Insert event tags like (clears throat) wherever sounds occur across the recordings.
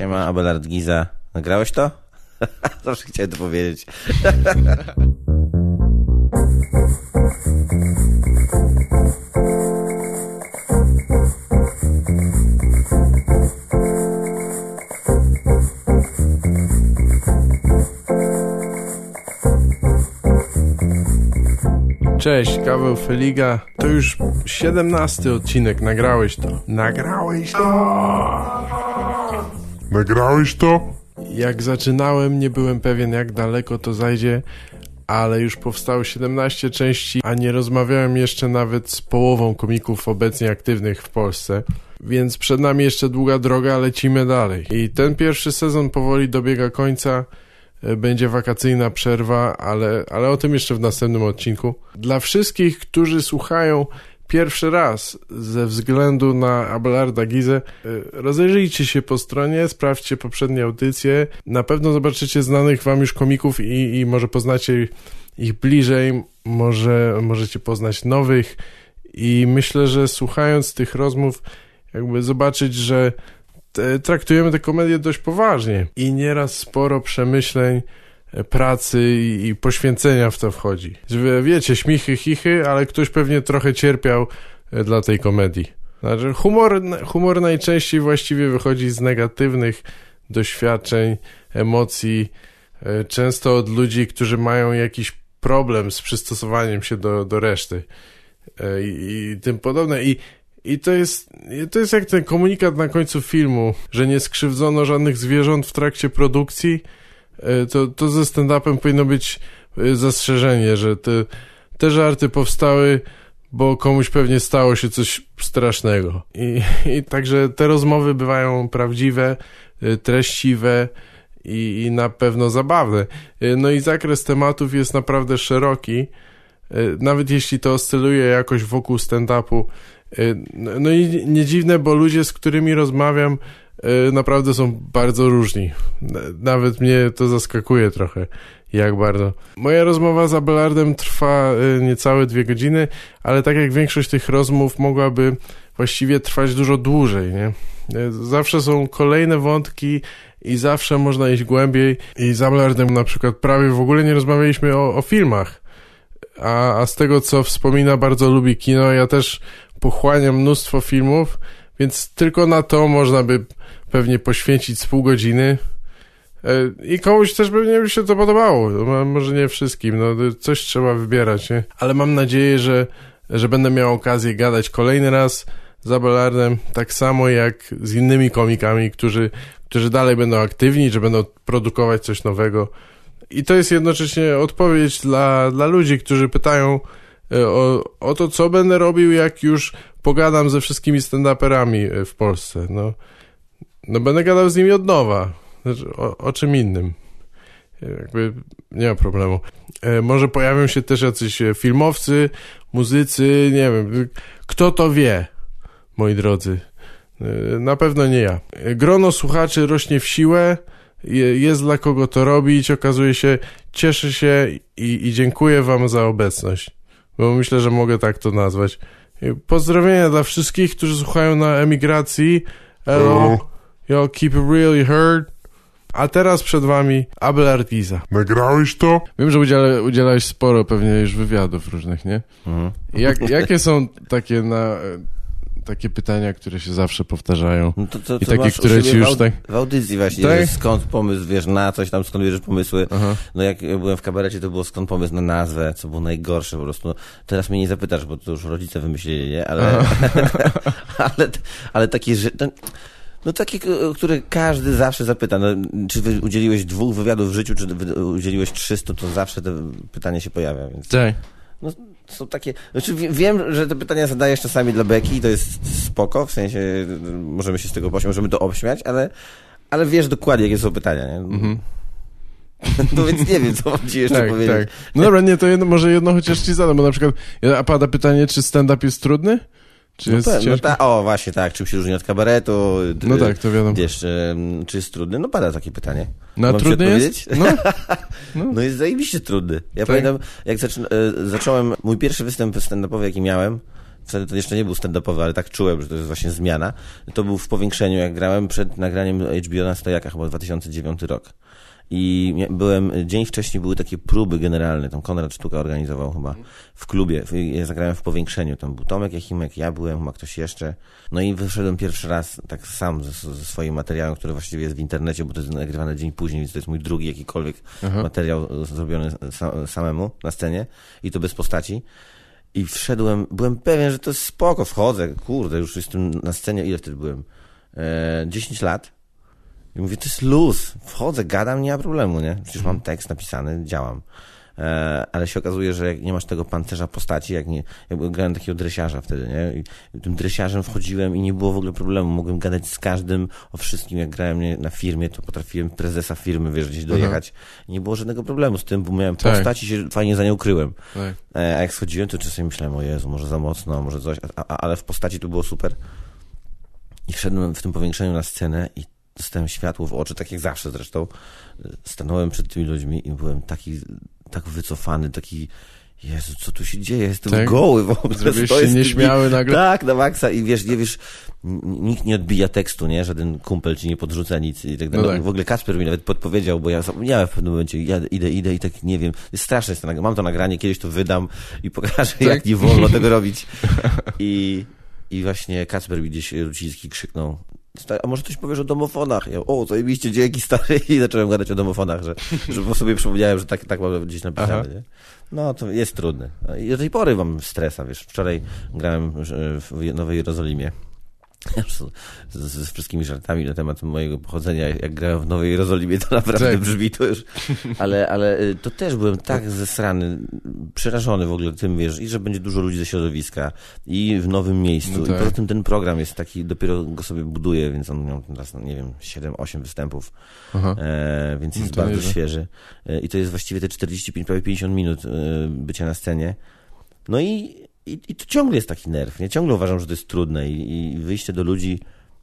Siema, Abelard Giza. Nagrałeś to? (laughs) Zawsze chciałem to powiedzieć. Cześć, Kaweł Feliga. To już 17 odcinek, nagrałeś to. Nagrałeś to! Nagrałeś to? Jak zaczynałem, nie byłem pewien jak daleko to zajdzie, ale już powstało 17 części, a nie rozmawiałem jeszcze nawet z połową komików obecnie aktywnych w Polsce. Więc przed nami jeszcze długa droga, lecimy dalej. I ten pierwszy sezon powoli dobiega końca. E, Będzie wakacyjna przerwa, ale, ale o tym jeszcze w następnym odcinku. Dla wszystkich, którzy słuchają pierwszy raz ze względu na Abelarda Gizę, e, rozejrzyjcie się po stronie, sprawdźcie poprzednie audycje. Na pewno zobaczycie znanych wam już komików i, i może poznacie ich bliżej, może możecie poznać nowych i myślę, że słuchając tych rozmów, jakby zobaczyć, że te, traktujemy tę komedię dość poważnie i nieraz sporo przemyśleń, pracy i, poświęcenia w to wchodzi. Wiecie, śmichy, chichy, ale ktoś pewnie trochę cierpiał e, dla tej komedii. Znaczy, humor, humor najczęściej właściwie wychodzi z negatywnych doświadczeń, emocji, e, często od ludzi, którzy mają jakiś problem z przystosowaniem się do, do reszty e, i, i tym podobne. I i to jest, to jest jak ten komunikat na końcu filmu, że nie skrzywdzono żadnych zwierząt w trakcie produkcji. E, To, to ze stand-upem powinno być e, zastrzeżenie, że te, te żarty powstały, bo komuś pewnie stało się coś strasznego. I, i także te rozmowy bywają prawdziwe, e, treściwe i, i na pewno zabawne. No i zakres tematów jest naprawdę szeroki. Nawet jeśli to oscyluje jakoś wokół stand-upu, No i nie dziwne, bo ludzie, z którymi rozmawiam, naprawdę są bardzo różni. Nawet mnie to zaskakuje trochę, jak bardzo. Moja rozmowa z Abelardem trwa y, niecałe dwie godziny, ale tak jak większość tych rozmów mogłaby właściwie trwać dużo dłużej, nie? Zawsze są kolejne wątki i zawsze można iść głębiej i z Abelardem na przykład prawie w ogóle nie rozmawialiśmy o, o filmach. A, a z tego, co wspomina, bardzo lubi kino. Ja też pochłania mnóstwo filmów, więc tylko na to można by pewnie poświęcić z pół godziny. E, I komuś też pewnie by się to podobało. No, Może nie wszystkim, no coś trzeba wybierać, nie? Ale mam nadzieję, że, że będę miał okazję gadać kolejny raz z Abelardem, tak samo jak z innymi komikami, którzy, którzy dalej będą aktywni, że będą produkować coś nowego. I to jest jednocześnie odpowiedź dla, dla ludzi, którzy pytają, e, o, o to, co będę robił, jak już pogadam ze wszystkimi stand-uperami e, w Polsce. No, no będę gadał z nimi od nowa. Znaczy, o, o czym innym. E, Jakby nie ma problemu. E, może pojawią się też jacyś e, filmowcy, muzycy, nie wiem. Kto to wie, moi drodzy. E, Na pewno nie ja. E, Grono słuchaczy rośnie w siłę. Je- Jest dla kogo to robić. Okazuje się, cieszę się i, i dziękuję wam za obecność bo myślę, że mogę tak to nazwać. I Pozdrowienia dla wszystkich, którzy słuchają na emigracji. Hello, yo, keep it real, you heard? A teraz przed wami Abelard Giza. Nagrałeś to? Wiem, że udziela, udzielałeś sporo pewnie już wywiadów różnych, nie? Mhm. Jak, jakie są takie na... Takie pytania, które się zawsze powtarzają. No to, to, I takie, które ci już tak- w audycji właśnie, Tak? skąd pomysł, wiesz, na coś tam, skąd bierzesz pomysły. Aha. No jak ja byłem w kabarecie, to było skąd pomysł na nazwę, co było najgorsze po prostu. No, teraz mnie nie zapytasz, bo to już rodzice wymyślili, nie? Ale, (laughs) ale, ale takie rzeczy... No takie, k- które każdy zawsze zapyta. No, czy udzieliłeś dwóch wywiadów w życiu, czy udzieliłeś 300, to zawsze to pytanie się pojawia, więc... Tak. No, są takie. Znaczy, wie- wiem, że te pytania zadajesz czasami dla Beki i to jest spoko, w sensie możemy się z tego pośmiać, możemy to obśmiać, ale, ale wiesz dokładnie, jakie są pytania, nie? Mhm. (laughs) No więc nie wiem, co mam ci jeszcze Tak, powiedzieć. tak. No dobra, nie, to jedno, może jedno chociaż ci zadam, bo na przykład, a pada pytanie, czy stand-up jest trudny? Czy No, jest pe- no ciężki? ta, o, właśnie tak, czym się różni od kabaretu? No tak, to wiadomo. Wiesz, czy jest trudny? No pada takie pytanie. No Mam trudny jest? (laughs) No. No jest zajebiście trudny. Ja Tak? pamiętam, jak e, zacząłem, mój pierwszy występ stand-upowy, jaki miałem, wtedy to jeszcze nie był stand-upowy, ale tak czułem, że to jest właśnie zmiana. To był w powiększeniu, jak grałem przed nagraniem HBO na Stojakach, chyba 2009 rok. I byłem, dzień wcześniej były takie próby generalne, tam Konrad Sztuka organizował chyba w klubie. Ja zagrałem w powiększeniu, tam był Tomek Jachimek, ja byłem, chyba ktoś jeszcze. No i wyszedłem pierwszy raz tak sam ze, ze swoim materiałem, który właściwie jest w internecie, bo to jest nagrywane dzień później, więc to jest mój drugi jakikolwiek Aha. materiał e, zrobiony sa, samemu na scenie i to bez postaci. I wszedłem, byłem pewien, że to jest spoko, wchodzę, kurde, już jestem na scenie, ile wtedy byłem? E, 10 lat. I mówię, to jest luz, wchodzę, gadam, nie ma problemu, nie? Przecież mam tekst napisany, działam. E, ale się okazuje, że jak nie masz tego pancerza postaci, jak nie, ja grałem takiego dresiarza wtedy, nie? I tym dresiarzem wchodziłem i nie było w ogóle problemu, mogłem gadać z każdym o wszystkim, jak grałem nie, na firmie, to potrafiłem prezesa firmy, wiesz, gdzieś dojechać. Nie było żadnego problemu z tym, bo miałem Tak. postać i się fajnie za nią kryłem. Tak. E, A jak schodziłem, to czasami myślałem, o Jezu, może za mocno, może coś, a, a, ale w postaci to było super. I wszedłem w tym powiększeniu na scenę i dostałem światło w oczy, tak jak zawsze zresztą. Stanąłem przed tymi ludźmi i byłem taki, tak wycofany, taki, Jezu, co tu się dzieje? Jestem Tak? goły w ogóle. Zrobiłeś się z tymi- nieśmiały nagle? Tak, na maksa i wiesz, nie wiesz, nikt nie odbija tekstu, nie? Żaden kumpel ci nie podrzuca nic i tak dalej. No tak. W ogóle Kasper mi nawet podpowiedział, bo ja zapomniałem w pewnym momencie, ja idę, idę i tak nie wiem, jest straszne, jest to, mam to nagranie, kiedyś to wydam i pokażę, Tak. jak nie wolno (laughs) tego robić. I, I właśnie Kasper mi gdzieś Ruciński krzyknął, "Stary, a może coś powiesz o domofonach? Ja, o, zajebiście, dzięki stary. I zacząłem gadać o domofonach, że, że po sobie przypomniałem, że tak, tak mam gdzieś napisane, nie? No, to jest trudne. I do tej pory mam stresa, wiesz. Wczoraj grałem w Nowej Jerozolimie. Z, wszystkimi żartami na temat mojego pochodzenia, jak grałem w Nowej Jerozolimie, to naprawdę Tak. brzmi to już. (laughs) Ale, ale y, to też byłem tak zesrany, przerażony w ogóle tym, wiesz, i że będzie dużo ludzi ze środowiska, i w nowym miejscu. No I tak. poza tym ten program jest taki, dopiero go sobie buduję, więc on miał teraz, no, nie wiem, 7-8 występów. E, więc No jest to bardzo nieźle. świeży. E, I to jest właściwie te 45, prawie 50 minut e, bycia na scenie. No i, i, i to ciągle jest taki nerw. Nie? Ciągle uważam, że to jest trudne i, i wyjście do ludzi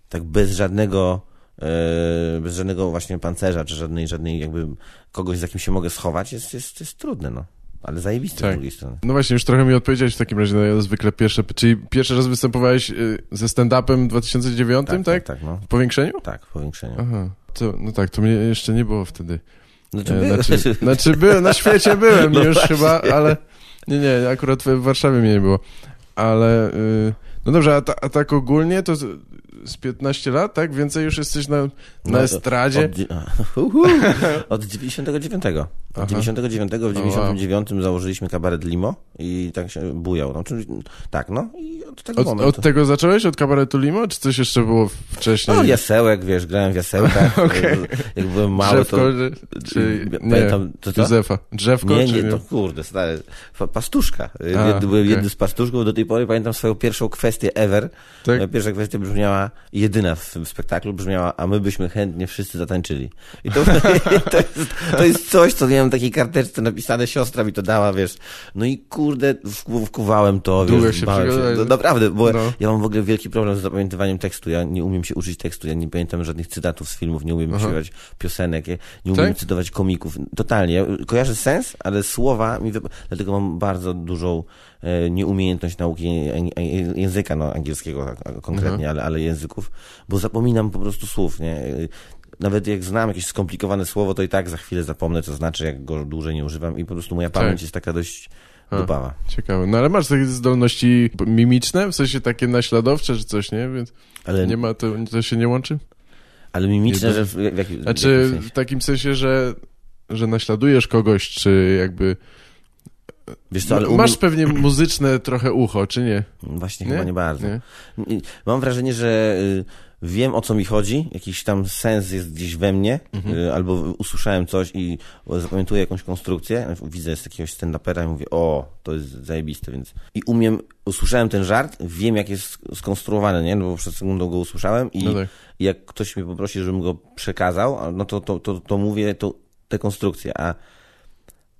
tak bez żadnego e, bez żadnego właśnie pancerza, czy żadnej, żadnej jakby kogoś, za kim się mogę schować, jest, jest, jest trudne, no. Ale zajebiste Tak. z drugiej strony. No właśnie, już trochę mi odpowiedziałeś w takim razie na no, zwykle pierwsze, czyli pierwszy raz występowałeś y, ze stand-upem w 2009, tak? tak, tak, no. W powiększeniu? Tak, w powiększeniu. Aha. To, no tak, to mnie jeszcze nie było wtedy. No E, by- Znaczy, znaczy byłem, na (laughs) świecie byłem No już właśnie. chyba, ale nie, nie, akurat w Warszawie mnie nie było. Ale, y, no dobrze, a, ta, a tak ogólnie to z, z 15 lat, tak? Więcej już jesteś na, na No estradzie? Od, (laughs) uhu, od 99. Od Aha. 99 w 99 założyliśmy kabaret Limo i tak się bujał. No, czyli, tak, no i od tego Od, momentu. od tego zacząłeś? Od kabaretu Limo? Czy coś jeszcze było wcześniej? No, jasełek, wiesz, grałem w jasełkach. (laughs) Okej. Jak byłem mały, Drzewko, to... czy-. Nie, Pamiętam, to, to, Józefa. Drzewko? nie, czy nie, to kurde, stary, pa- pastuszka. A, Byłem okej. jednym z pastuszków, do tej pory pamiętam swoją pierwszą kwestię ever. Tak? Moja pierwsza kwestia brzmiała, jedyna w tym spektaklu brzmiała, a my byśmy chętnie wszyscy zatańczyli. I to, (laughs) to, jest, to jest coś, co miałem w takiej karteczce napisane, siostra mi to dała, wiesz. No i kurde, wku- wkuwałem to, Długo wiesz, się przygotowałeś. No, naprawdę, bo No. ja mam w ogóle wielki problem z zapamiętywaniem tekstu. Ja nie umiem się uczyć tekstu, ja nie pamiętam żadnych cytatów z filmów, nie umiem Aha. śpiewać piosenek, ja nie umiem Tak? cytować komików. Totalnie. Ja kojarzę sens, ale słowa mi Dlatego mam bardzo dużą e, nieumiejętność nauki języka no, angielskiego konkretnie, ale, ale języków, bo zapominam po prostu słów, nie? Nawet jak znam jakieś skomplikowane słowo, to i tak za chwilę zapomnę, co znaczy, jak go dłużej nie używam i po prostu moja pamięć Tak. jest taka dość dupawa. Ciekawe. No ale masz takie zdolności mimiczne? W sensie takie naśladowcze czy coś, nie? Więc Ale, nie ma, to, to się nie łączy? ale mimiczne, Jedno- że w, jak, Znaczy sensie? w takim sensie, że, że naśladujesz kogoś, czy jakby... Wiesz co, ale umiem... Masz pewnie (clears throat) muzyczne trochę ucho, czy nie? Właśnie Nie? chyba nie bardzo. Nie? Mam wrażenie, że y, wiem o co mi chodzi, jakiś tam sens jest gdzieś we mnie, Mhm. y, albo usłyszałem coś i zapamiętuję jakąś konstrukcję, widzę z jakiegoś stand-upera i mówię, o, to jest zajebiste, więc... I umiem, usłyszałem ten żart, wiem jak jest skonstruowany, nie? No bo przed sekundą go usłyszałem i No tak. i jak ktoś mnie poprosi, żebym go przekazał, no to, to, to, to mówię to, te konstrukcje, a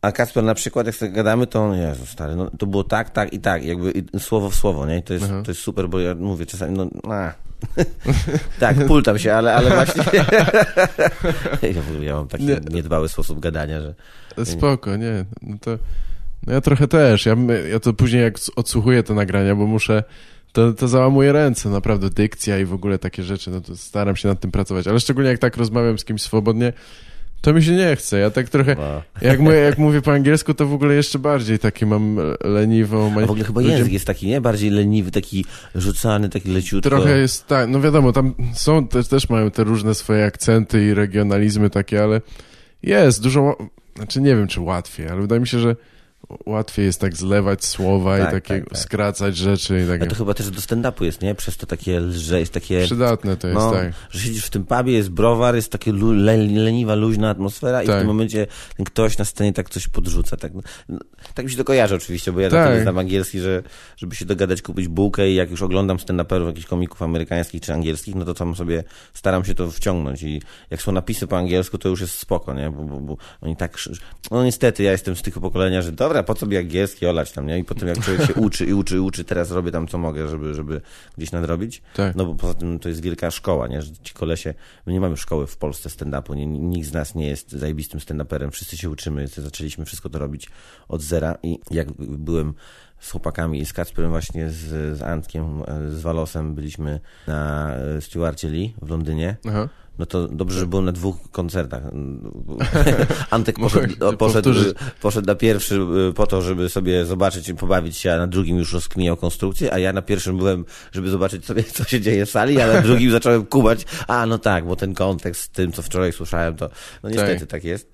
a Kasper na przykład, jak sobie gadamy, to Jezu stary, no, to było tak, tak i tak, jakby i słowo w słowo, nie? I to jest, Aha. to jest super, bo ja mówię czasami, no, a. (laughs) tak, pultam się, ale, ale właśnie (laughs) ja, w ogóle ja mam taki Nie. niedbały sposób gadania, że Spoko, nie. No to, No ja trochę też. Ja, ja to później jak odsłuchuję te nagrania, bo muszę to, to załamuje ręce, naprawdę dykcja i w ogóle takie rzeczy, no to staram się nad tym pracować, ale szczególnie jak tak rozmawiam z kimś swobodnie, to mi się nie chce. Ja tak trochę, No. jak, mówię, jak mówię po angielsku, to w ogóle jeszcze bardziej taki mam leniwą. A w ogóle chyba język jest taki, nie? Bardziej leniwy, taki rzucany, taki leciutko. Trochę jest tak, no wiadomo, tam są, też, też mają te różne swoje akcenty i regionalizmy takie, ale jest dużo, znaczy nie wiem czy łatwiej, ale wydaje mi się, że łatwiej jest tak zlewać słowa Tak, i takie tak, tak. skracać rzeczy i takie to chyba też do stand-upu jest, nie? Przez to takie lże, jest takie... przydatne to jest, No, tak. że siedzisz w tym pubie, jest browar, jest takie lu, le, leniwa, luźna atmosfera i w Tak. tym momencie ten ktoś na scenie tak coś podrzuca. Tak, no, tak mi się to kojarzy oczywiście, bo ja Tak. tak. znam angielski, że żeby się dogadać, kupić bułkę i jak już oglądam stand-uperów, jakichś komików amerykańskich czy angielskich, no to tam sobie staram się to wciągnąć i jak są napisy po angielsku, to już jest spoko, nie? Bo, bo, bo oni tak... No niestety, ja jestem z tego pokolenia, że dobra, po co by angielski olać tam, nie? I potem jak człowiek się (laughs) uczy i uczy i uczy, teraz robię tam co mogę, żeby, żeby gdzieś nadrobić. Tak. No bo poza tym to jest wielka szkoła, nie? Że ci kolesie, my nie mamy szkoły w Polsce stand-upu, nie? Nikt z nas nie jest zajebistym stand-uperem, wszyscy się uczymy, zaczęliśmy wszystko to robić od zera i jak byłem z chłopakami i z Kacperem właśnie z, z Antkiem, e, z Walosem byliśmy na e, Stewarcie Lee w Londynie, Aha. No to dobrze, że byłem na dwóch koncertach. (laughs) Antek poszedł, poszedł, poszedł na pierwszy y, po to, żeby sobie zobaczyć i pobawić się, a na drugim już rozkminiał konstrukcję, a ja na pierwszym byłem, żeby zobaczyć sobie, co się dzieje w sali, a na drugim (laughs) zacząłem kumać, a no tak, bo ten kontekst z tym, co wczoraj słyszałem, to no niestety tak, jest.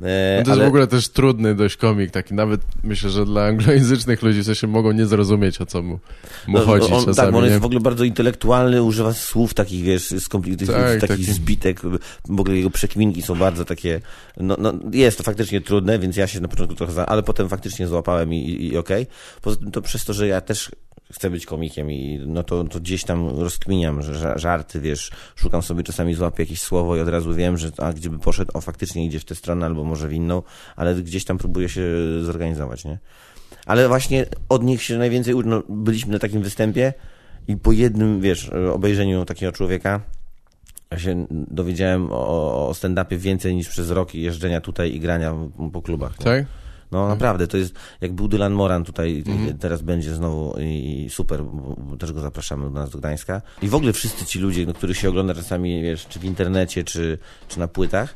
E, No to jest w ogóle też trudny dość komik, taki nawet myślę, że dla anglojęzycznych ludzi w sensie mogą nie zrozumieć o co mu, mu No, chodzi on, czasami. tak, on nie? jest w ogóle bardzo intelektualny, używa słów takich, wiesz, skomplikowanych, Tak, takich taki- zbitek, w ogóle jego przekminki są bardzo takie, no, no jest to faktycznie trudne, więc ja się na początku trochę, za, ale potem faktycznie złapałem i, i, i okej. Poza tym to przez to, że ja też chcę być komikiem i no to, to gdzieś tam rozkminiam, że ża- żarty, wiesz, szukam sobie czasami złapię jakieś słowo i od razu wiem, że a gdzie by poszedł, o faktycznie idzie w tę stronę albo może w inną, ale gdzieś tam próbuję się zorganizować, nie? Ale właśnie od nich się najwięcej, no, byliśmy na takim występie i po jednym, wiesz, obejrzeniu takiego człowieka ja się dowiedziałem o, o stand-upie więcej niż przez rok jeżdżenia tutaj i grania po klubach. nie? Tak? No naprawdę, to jest, jak był Dylan Moran tutaj, Mhm. teraz będzie znowu i, i super, też go zapraszamy do nas do Gdańska. I w ogóle wszyscy ci ludzie, no, których się ogląda czasami, wiesz, czy w internecie, czy, czy na płytach,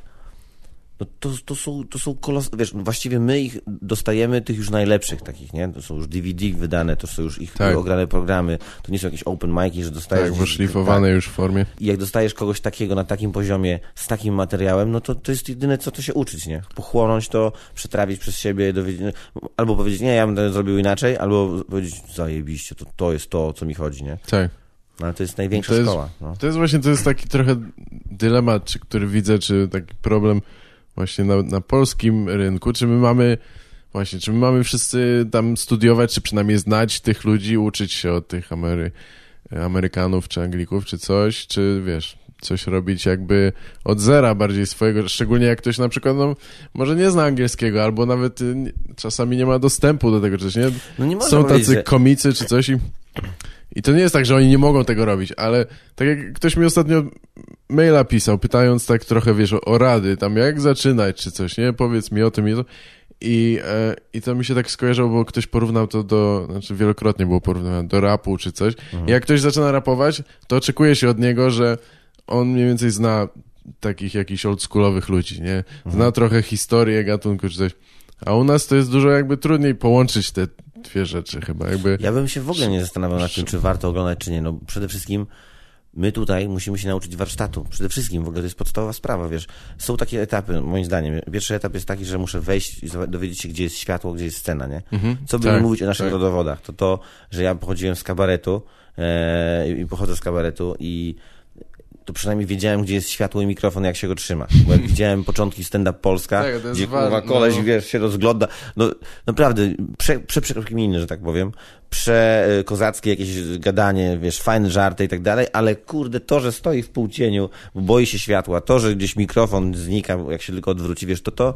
no to, to są, to są kolos... Wiesz, no właściwie my ich dostajemy, tych już najlepszych takich, nie? To są już DVD wydane, to są już ich Tak. ograne programy, to nie są jakieś open mic'i, że dostajesz... Tak, bo szlifowane już w formie. I jak dostajesz kogoś takiego na takim poziomie, z takim materiałem, no to to jest jedyne, co to się uczyć, nie? Pochłonąć to, przetrawić przez siebie, dowiedzieć, albo powiedzieć, nie, ja bym to zrobił inaczej, albo powiedzieć, zajebiście, to, to jest to, o co mi chodzi, nie? Tak. No, ale to jest największa To jest- szkoła. No. To jest właśnie, to jest taki trochę dylemat, czy, który widzę, czy taki problem właśnie na, na polskim rynku, czy my mamy właśnie, czy my mamy wszyscy tam studiować, czy przynajmniej znać tych ludzi, uczyć się od tych Amery, Amerykanów, czy Anglików, czy coś, czy wiesz, coś robić jakby od zera bardziej swojego, szczególnie jak ktoś na przykład, no, może nie zna angielskiego, albo nawet y, czasami nie ma dostępu do tego, czy nie? no nie Są tacy że... komicy czy coś i, i to nie jest tak, że oni nie mogą tego robić, ale tak jak ktoś mi ostatnio maila pisał, pytając tak trochę, wiesz, o, o rady, tam jak zaczynać czy coś, nie? Powiedz mi o tym i to. I, e, I to mi się tak skojarzyło, bo ktoś porównał to do, znaczy wielokrotnie było porównywane do rapu czy coś. I jak ktoś zaczyna rapować, to oczekuje się od niego, że on mniej więcej zna takich jakichś oldschoolowych ludzi, nie? Zna trochę historię gatunku czy coś. A u nas to jest dużo jakby trudniej połączyć te dwie rzeczy chyba, jakby... Ja bym się w ogóle nie zastanawiał nad tym, czy warto oglądać, czy nie. No przede wszystkim my tutaj musimy się nauczyć warsztatu. Przede wszystkim w ogóle to jest podstawowa sprawa, wiesz. Są takie etapy, moim zdaniem. Pierwszy etap jest taki, że muszę wejść i dowiedzieć się, gdzie jest światło, gdzie jest scena, nie? Co by tak, mówić o naszych tak. rodowodach? To to, że ja pochodziłem z kabaretu e, i pochodzę z kabaretu i to przynajmniej wiedziałem, gdzie jest światło i mikrofon, jak się go trzyma. Bo jak (laughs) widziałem początki stand-up Polska, Tak, gdzie kurwa koleś, no. wiesz, się rozgląda. No naprawdę, prze, prze, że tak powiem. Przekozackie jakieś gadanie, wiesz, fajne żarty i tak dalej, ale kurde, to, że stoi w półcieniu, bo boi się światła, to, że gdzieś mikrofon znika, jak się tylko odwróci, wiesz, to to,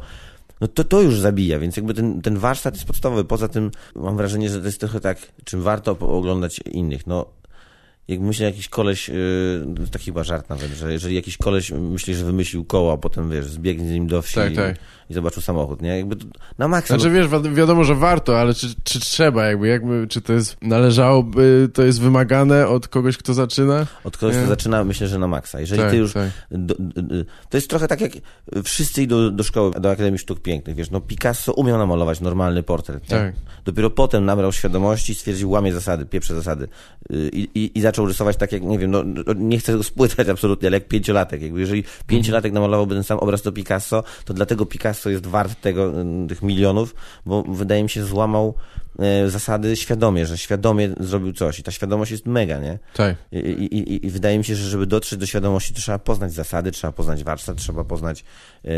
no to to już zabija, więc jakby ten, ten warsztat jest podstawowy. Poza tym mam wrażenie, że to jest trochę tak, czym warto oglądać innych. No, jak myślę jakiś koleś, yy, taki chyba żart nawet, że jeżeli jakiś koleś myśli, że wymyślił koło, a potem wiesz, zbiegnie z nim do wsi Tak, tak. I zobaczył samochód, nie? Jakby na maksa. Znaczy wiesz, wi- wiadomo, że warto, ale czy, czy trzeba jakby, jakby, czy to jest, należałoby, to jest wymagane od kogoś, kto zaczyna? Od kogoś, kto Nie. zaczyna, myślę, że na maksa. Jeżeli tak, ty już tak. Do, to jest trochę tak jak wszyscy idą do szkoły, do Akademii Sztuk Pięknych, wiesz, no Picasso umiał namalować normalny portret, nie? Tak. Dopiero potem nabrał świadomości, stwierdził, łamie zasady, pieprze zasady y, i, i, i zaczął rysować tak jak, nie wiem, no no, nie chcę go spłytać absolutnie, ale jak pięciolatek, jakby jeżeli pięciolatek namalowałby ten sam obraz do Picasso, to dlatego Picasso jest wart tego, y, tych milionów, bo wydaje mi się złamał zasady świadomie, że świadomie zrobił coś i ta świadomość jest mega, nie? Tak. I, i, i, wydaje mi się, że żeby dotrzeć do świadomości, trzeba poznać zasady, trzeba poznać warsztat, trzeba poznać e,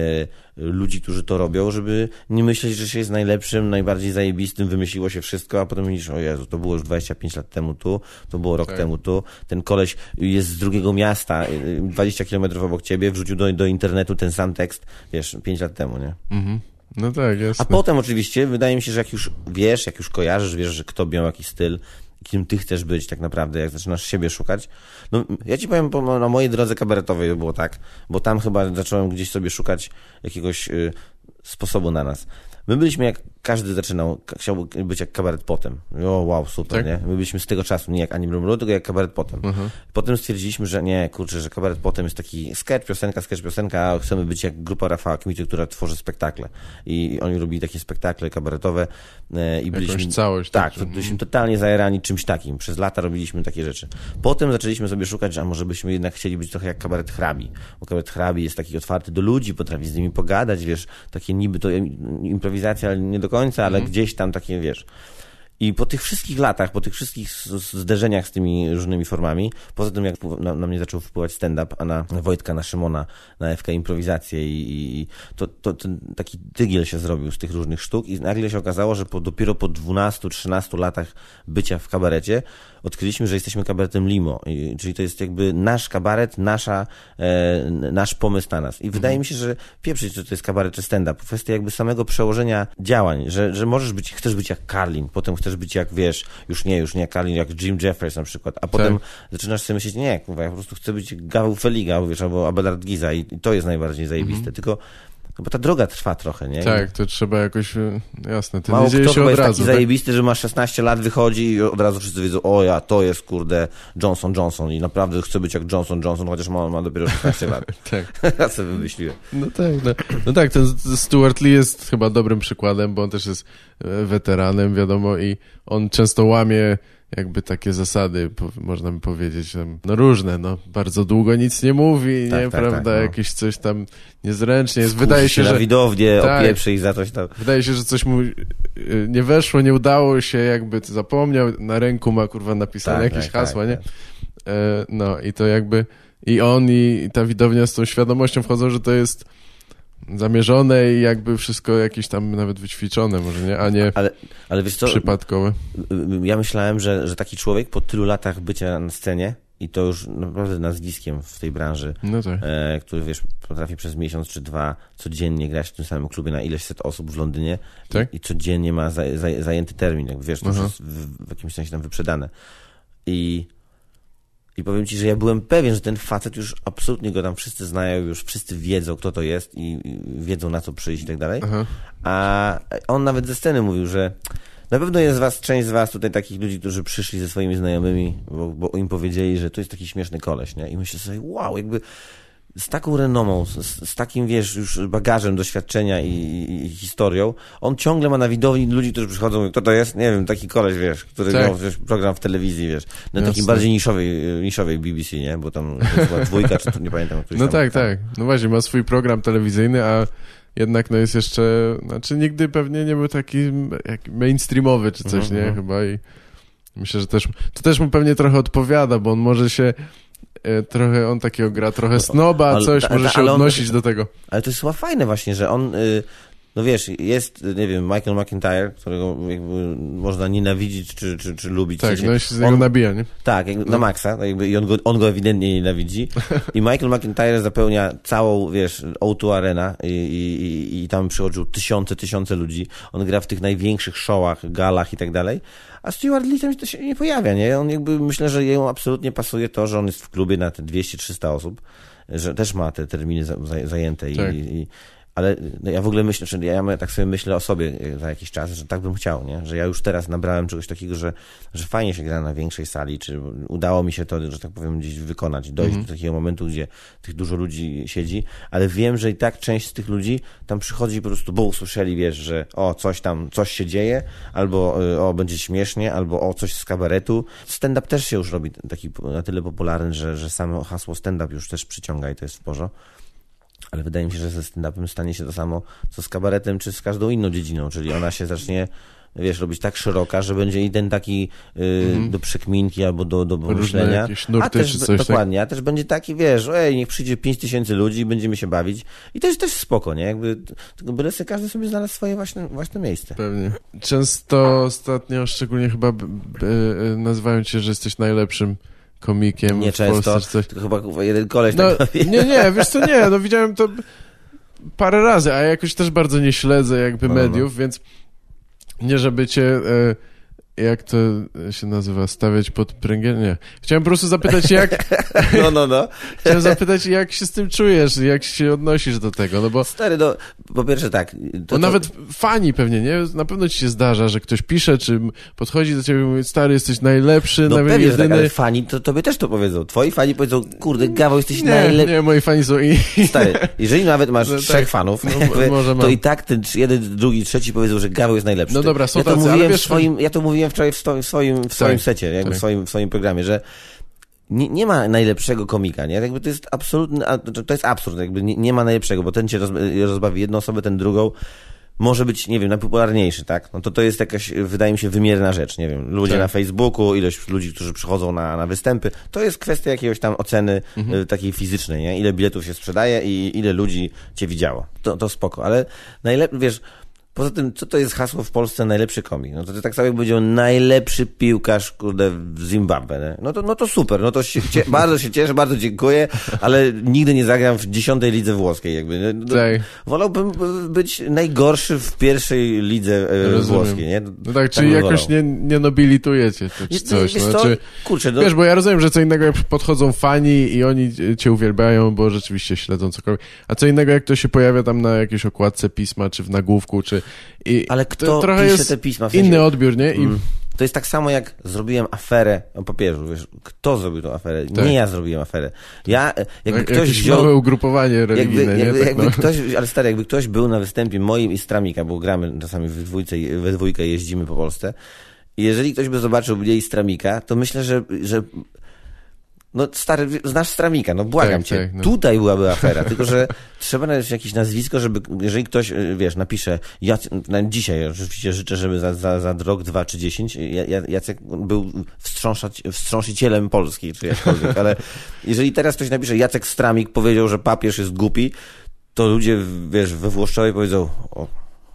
ludzi, którzy to robią, żeby nie myśleć, że się jest najlepszym, najbardziej zajebistym, wymyśliło się wszystko, a potem myślisz, o Jezu, to było już 25 lat temu tu, to było rok Tak. temu tu, ten koleś jest z drugiego miasta, e, 20 kilometrów obok ciebie, wrzucił do, do internetu ten sam tekst, wiesz, 5 lat temu, nie? Mhm. No tak, A jasne. potem oczywiście, wydaje mi się, że jak już wiesz, jak już kojarzysz, wiesz, że kto miał jakiś styl, kim ty chcesz być tak naprawdę, jak zaczynasz siebie szukać. No, ja ci powiem, na mojej drodze kabaretowej było tak, bo tam chyba zacząłem gdzieś sobie szukać jakiegoś y, sposobu na nas. My byliśmy jak każdy zaczynał, k- chciał być jak kabaret potem. O, wow, super, Tak? nie? My byliśmy z tego czasu nie jak Ani Blumru, tylko jak kabaret potem. Mhm. Potem stwierdziliśmy, że nie, kurczę, że kabaret potem jest taki sketch, piosenka, sketch, piosenka, a chcemy być jak grupa Rafała Kmity, która tworzy spektakle. I oni robili takie spektakle kabaretowe e, i byliśmy... Jakąś całość. Tak, to byliśmy totalnie zajerani czymś takim. Przez lata robiliśmy takie rzeczy. Potem zaczęliśmy sobie szukać, a może byśmy jednak chcieli być trochę jak kabaret hrabi. Bo kabaret hrabi jest taki otwarty do ludzi, potrafi z nimi pogadać, wiesz, takie niby to im- improwizacja, ale nie do końca, ale gdzieś tam takie, wiesz. I po tych wszystkich latach, po tych wszystkich zderzeniach z tymi różnymi formami, poza tym jak na, na mnie zaczął wpływać stand-up, a na Wojtka, na Szymona, na FK improwizację i, i, to, to taki tygiel się zrobił z tych różnych sztuk i nagle się okazało, że po, dopiero po 12-13 latach bycia w kabarecie odkryliśmy, że jesteśmy kabaretem Limo, I, czyli to jest jakby nasz kabaret, nasza, e, nasz pomysł na nas. I wydaje mi się, że pieprzyć, czy to jest kabaret czy stand-up, kwestia jakby samego przełożenia działań, że, że możesz być, chcesz być jak Carlin, potem chcesz być jak, wiesz, już nie, już nie jak Carlin, jak Jim Jeffries na przykład, a potem zaczynasz sobie myśleć, nie, kurwa, ja po prostu chcę być jak Gaweł Feliga, wiesz, albo Abelard Giza i, i to jest najbardziej zajebiste, tylko no bo ta droga trwa trochę, nie? Tak, to trzeba jakoś, e, jasne, to Mało nie dzieje się od jest razu. taki tak? zajebisty, że ma 16 lat, wychodzi i od razu wszyscy wiedzą, o ja, to jest kurde Johnson Johnson i naprawdę chcę być jak Johnson Johnson, chociaż ma, ma dopiero 16 lat. (laughs) Tak. (laughs) Ja sobie wymyśliłem. No tak, no, no tak, ten Stuart Lee jest chyba dobrym przykładem, bo on też jest e, weteranem, wiadomo, i on często łamie jakby takie zasady, można by powiedzieć, no różne, no, bardzo długo nic nie mówi, Tak, nie, tak, prawda, tak, no. jakieś coś tam niezręcznie jest, wydaje się, że... widownię, Tak. opieprzy ich za coś tam. Wydaje się, że coś mu y, nie weszło, nie udało się, jakby zapomniał, na ręku ma kurwa napisane Tak, jakieś tak, hasła, tak, nie? tak. E, no i to jakby i on i, i ta widownia z tą świadomością wchodzą, że to jest zamierzone i jakby wszystko jakieś tam nawet wyćwiczone może, nie? A nie Ale, ale wiesz co, przypadkowe. ja myślałem, że, że taki człowiek po tylu latach bycia na scenie i to już naprawdę nazwiskiem w tej branży, No tak. e, który wiesz, potrafi przez miesiąc czy dwa codziennie grać w tym samym klubie na ileś set osób w Londynie Tak? i, i codziennie ma za, za, zajęty termin, jak wiesz, to już jest w, w jakimś sensie tam wyprzedane. I, I powiem ci, że ja byłem pewien, że ten facet już absolutnie go tam wszyscy znają, już wszyscy wiedzą, kto to jest i, wiedzą na co przyjść i tak dalej. Aha. A on nawet ze sceny mówił, że na pewno jest was, część z was tutaj takich ludzi, którzy przyszli ze swoimi znajomymi, bo, bo im powiedzieli, że to jest taki śmieszny koleś, nie? I myślę sobie, wow, jakby z taką renomą, z, z takim, wiesz, już bagażem doświadczenia i, i, historią, on ciągle ma na widowni ludzi, którzy przychodzą, kto to jest? Nie wiem, taki koleś, wiesz, który Tak. miał wiesz, program w telewizji, wiesz, na takiej Jasne. bardziej niszowej, niszowej BBC, nie? Bo tam była dwójka, czy nie pamiętam. No tak, tak. No właśnie, ma swój program telewizyjny, a jednak no jest jeszcze, znaczy nigdy pewnie nie był taki jak mainstreamowy czy coś, Mhm, nie? mhm. Chyba i myślę, że też, to też mu pewnie trochę odpowiada, bo on może się trochę, on takiego gra trochę snoba, coś, może się ale on- odnosić do tego. Ale to jest chyba fajne właśnie, że on y, no wiesz, jest, nie wiem, Michael McIntyre, którego jakby można nienawidzić czy, czy, czy lubić. Tak, no i się z on- niego nabija, nie? Tak, jakby na maksa, tak jakby, i on go, on go ewidentnie nienawidzi. I Michael McIntyre zapełnia całą, wiesz, O2 Arena i, i, i, i tam przychodził tysiące, tysiące ludzi. On gra w tych największych showach, galach i tak dalej. A Stuart Lee tam to się nie pojawia, nie? On jakby, myślę, że jemu absolutnie pasuje to, że on jest w klubie na te 200-300 osób, że też ma te terminy za, za, zajęte i, Tak. i ale no, ja w ogóle myślę, że ja tak sobie myślę o sobie e, za jakiś czas, że tak bym chciał, nie? Że ja już teraz nabrałem czegoś takiego, że, że fajnie się gra na większej sali, czy udało mi się to, że tak powiem, gdzieś wykonać, dojść do takiego momentu, gdzie tych dużo ludzi siedzi, ale wiem, że i tak część z tych ludzi tam przychodzi po prostu, bo usłyszeli, wiesz, że o, coś tam, coś się dzieje, albo y, o, będzie śmiesznie, albo o, coś z kabaretu. Stand-up też się już robi taki na tyle popularny, że, że samo hasło stand-up już też przyciąga i to jest w porządku. Ale wydaje mi się, że ze stand-upem stanie się to samo, co z kabaretem, czy z każdą inną dziedziną, czyli ona się zacznie, wiesz, robić tak szeroka, że będzie jeden taki y, do przekminki albo do, do nurty a też, coś, tak? Dokładnie, a też będzie taki, wiesz, ej, niech przyjdzie 5 tysięcy ludzi i będziemy się bawić. I jest też spoko, nie? Jakby, tylko byle sobie każdy sobie znalazł swoje własne, własne miejsce. Pewnie. Często ostatnio, szczególnie chyba b, e, nazywają cię, że jesteś najlepszym komikiem Nie w Polsce często, czy coś. tylko chyba kurwa, jeden koleś No, tak nie, nie, (laughs) wiesz co, nie, no widziałem to parę razy, a ja jakoś też bardzo nie śledzę jakby No, no, no. mediów, więc nie żeby cię, e, jak to się nazywa, stawiać pod pręgiel, nie. Chciałem po prostu zapytać, jak, (laughs) No, no, no. (laughs) chciałem zapytać, jak się z tym czujesz, jak się odnosisz do tego, no bo Stary, no, po pierwsze tak. To, Bo to- nawet fani pewnie, nie? Na pewno ci się zdarza, że ktoś pisze, czy podchodzi do ciebie i mówi, stary, jesteś najlepszy, No nawet pewnie, tak, jedyny. ale fani to tobie też to powiedzą. Twoi fani powiedzą, kurde, Gawo, jesteś najlepszy. nie, moi fani są i... Stary, jeżeli nawet masz (laughs) No trzech tak. fanów, No, to i tak ten jeden, drugi, trzeci powiedzą, że Gaweł jest najlepszy. No dobra, są ja to tacy, ale mówiłem wiesz- w swoim, Ja to mówiłem wczoraj w, sto, w swoim, w swoim Tak, secie, jakby tak. w, swoim, w swoim programie, że nie, nie ma najlepszego komika, nie? Jakby to jest absolutny, to jest absurd, jakby nie, nie ma najlepszego, bo ten cię roz, rozbawi jedną osobę, ten drugą. Może być, nie wiem, najpopularniejszy, tak? No to to jest jakaś, wydaje mi się, wymierna rzecz, nie wiem. Ludzie Tak. na Facebooku, ilość ludzi, którzy przychodzą na, na występy, to jest kwestia jakiegoś tam oceny Mhm. y, takiej fizycznej, nie? Ile biletów się sprzedaje i ile ludzi cię widziało. To, to spoko, ale najlepiej, wiesz, poza tym, co to jest hasło w Polsce najlepszy komik? No to, to tak samo jak powiedział najlepszy piłkarz, kurde, w Zimbabwe, nie? No to, no to super, no to się, cie, (laughs) bardzo się cieszę, bardzo dziękuję, ale nigdy nie zagram w dziesiątej lidze włoskiej, jakby. No, Tak. Wolałbym być najgorszy w pierwszej lidze e, włoskiej, nie? No tak, czyli bym jakoś nie, nie nobilitujecie czy, czy coś. wiesz No, co? czy, Kurczę, no, wiesz, bo ja rozumiem, że co innego jak podchodzą fani i oni cię uwielbiają, bo rzeczywiście śledzą cokolwiek, a co innego jak to się pojawia tam na jakiejś okładce pisma, czy w nagłówku, czy... I ale to kto trochę pisze te pisma? W sensie, inny odbiór, nie? I Mm. To jest tak samo jak zrobiłem aferę o papieżu, wiesz, kto zrobił tą aferę? Tak. Nie ja zrobiłem aferę. Ja, e, jakby jak, ktoś wziął... małe ugrupowanie Jakby, religijne, jakby, nie? Tak, jakby no. ktoś, ale stary, jakby ktoś był na występie moim i Stramika, bo gramy czasami w dwójce, we dwójkę jeździmy po Polsce. I jeżeli ktoś by zobaczył mnie i Stramika, to myślę, że, że no stary, znasz Stramika, no błagam Tak, cię. tak, no. Tutaj byłaby afera, (laughs) tylko że trzeba znaleźć jakieś nazwisko, żeby, jeżeli ktoś, y, wiesz, napisze, na dzisiaj oczywiście życzę, żeby za, za, za rok, dwa czy dziesięć, Ja- Ja- Jacek był wstrząsać, wstrząsicielem Polski, czy jakkolwiek, ale (laughs) jeżeli teraz ktoś napisze, Jacek Stramik powiedział, że papież jest głupi, to ludzie, wiesz, we Włoszczowie powiedzą, o,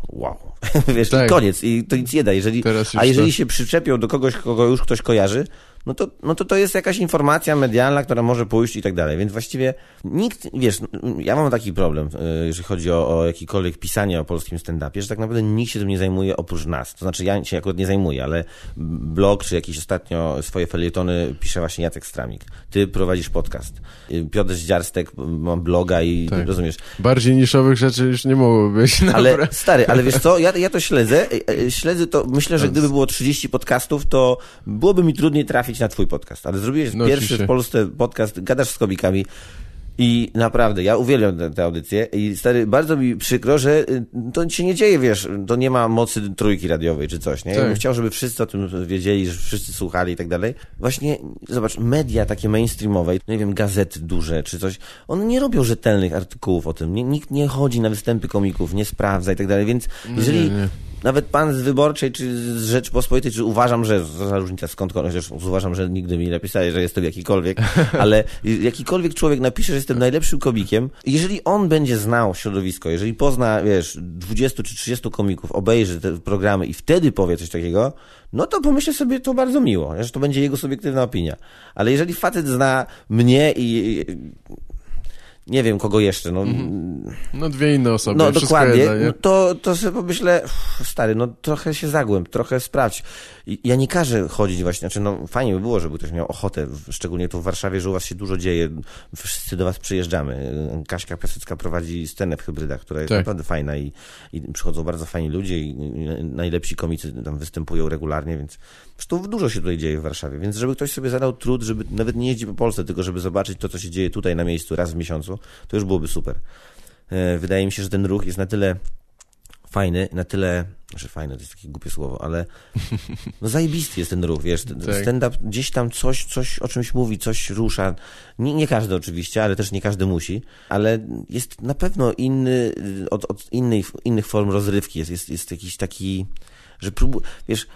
wow. (laughs) Wiesz, Tak. i koniec. I to nic nie da. Jeżeli, a jeżeli to- się przyczepią do kogoś, kogo już ktoś kojarzy, no to, no to to jest jakaś informacja medialna, która może pójść i tak dalej. Więc właściwie nikt, wiesz, ja mam taki problem, y, jeżeli chodzi o, o jakikolwiek pisanie o polskim stand-upie, że tak naprawdę nikt się tym nie zajmuje oprócz nas. To znaczy ja się akurat nie zajmuję, ale blog czy jakieś ostatnio swoje felietony pisze właśnie Jacek Stramik. Ty prowadzisz podcast. Y, Piotr Zdziarstek ma bloga i Tak. rozumiesz. Bardziej niszowych rzeczy już nie mogło być. (laughs) Ale Dobra. stary, ale wiesz co, ja, ja to śledzę, śledzę to, myślę, że gdyby było 30 podcastów, to byłoby mi trudniej trafić na twój podcast, ale zrobiłeś No, pierwszy oczywiście. w Polsce podcast, gadasz z komikami i naprawdę, ja uwielbiam te, te audycje i stary, bardzo mi przykro, że y, to się nie dzieje, wiesz, to nie ma mocy trójki radiowej czy coś, nie? Ja Tak. bym chciał, żeby wszyscy o tym wiedzieli, że wszyscy słuchali i tak dalej. Właśnie, zobacz, media takie mainstreamowe, nie wiem, gazety duże czy coś, one nie robią rzetelnych artykułów o tym, nie, nikt nie chodzi na występy komików, nie sprawdza i tak dalej, więc jeżeli nie, nie. Nawet pan z Wyborczej, czy z Rzeczpospolitej, czy uważam, że, za różnica skąd, chociaż uważam, że nigdy mi nie napisali, że jestem jakikolwiek, (laughs) ale jakikolwiek człowiek napisze, że jestem najlepszym komikiem, jeżeli on będzie znał środowisko, jeżeli pozna, wiesz, 20 czy 30 komików, obejrzy te programy i wtedy powie coś takiego, no to pomyślę sobie to bardzo miło, że to będzie jego subiektywna opinia. Ale jeżeli facet zna mnie i nie wiem kogo jeszcze, no. No dwie inne osoby, No dokładnie, jedno, no to, to sobie pomyślę, uff, stary, no trochę się zagłęb, trochę sprawdź. Ja nie każę chodzić właśnie, znaczy no fajnie by było, żeby ktoś miał ochotę, szczególnie tu w Warszawie, że u was się dużo dzieje, wszyscy do was przyjeżdżamy. Kaśka Piasecka prowadzi scenę w hybrydach, która jest Tak. naprawdę fajna i, i przychodzą bardzo fajni ludzie i, i najlepsi komicy tam występują regularnie, więc zresztą dużo się tutaj dzieje w Warszawie, więc żeby ktoś sobie zadał trud, żeby nawet nie jeździć po Polsce, tylko żeby zobaczyć to, co się dzieje tutaj na miejscu raz w miesiącu, to już byłoby super. E, Wydaje mi się, że ten ruch jest na tyle fajny, na tyle, że fajne to jest takie głupie słowo, ale (laughs) no zajebisty jest ten ruch, wiesz, Tak. stand-up gdzieś tam coś, coś o czymś mówi, coś rusza, nie, nie każdy oczywiście, ale też nie każdy musi, ale jest na pewno inny od, od innej, innych form rozrywki, jest, jest, jest jakiś taki, że próbu, wiesz,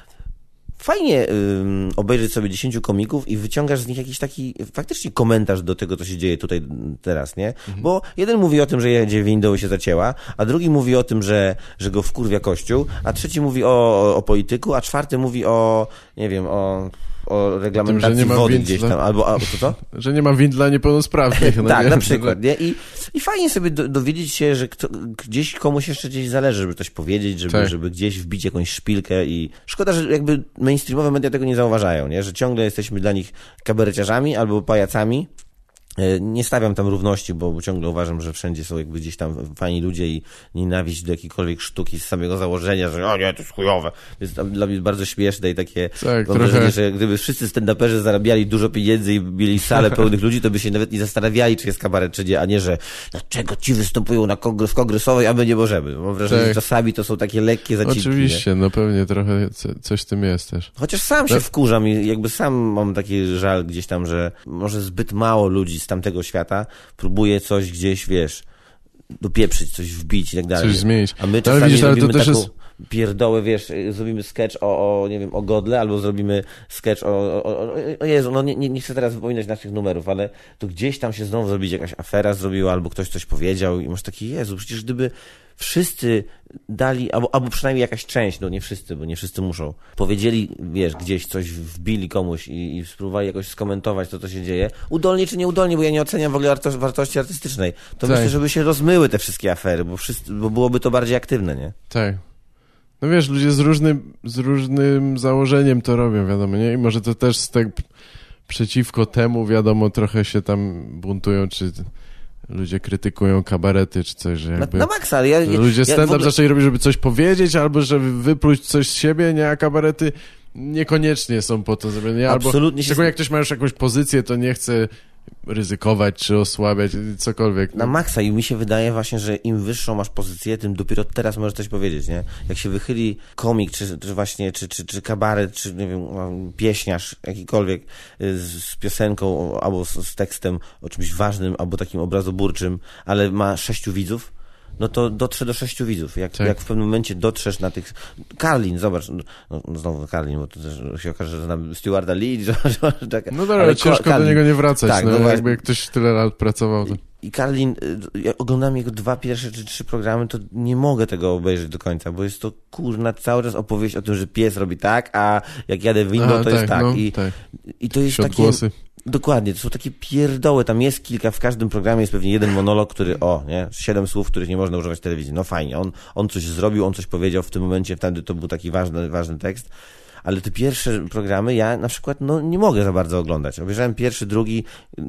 fajnie ym, obejrzeć sobie 10 komików i wyciągasz z nich jakiś taki faktycznie komentarz do tego, co się dzieje tutaj teraz, nie? Bo jeden mówi o tym, że jedzie windą i się zacięła, a drugi mówi o tym, że, że go wkurwia kościół, a trzeci mówi o, o polityku, a czwarty mówi o, nie wiem, o, o reglamentacji ma wody gdzieś tam, albo, a, to co? (laughs) Że nie ma win dla niepełnosprawnych. (laughs) no tak, nie? na przykład, nie? I, i fajnie sobie do, dowiedzieć się, że kto, gdzieś komuś jeszcze gdzieś zależy, żeby coś powiedzieć, żeby, Tak. żeby gdzieś wbić jakąś szpilkę i szkoda, że jakby mainstreamowe media tego nie zauważają, nie? Że ciągle jesteśmy dla nich kabareciarzami albo pajacami. E, Nie stawiam tam równości, bo ciągle uważam, że wszędzie są jakby gdzieś tam fajni ludzie i nienawiść do jakiejkolwiek sztuki z samego założenia, że o nie, to jest chujowe. Jest tam dla mnie bardzo śmieszne i takie Tak, mam wrażenie, że gdyby wszyscy stand-uperzy zarabiali dużo pieniędzy i mieli salę (laughs) pełnych ludzi, to by się nawet nie zastanawiali, czy jest kabaret, czy nie, a nie, że dlaczego ci występują na kongres, w kongresowej, a my nie możemy. Mam wrażenie, Tak. że czasami to są takie lekkie zacinki. nie? Oczywiście, no pewnie trochę co- coś w tym jest też. Chociaż sam się Tak. wkurzam i jakby sam mam taki żal gdzieś tam, że może zbyt mało ludzi z tamtego świata próbuje coś gdzieś, wiesz, dopieprzyć, coś wbić i tak dalej. Coś zmienić. A my No, ale czasami widzisz, ale to też taką jest- pierdołę, wiesz, y, zrobimy sketch o, o, nie wiem, o Godle, albo zrobimy sketch o, o, o, Jezu, no nie, nie, chcę teraz wypominać naszych numerów, ale to gdzieś tam się znowu zrobić jakaś afera zrobiła, albo ktoś coś powiedział i masz taki, Jezu, przecież gdyby wszyscy dali, albo, albo przynajmniej jakaś część, no nie wszyscy, bo nie wszyscy muszą, powiedzieli, wiesz, gdzieś coś wbili komuś i, i spróbowali jakoś skomentować to, co się dzieje, udolnie czy nieudolnie, bo ja nie oceniam w ogóle warto, wartości artystycznej, to Tak. myślę, żeby się rozmyły te wszystkie afery, bo, wszyscy, bo byłoby to bardziej aktywne, nie? Tak. No wiesz, ludzie z różnym, z różnym założeniem to robią, wiadomo, nie? I może to też z tak przeciwko temu, wiadomo, trochę się tam buntują, czy ludzie krytykują kabarety, czy coś, że Na, jakby... na maksa, ale ja... ja- ludzie ja stand-up ogóle- zaczęli robić, żeby coś powiedzieć, albo żeby wypluć coś z siebie, nie? A kabarety niekoniecznie są po to zrobione, albo Absolutnie się szczególnie jak ktoś ma już jakąś pozycję, to nie chce ryzykować, czy osłabiać, cokolwiek. Na maksa i mi się wydaje właśnie, że im wyższą masz pozycję, tym dopiero teraz możesz coś powiedzieć, nie? Jak się wychyli komik, czy, czy właśnie, czy, czy, czy kabaret, czy nie wiem, pieśniarz jakikolwiek y, z, z piosenką albo z, z tekstem o czymś ważnym, albo takim obrazoburczym, ale ma sześciu widzów, no to dotrze do sześciu widzów. Jak, Tak. jak w pewnym momencie dotrzesz na tych... Karlin, zobacz, no, no znowu Karlin, bo to też się okaże, że znam Stewarda Lee, (laughs) że, że, że tak, No dobra, ale ale Ko- ciężko do Carlin- niego nie wracać, Tak, no, no jakby jak ktoś tyle lat pracował, to... i Karlin, y, ja oglądam jego dwa pierwsze czy trzy programy, to nie mogę tego obejrzeć do końca, bo jest to kurna cały czas opowieść o tym, że pies robi tak, a jak jadę windą, to jest tak. no, I, tak. I to jest takie. Odgłosy. Dokładnie, to są takie pierdoły. Tam jest kilka, w każdym programie jest pewnie jeden monolog, który, o, nie, siedem słów, których nie można używać w telewizji. No fajnie, on, on coś zrobił, on coś powiedział w tym momencie, wtedy to był taki ważny, ważny tekst. Ale te pierwsze programy ja na przykład no, nie mogę za bardzo oglądać. Obejrzałem pierwszy, drugi,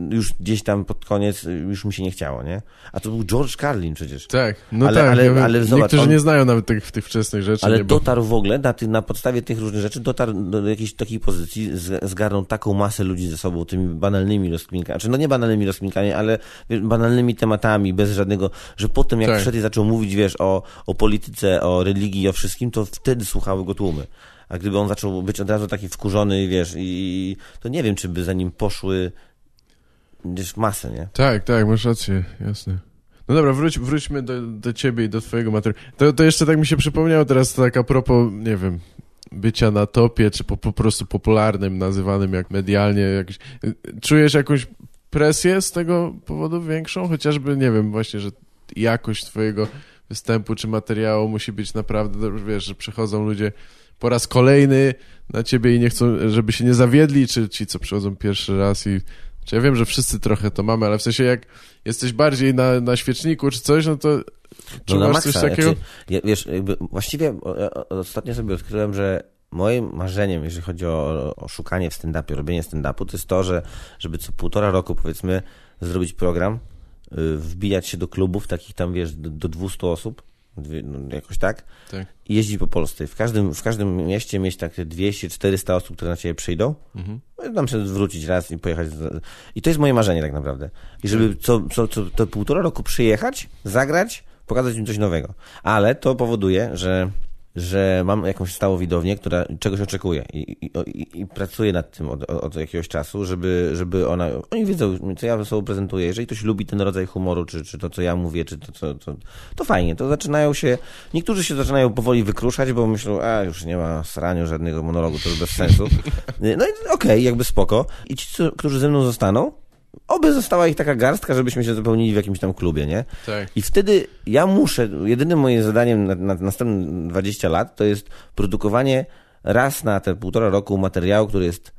już gdzieś tam pod koniec już mi się nie chciało, nie? A to był George Carlin przecież. Tak, no Ale- tak. ale- wiem. ale zobacz, Niektórzy on- nie znają nawet tych, tych wczesnych rzeczy. Ale dotarł w ogóle na, ty, na podstawie tych różnych rzeczy, dotarł do jakiejś takiej pozycji, z, zgarnął taką masę ludzi ze sobą tymi banalnymi rozkminkami, znaczy no nie banalnymi rozkminkami, ale banalnymi tematami, bez żadnego, że potem jak Tak. wszedł i zaczął mówić, wiesz, o, o polityce, o religii, o wszystkim, to wtedy słuchały go tłumy. A gdyby on zaczął być od razu taki wkurzony, wiesz, i to nie wiem, czy by za nim poszły wiesz, masę, nie? Tak, tak, masz rację, jasne. No dobra, wróć, wróćmy do, do ciebie i do twojego materiału. To, to jeszcze tak mi się przypomniało teraz tak a propos, nie wiem, bycia na topie, czy po, po prostu popularnym, nazywanym jak medialnie. Czujesz jakąś presję z tego powodu większą? Chociażby, nie wiem, właśnie, że jakość twojego występu czy materiału musi być naprawdę, wiesz, że przychodzą ludzie po raz kolejny na ciebie i nie chcą, żeby się nie zawiedli, czy ci, co przychodzą pierwszy raz i czy ja wiem, że wszyscy trochę to mamy, ale w sensie jak jesteś bardziej na, na świeczniku czy coś, no to No na masz maksa. coś takiego? Znaczy, ja, wiesz, właściwie ostatnio sobie odkryłem, że moim marzeniem, jeżeli chodzi o, o szukanie w stand-upie, robienie stand-upu, to jest to, że żeby co półtora roku, powiedzmy, zrobić program, y, wbijać się do klubów, takich tam, wiesz, do, do 200 osób, no, jakoś tak, Tak. i jeździć po Polsce. W każdym, w każdym mieście mieć tak 200-400 osób, które na ciebie przyjdą, Mhm. no, tam się wrócić raz i pojechać. I to jest moje marzenie tak naprawdę. I żeby co, co, co to półtora roku przyjechać, zagrać, pokazać im coś nowego. Ale to powoduje, że, że mam jakąś stałą widownię, która czegoś oczekuje i, i, i, i pracuję nad tym od, od jakiegoś czasu, żeby, żeby ona, oni wiedzą, co ja ze sobą prezentuję. Jeżeli ktoś lubi ten rodzaj humoru, czy, czy to, co ja mówię, czy to, co, to, to fajnie. To zaczynają się, niektórzy się zaczynają powoli wykruszać, bo myślą, a już nie ma sraniu żadnego monologu, to już bez sensu. (laughs) No i okej, jakby spoko. I ci, którzy ze mną zostaną, oby została ich taka garstka, żebyśmy się zapełnili w jakimś tam klubie, nie? Tak. I wtedy ja muszę, jedynym moim zadaniem na, na następne 20 lat to jest produkowanie raz na te półtora roku materiału, który jest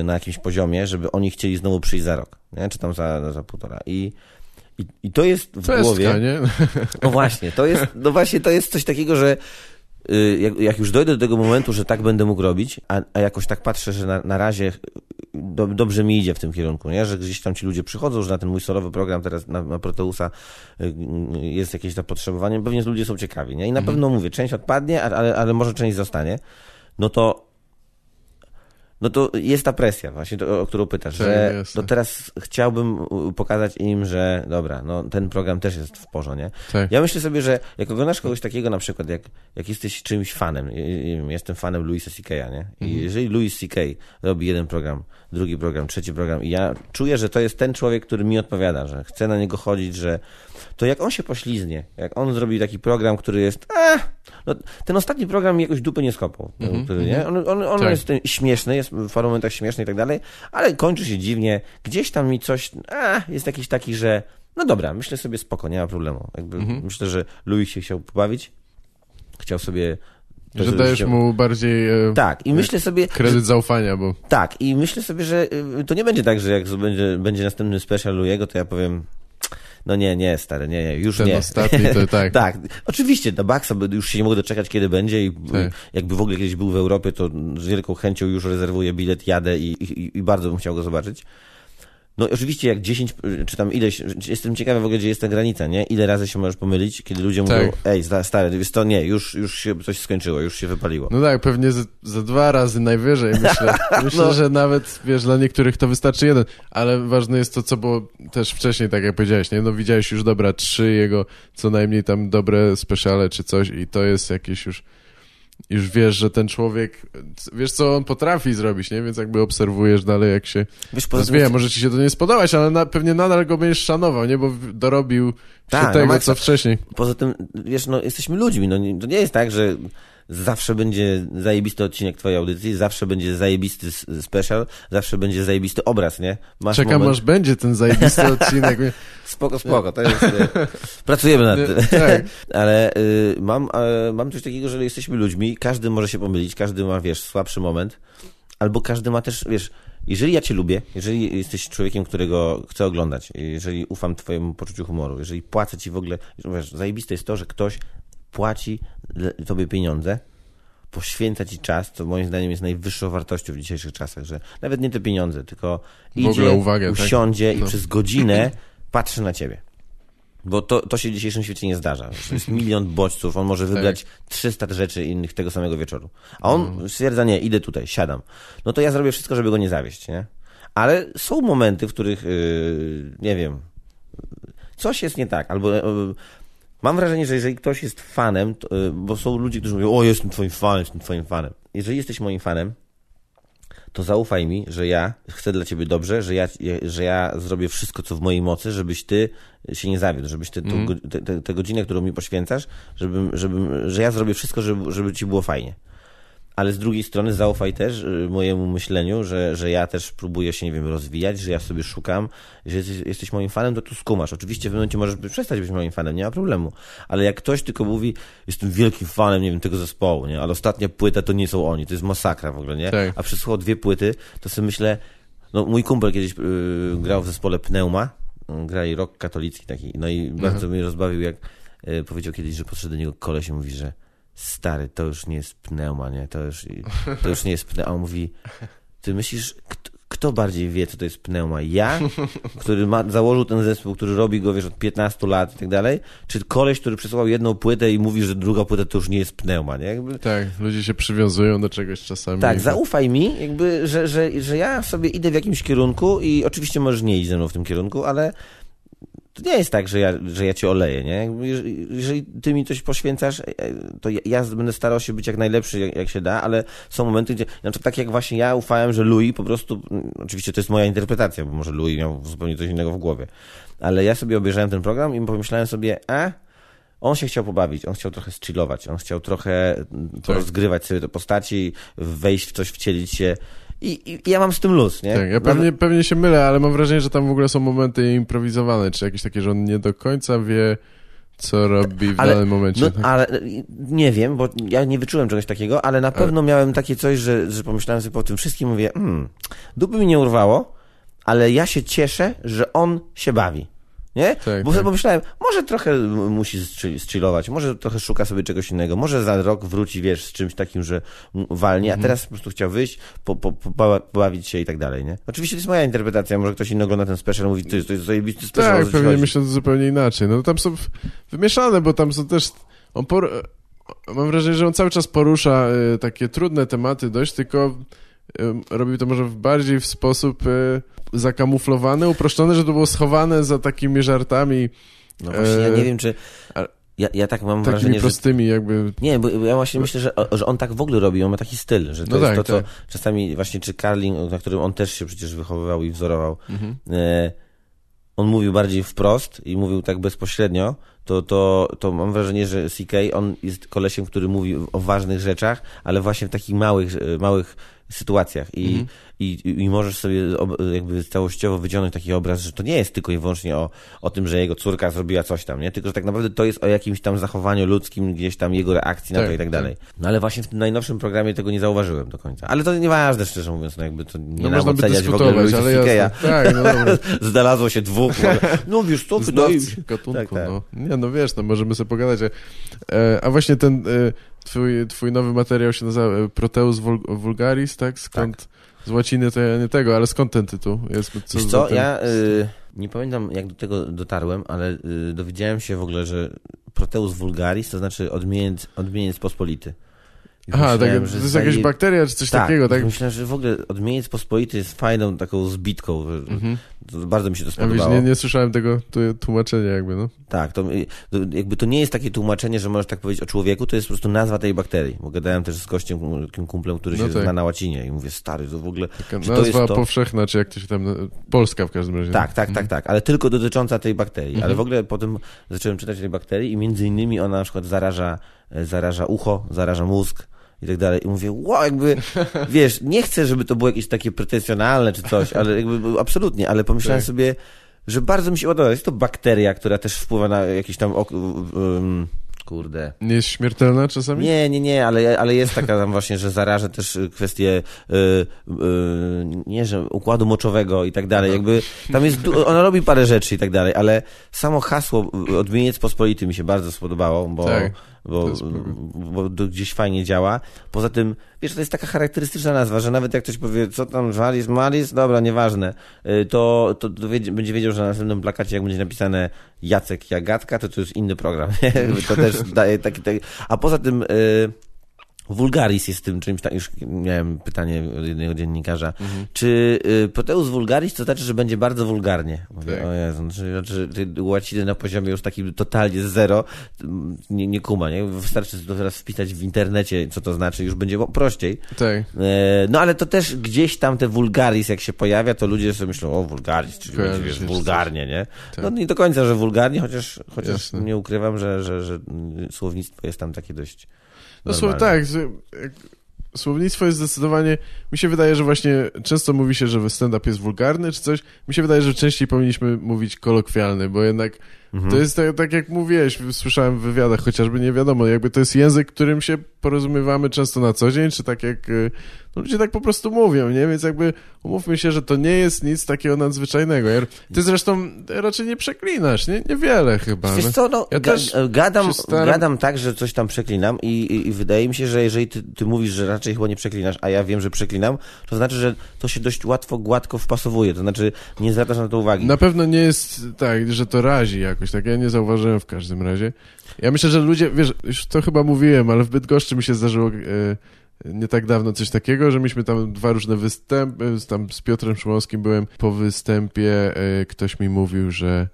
y, na jakimś poziomie, żeby oni chcieli znowu przyjść za rok, nie? czy tam za, za półtora. I, i, I to jest w głowie. nie? (laughs) No właśnie, to jest, no właśnie, to jest coś takiego, że y, jak, jak już dojdę do tego momentu, że tak będę mógł robić, a, a jakoś tak patrzę, że na, na razie do, dobrze mi idzie w tym kierunku, nie? że gdzieś tam ci ludzie przychodzą, że na ten mój solowy program teraz na, na Proteusa y, y, jest jakieś zapotrzebowanie, pewnie ludzie są ciekawi, nie? I na pewno mówię, część odpadnie, ale, ale może część zostanie, no to no to jest ta presja właśnie, to, o którą pytasz, Tak, że jasne. no teraz chciałbym pokazać im, że dobra, no ten program też jest w porządku, nie? Tak. Ja myślę sobie, że jak oglądasz kogoś takiego na przykład, jak, jak jesteś czymś fanem, jestem fanem Louisa C.K.'a, nie? I jeżeli Louis C.K. robi jeden program, drugi program, trzeci program i ja czuję, że to jest ten człowiek, który mi odpowiada, że chcę na niego chodzić, że to jak on się pośliznie, jak on zrobi taki program, który jest, a, no, ten ostatni program jakoś dupy nie skopał, ten, który, nie? On, on, on Tak. jest ten śmieszny, jest w paru momentach śmieszny i tak dalej, ale kończy się dziwnie, gdzieś tam mi coś, a, jest jakiś taki, że no dobra, myślę sobie spoko, nie ma problemu. Jakby Myślę, że Louis się chciał pobawić, chciał sobie... Że dajesz mu bardziej e, Tak, i myślę sobie, kredyt zaufania, bo tak, i myślę sobie, że y, to nie będzie tak, że jak będzie, będzie następny special Louiego, to ja powiem, no nie, nie, stary, nie, nie, już ten nie. ostatni to (laughs) tak. tak, oczywiście, do Baxa już się nie mogę doczekać, kiedy będzie i Tak. jakby w ogóle kiedyś był w Europie, to z wielką chęcią już rezerwuję bilet, jadę i, i, i bardzo bym chciał go zobaczyć. No oczywiście jak 10, czy tam ileś, jestem ciekawy w ogóle, gdzie jest ta granica, nie? Ile razy się możesz pomylić, kiedy ludzie Tak. mówią, ej, sta- stary, wiesz to nie, już, już się coś skończyło, już się wypaliło. No tak, pewnie za, za dwa razy najwyżej, myślę. (laughs) Myślę, No. że nawet, wiesz, dla niektórych to wystarczy jeden, ale ważne jest to, co było też wcześniej, tak jak powiedziałeś, nie? No widziałeś już, dobra, trzy jego co najmniej tam dobre speciale czy coś i to jest jakieś już, już wiesz, że ten człowiek, wiesz, co on potrafi zrobić, nie? Więc jakby obserwujesz dalej, jak się Wiesz, rozwija. Może ci się to nie spodobać, ale na, pewnie nadal go będziesz szanował, nie? Bo dorobił Tak, się no tego, maksa. co wcześniej. Poza tym, wiesz, no jesteśmy ludźmi, no nie, to nie jest tak, że zawsze będzie zajebisty odcinek twojej audycji, zawsze będzie zajebisty special, zawsze będzie zajebisty obraz, nie? Masz Czekam, moment- aż będzie ten zajebisty (laughs) odcinek. Spoko, spoko, to jest... e, (laughs) Pracujemy nad tym. tak. (laughs) Ale y, mam, e, mam coś takiego, że jesteśmy ludźmi, każdy może się pomylić, każdy ma, wiesz, słabszy moment, albo każdy ma też, wiesz, jeżeli ja cię lubię, jeżeli jesteś człowiekiem, którego chcę oglądać, jeżeli ufam twojemu poczuciu humoru, jeżeli płacę ci w ogóle, wiesz, zajebiste jest to, że ktoś płaci tobie pieniądze, poświęca ci czas, co moim zdaniem jest najwyższą wartością w dzisiejszych czasach, że nawet nie te pieniądze, tylko idzie, uwagę, tak? usiądzie i No. przez godzinę (clears throat) patrzy na ciebie. Bo to, to się w dzisiejszym świecie nie zdarza. Jest milion (laughs) bodźców, on może wybrać 300 rzeczy innych tego samego wieczoru. A on stwierdza, nie, idę tutaj, siadam. No to ja zrobię wszystko, żeby go nie zawieść, nie? Ale są momenty, w których, yy, nie wiem, coś jest nie tak, albo yy, mam wrażenie, że jeżeli ktoś jest fanem, to, yy, bo są ludzie, którzy mówią, o, jestem twoim fanem, jestem twoim fanem. Jeżeli jesteś moim fanem, to zaufaj mi, że ja chcę dla ciebie dobrze, że ja, że ja zrobię wszystko, co w mojej mocy, żebyś ty się nie zawiódł, żebyś ty, mm. te godzinę, którą mi poświęcasz, żebym, żebym, że ja zrobię wszystko, żeby, żeby ci było fajnie. Ale z drugiej strony zaufaj też y, mojemu myśleniu, że, że ja też próbuję się, nie wiem, rozwijać, że ja sobie szukam, że jesteś, jesteś moim fanem, to tu skumasz. Oczywiście w pewnym momencie możesz przestać być moim fanem, nie ma problemu. Ale jak ktoś tylko mówi, jestem wielkim fanem, nie wiem, tego zespołu, nie? Ale ostatnia płyta to nie są oni, to jest masakra w ogóle, nie? Tak. A przesłuchał dwie płyty, to sobie myślę, no mój kumpel kiedyś y, grał w zespole Pneuma, grali rock katolicki taki, no i bardzo mnie rozbawił, jak y, powiedział kiedyś, że podszedł do niego koleś i mówi, że stary, to już nie jest pneuma, nie? To już, to już nie jest pneuma. A on mówi, ty myślisz, kto, kto bardziej wie, co to jest pneuma? Ja, który ma, założył ten zespół, który robi go, wiesz, od 15 lat i tak dalej? Czy koleś, który przesłał jedną płytę i mówi, że druga płyta to już nie jest pneuma, nie? Jakby, Tak, ludzie się przywiązują do czegoś czasami. tak, zaufaj mi, jakby, że, że, że ja sobie idę w jakimś kierunku i oczywiście możesz nie iść ze mną w tym kierunku, ale to nie jest tak, że ja, że ja cię oleję, nie? Jeżeli, ty mi coś poświęcasz, e, to ja, ja będę starał się być jak najlepszy, jak, jak się da, ale są momenty, gdzie, na przykład tak jak właśnie ja ufałem, że Louis po prostu, mm, oczywiście to jest moja interpretacja, bo może Louis miał zupełnie coś innego w głowie, ale ja sobie obejrzałem ten program i pomyślałem sobie, a on się chciał pobawić, on chciał trochę chillować, on chciał trochę mm, porozgrywać sobie te postaci, wejść w coś, wcielić się i, i, ja mam z tym luz, nie? Tak, ja pewnie, pewnie się mylę, ale mam wrażenie, że tam w ogóle są momenty improwizowane, czy jakieś takie, że on nie do końca wie, co robi w Ale- danym momencie. No, tak? ale e, nie wiem, bo ja nie wyczułem czegoś takiego, ale na pewno miałem takie coś, że, że pomyślałem sobie po tym wszystkim, mówię, hmm, dupy mi nie urwało, ale ja się cieszę, że on się bawi. Nie? Tak, Bo tak. sobie pomyślałem, może trochę musi zchi- zchillować, może trochę szuka sobie czegoś innego, może za rok wróci, wiesz, z czymś takim, że walnie, Mhm. a teraz po prostu chciał wyjść, po, po, po, pobawić się i tak dalej, nie? Oczywiście to jest moja interpretacja, może ktoś inny ogląda ten special i mówi, to jest, to jest zajebisty special, Tak, pewnie myślę zupełnie inaczej. No tam są wymieszane, bo tam są też... On por... Mam wrażenie, że on cały czas porusza y, takie trudne tematy dość, tylko y, robi to może w bardziej w sposób y, zakamuflowany, uproszczony, że to było schowane za takimi żartami, No właśnie, ja E, nie wiem, czy... Ja, ja tak mam takimi wrażenie, że prostymi jakby... Nie, bo ja właśnie myślę, że, że on tak w ogóle robi, on ma taki styl, że to No jest tak, to, co tak. czasami właśnie, czy Carlin, na którym on też się przecież wychowywał i wzorował, Mhm. e, on mówił bardziej wprost i mówił tak bezpośrednio, to, to, to mam wrażenie, że CK, on jest kolesiem, który mówi o ważnych rzeczach, ale właśnie w takich małych, e, małych sytuacjach i, Mhm. i, i możesz sobie ob, jakby całościowo wyciągnąć taki obraz, że to nie jest tylko i wyłącznie o, o tym, że jego córka zrobiła coś tam, nie? Tylko, że tak naprawdę to jest o jakimś tam zachowaniu ludzkim, gdzieś tam jego reakcji na Tak, to i tak tak. dalej. No ale właśnie w tym najnowszym programie tego nie zauważyłem do końca. Ale to nieważne, szczerze mówiąc, no jakby to nie No można oceniać w ogóle Louisa jasne. Tak, no dobra. (laughs) Znalazło się dwóch. No (laughs) wiesz co. Znawcy gatunku, Tak, tak. no. Nie, no wiesz, no możemy sobie pogadać. E, a właśnie ten e, twój, twój nowy materiał się nazywa e, Proteus Vul Vulgaris, tak? Skąd? Z łaciny to ja nie tego, ale skąd ten tytuł? Jest, co Wiesz co, ten- ja y, nie pamiętam jak do tego dotarłem, ale y, dowiedziałem się w ogóle, że Proteus vulgaris to znaczy odmieniec, odmieniec pospolity. I Aha, tak, myślałem, to że jest jakaś bakteria czy coś tak, takiego, tak? Myślałem, że w ogóle odmieniec pospolity jest fajną taką zbitką. Mhm. To bardzo mi się to Ja spodobało. nie, nie słyszałem tego tłumaczenia jakby, no. Tak, to, to jakby to nie jest takie tłumaczenie, że możesz tak powiedzieć o człowieku, to jest po prostu nazwa tej bakterii. Bo gadałem też z gościem, takim kumplem, który No się tak. zna na łacinie i mówię, stary, to w ogóle... Taka Czy to nazwa jest to? powszechna, czy jak to się tam... Polska w każdym razie. Tak, tak, tak, tak, ale tylko dotycząca tej bakterii. Ale Mhm. w ogóle potem zacząłem czytać o tej bakterii i między innymi ona na przykład zaraża, e, zaraża ucho, zaraża mózg i tak dalej. I mówię, wow, jakby, (laughs) wiesz, nie chcę, żeby to było jakieś takie pretensjonalne czy coś, ale jakby absolutnie, ale pomyślałem Tak. sobie, że bardzo mi się podoba. Jest to bakteria, która też wpływa na jakieś tam, ok- um, kurde, Nie jest śmiertelna czasami? nie, nie, nie, ale, ale jest taka tam właśnie, że zaraża też kwestie y, y, nie, że układu moczowego i tak dalej. Jakby tam jest, ona robi parę rzeczy i tak dalej, ale samo hasło y, odmieniec pospolity mi się bardzo spodobało, bo, Tak, bo, bo gdzieś fajnie działa. Poza tym, wiesz, to jest taka charakterystyczna nazwa, że nawet jak ktoś powie, co tam, Walis, Malis, dobra, nieważne, y, to, to, to wiedzie, będzie wiedział, że na następnym plakacie, jak będzie napisane Jacek Jagatka, to to jest inny program. (laughs) to też daje taki, taki... A poza tym... Y, Wulgaris jest tym czymś, tak już miałem pytanie od jednego dziennikarza, czy y, Proteus Vulgaris to znaczy, że będzie bardzo wulgarnie? Mówię, Tak. o Jezu, znaczy, znaczy łaciny na poziomie już takim totalnie zero, nie, nie kuma, nie? Wystarczy to teraz wpisać w internecie, co to znaczy, już będzie prościej. Tak. E, No ale to też gdzieś tam te wulgaris, jak się pojawia, to ludzie sobie myślą, o wulgaris, czyli Kojarzy będzie, wiesz, wulgarnie, nie? Tak. No nie do końca, że wulgarnie, chociaż, chociaż Jasne. nie ukrywam, że, że, że mm, słownictwo jest tam takie dość No normalne. tak. Słownictwo jest zdecydowanie. Mi się wydaje, że właśnie często mówi się, że stand-up jest wulgarny czy coś. Mi się wydaje, że częściej powinniśmy mówić kolokwialny, bo jednak Mhm. to jest tak, tak jak mówiłeś, słyszałem w wywiadach, chociażby nie wiadomo, jakby to jest język, którym się porozumiewamy często na co dzień, czy tak jak y, ludzie tak po prostu mówią, nie? Więc jakby umówmy się, że to nie jest nic takiego nadzwyczajnego. Ty zresztą raczej nie przeklinasz, nie? Niewiele chyba. Wiesz no. co, no, Ja ga, też gadam, staram- gadam tak, że coś tam przeklinam i, i, i wydaje mi się, że jeżeli ty, ty mówisz, że raczej chyba nie przeklinasz, a ja wiem, że przeklinam, to znaczy, że to się dość łatwo, gładko wpasowuje, to znaczy nie zwracasz na to uwagi. Na pewno nie jest tak, że to razi jakoś, tak ja nie zauważyłem w każdym razie. Ja myślę, że ludzie, wiesz, już to chyba mówiłem, ale w Bydgoszczy mi się zdarzyło e, nie tak dawno coś takiego, że mieliśmy tam dwa różne występy, tam z Piotrem Szymowskim byłem po występie, e, ktoś mi mówił, że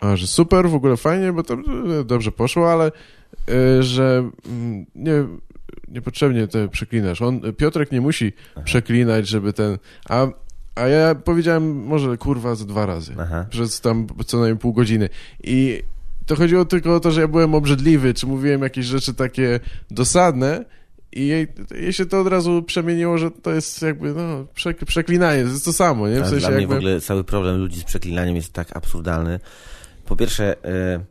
a, że super, w ogóle fajnie, bo to e, dobrze poszło, ale e, że mm, nie, niepotrzebnie to przeklinasz. On, Piotrek nie musi przeklinać, żeby ten, a, a ja powiedziałem może kurwa z dwa razy Aha. przez tam co najmniej pół godziny. I to chodziło tylko o to, że ja byłem obrzydliwy, czy mówiłem jakieś rzeczy takie dosadne i jej, jej się to od razu przemieniło, że to jest jakby, no, przek przeklinanie, to jest to samo, nie? W sensie Dla mnie jakby... w ogóle cały problem ludzi z przeklinaniem jest tak absurdalny. Po pierwsze, e,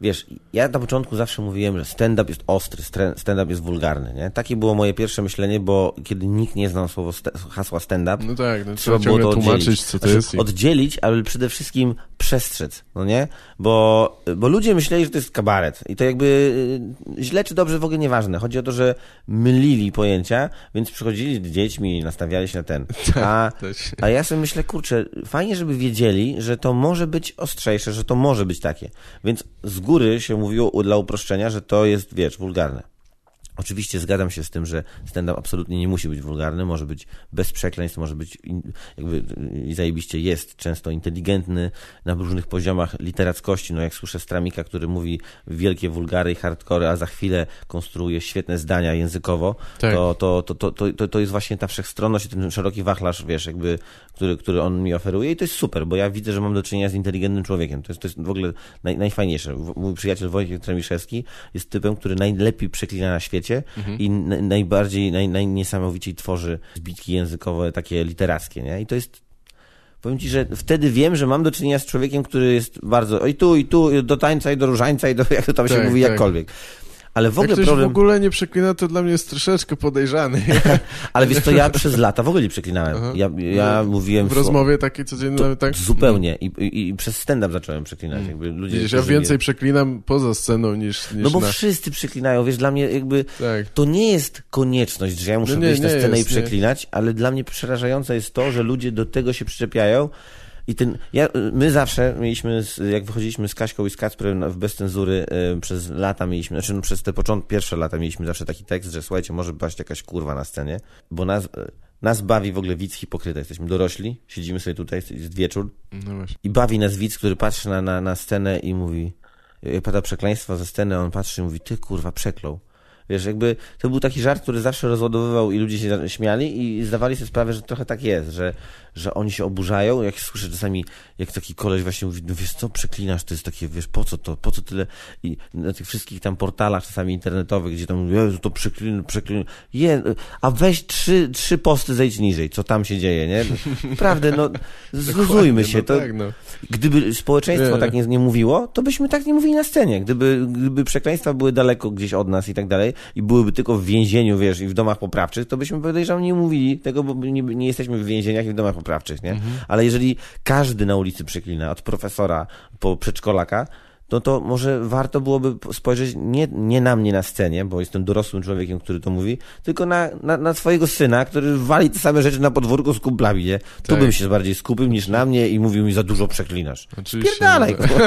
wiesz, ja na początku zawsze mówiłem, że stand-up jest ostry, stand-up jest wulgarny, nie? Takie było moje pierwsze myślenie, bo kiedy nikt nie znał słowo st- hasła stand-up, No tak, no, trzeba trzeba było to tłumaczyć, oddzielić. co to Znaczy, jest. Oddzielić, ale przede wszystkim przestrzec, no nie? Bo, bo ludzie myśleli, że to jest kabaret. I to jakby y, źle czy dobrze w ogóle nieważne. Chodzi o to, że mylili pojęcia, więc przychodzili z dziećmi i nastawiali się na ten. (laughs) A, Też. a ja sobie myślę, kurczę, fajnie, żeby wiedzieli, że to może być ostrzejsze, że to może być takie. Więc z góry się mówiło dla uproszczenia, że to jest, wiesz, wulgarne. Oczywiście zgadzam się z tym, że stand-up absolutnie nie musi być wulgarny, może być bez przekleństw, może być jakby zajebiście jest często inteligentny na różnych poziomach literackości. No jak słyszę Stramika, który mówi wielkie wulgary i hardkory, a za chwilę konstruuje świetne zdania językowo, Tak. to, to, to, to, to, to, jest właśnie ta wszechstronność i ten szeroki wachlarz, wiesz, jakby, który, który on mi oferuje i to jest super, bo ja widzę, że mam do czynienia z inteligentnym człowiekiem. To jest, to jest w ogóle naj, najfajniejsze. Mój przyjaciel Wojciech Tremiszewski jest typem, który najlepiej przeklina na świecie i n- najbardziej, naj, najniesamowiciej tworzy zbitki językowe, takie literackie, nie? I to jest Powiem ci, że wtedy wiem, że mam do czynienia z człowiekiem, który jest bardzo i tu, i tu, do tańca, i do różańca, i do, (laughs) jak to tam się Tak, mówi, tak. jakkolwiek. Ale w Jak ogóle ktoś problem... w ogóle nie przeklina, to dla mnie jest troszeczkę podejrzany. (laughs) Ale wiesz to ja (laughs) przez lata w ogóle nie przeklinałem. Aha. Ja, ja No, mówiłem... W sło- rozmowie takiej codziennej, To, tak? Zupełnie. I, i, I przez stand-up zacząłem przeklinać. Jakby ludzie, Widzisz, ja więcej mnie- przeklinam poza sceną niż, niż No bo na... wszyscy przeklinają, wiesz, dla mnie jakby... Tak. To nie jest konieczność, że ja muszę No nie, wyjść na nie scenę jest, i nie. przeklinać, ale dla mnie przerażające jest to, że ludzie do tego się przyczepiają i ten, ja, my zawsze mieliśmy, jak wychodziliśmy z Kaśką i z Kacprem w bez cenzury, y, przez lata mieliśmy, znaczy no, przez te początki, pierwsze lata mieliśmy zawsze taki tekst, że słuchajcie, może paść jakaś kurwa na scenie, bo nas, y, nas bawi w ogóle widz hipokryta. Jesteśmy dorośli, siedzimy sobie tutaj, jest wieczór No i bawi nas widz, który patrzy na, na, na scenę i mówi, jak pada przekleństwo ze sceny, a on patrzy i mówi, ty kurwa, przeklął. Wiesz, jakby to był taki żart, który zawsze rozładowywał i ludzie się śmiali i zdawali sobie sprawę, że trochę tak jest, że, że oni się oburzają. Jak słyszę czasami, jak taki koleś właśnie mówi, no wiesz co, przeklinasz, to jest takie, wiesz, po co to, po co tyle i na tych wszystkich tam portalach czasami internetowych, gdzie tam, Jezu, to przeklin, przeklin, je, a weź trzy, trzy posty zejdź niżej, co tam się dzieje, nie? Naprawdę, no, (laughs) zluzujmy się, no to, Tak, no. Gdyby społeczeństwo Nie. tak nie, nie mówiło, to byśmy tak nie mówili na scenie. Gdyby, gdyby przekleństwa były daleko gdzieś od nas i tak dalej i byłyby tylko w więzieniu, wiesz, i w domach poprawczych, to byśmy podejrzewam nie mówili tego, bo nie, nie jesteśmy w więzieniach i w domach poprawczych, nie? Ale jeżeli każdy na ulicy przeklina, od profesora po przedszkolaka, no to może warto byłoby spojrzeć nie, nie na mnie na scenie, bo jestem dorosłym człowiekiem, który to mówi, tylko na, na, na swojego syna, który wali te same rzeczy na podwórku z kumplami, nie? Tu Tak. bym się bardziej skupił niż na mnie i mówił mi za dużo przeklinasz. Oczywiście. Pierdalaj, no. (laughs)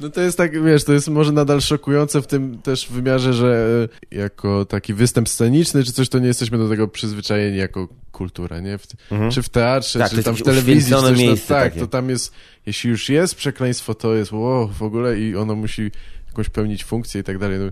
No to jest tak, wiesz, to jest może nadal szokujące w tym też wymiarze, że e, jako taki występ sceniczny czy coś, to nie jesteśmy do tego przyzwyczajeni jako kultura, nie? W, Mhm. Czy w teatrze, Tak, czy tam w telewizji, czy coś, to, miejsce tak, takie. to tam jest, jeśli już jest przekleństwo, to jest wow, w ogóle i ono musi jakąś pełnić funkcję i tak dalej. No,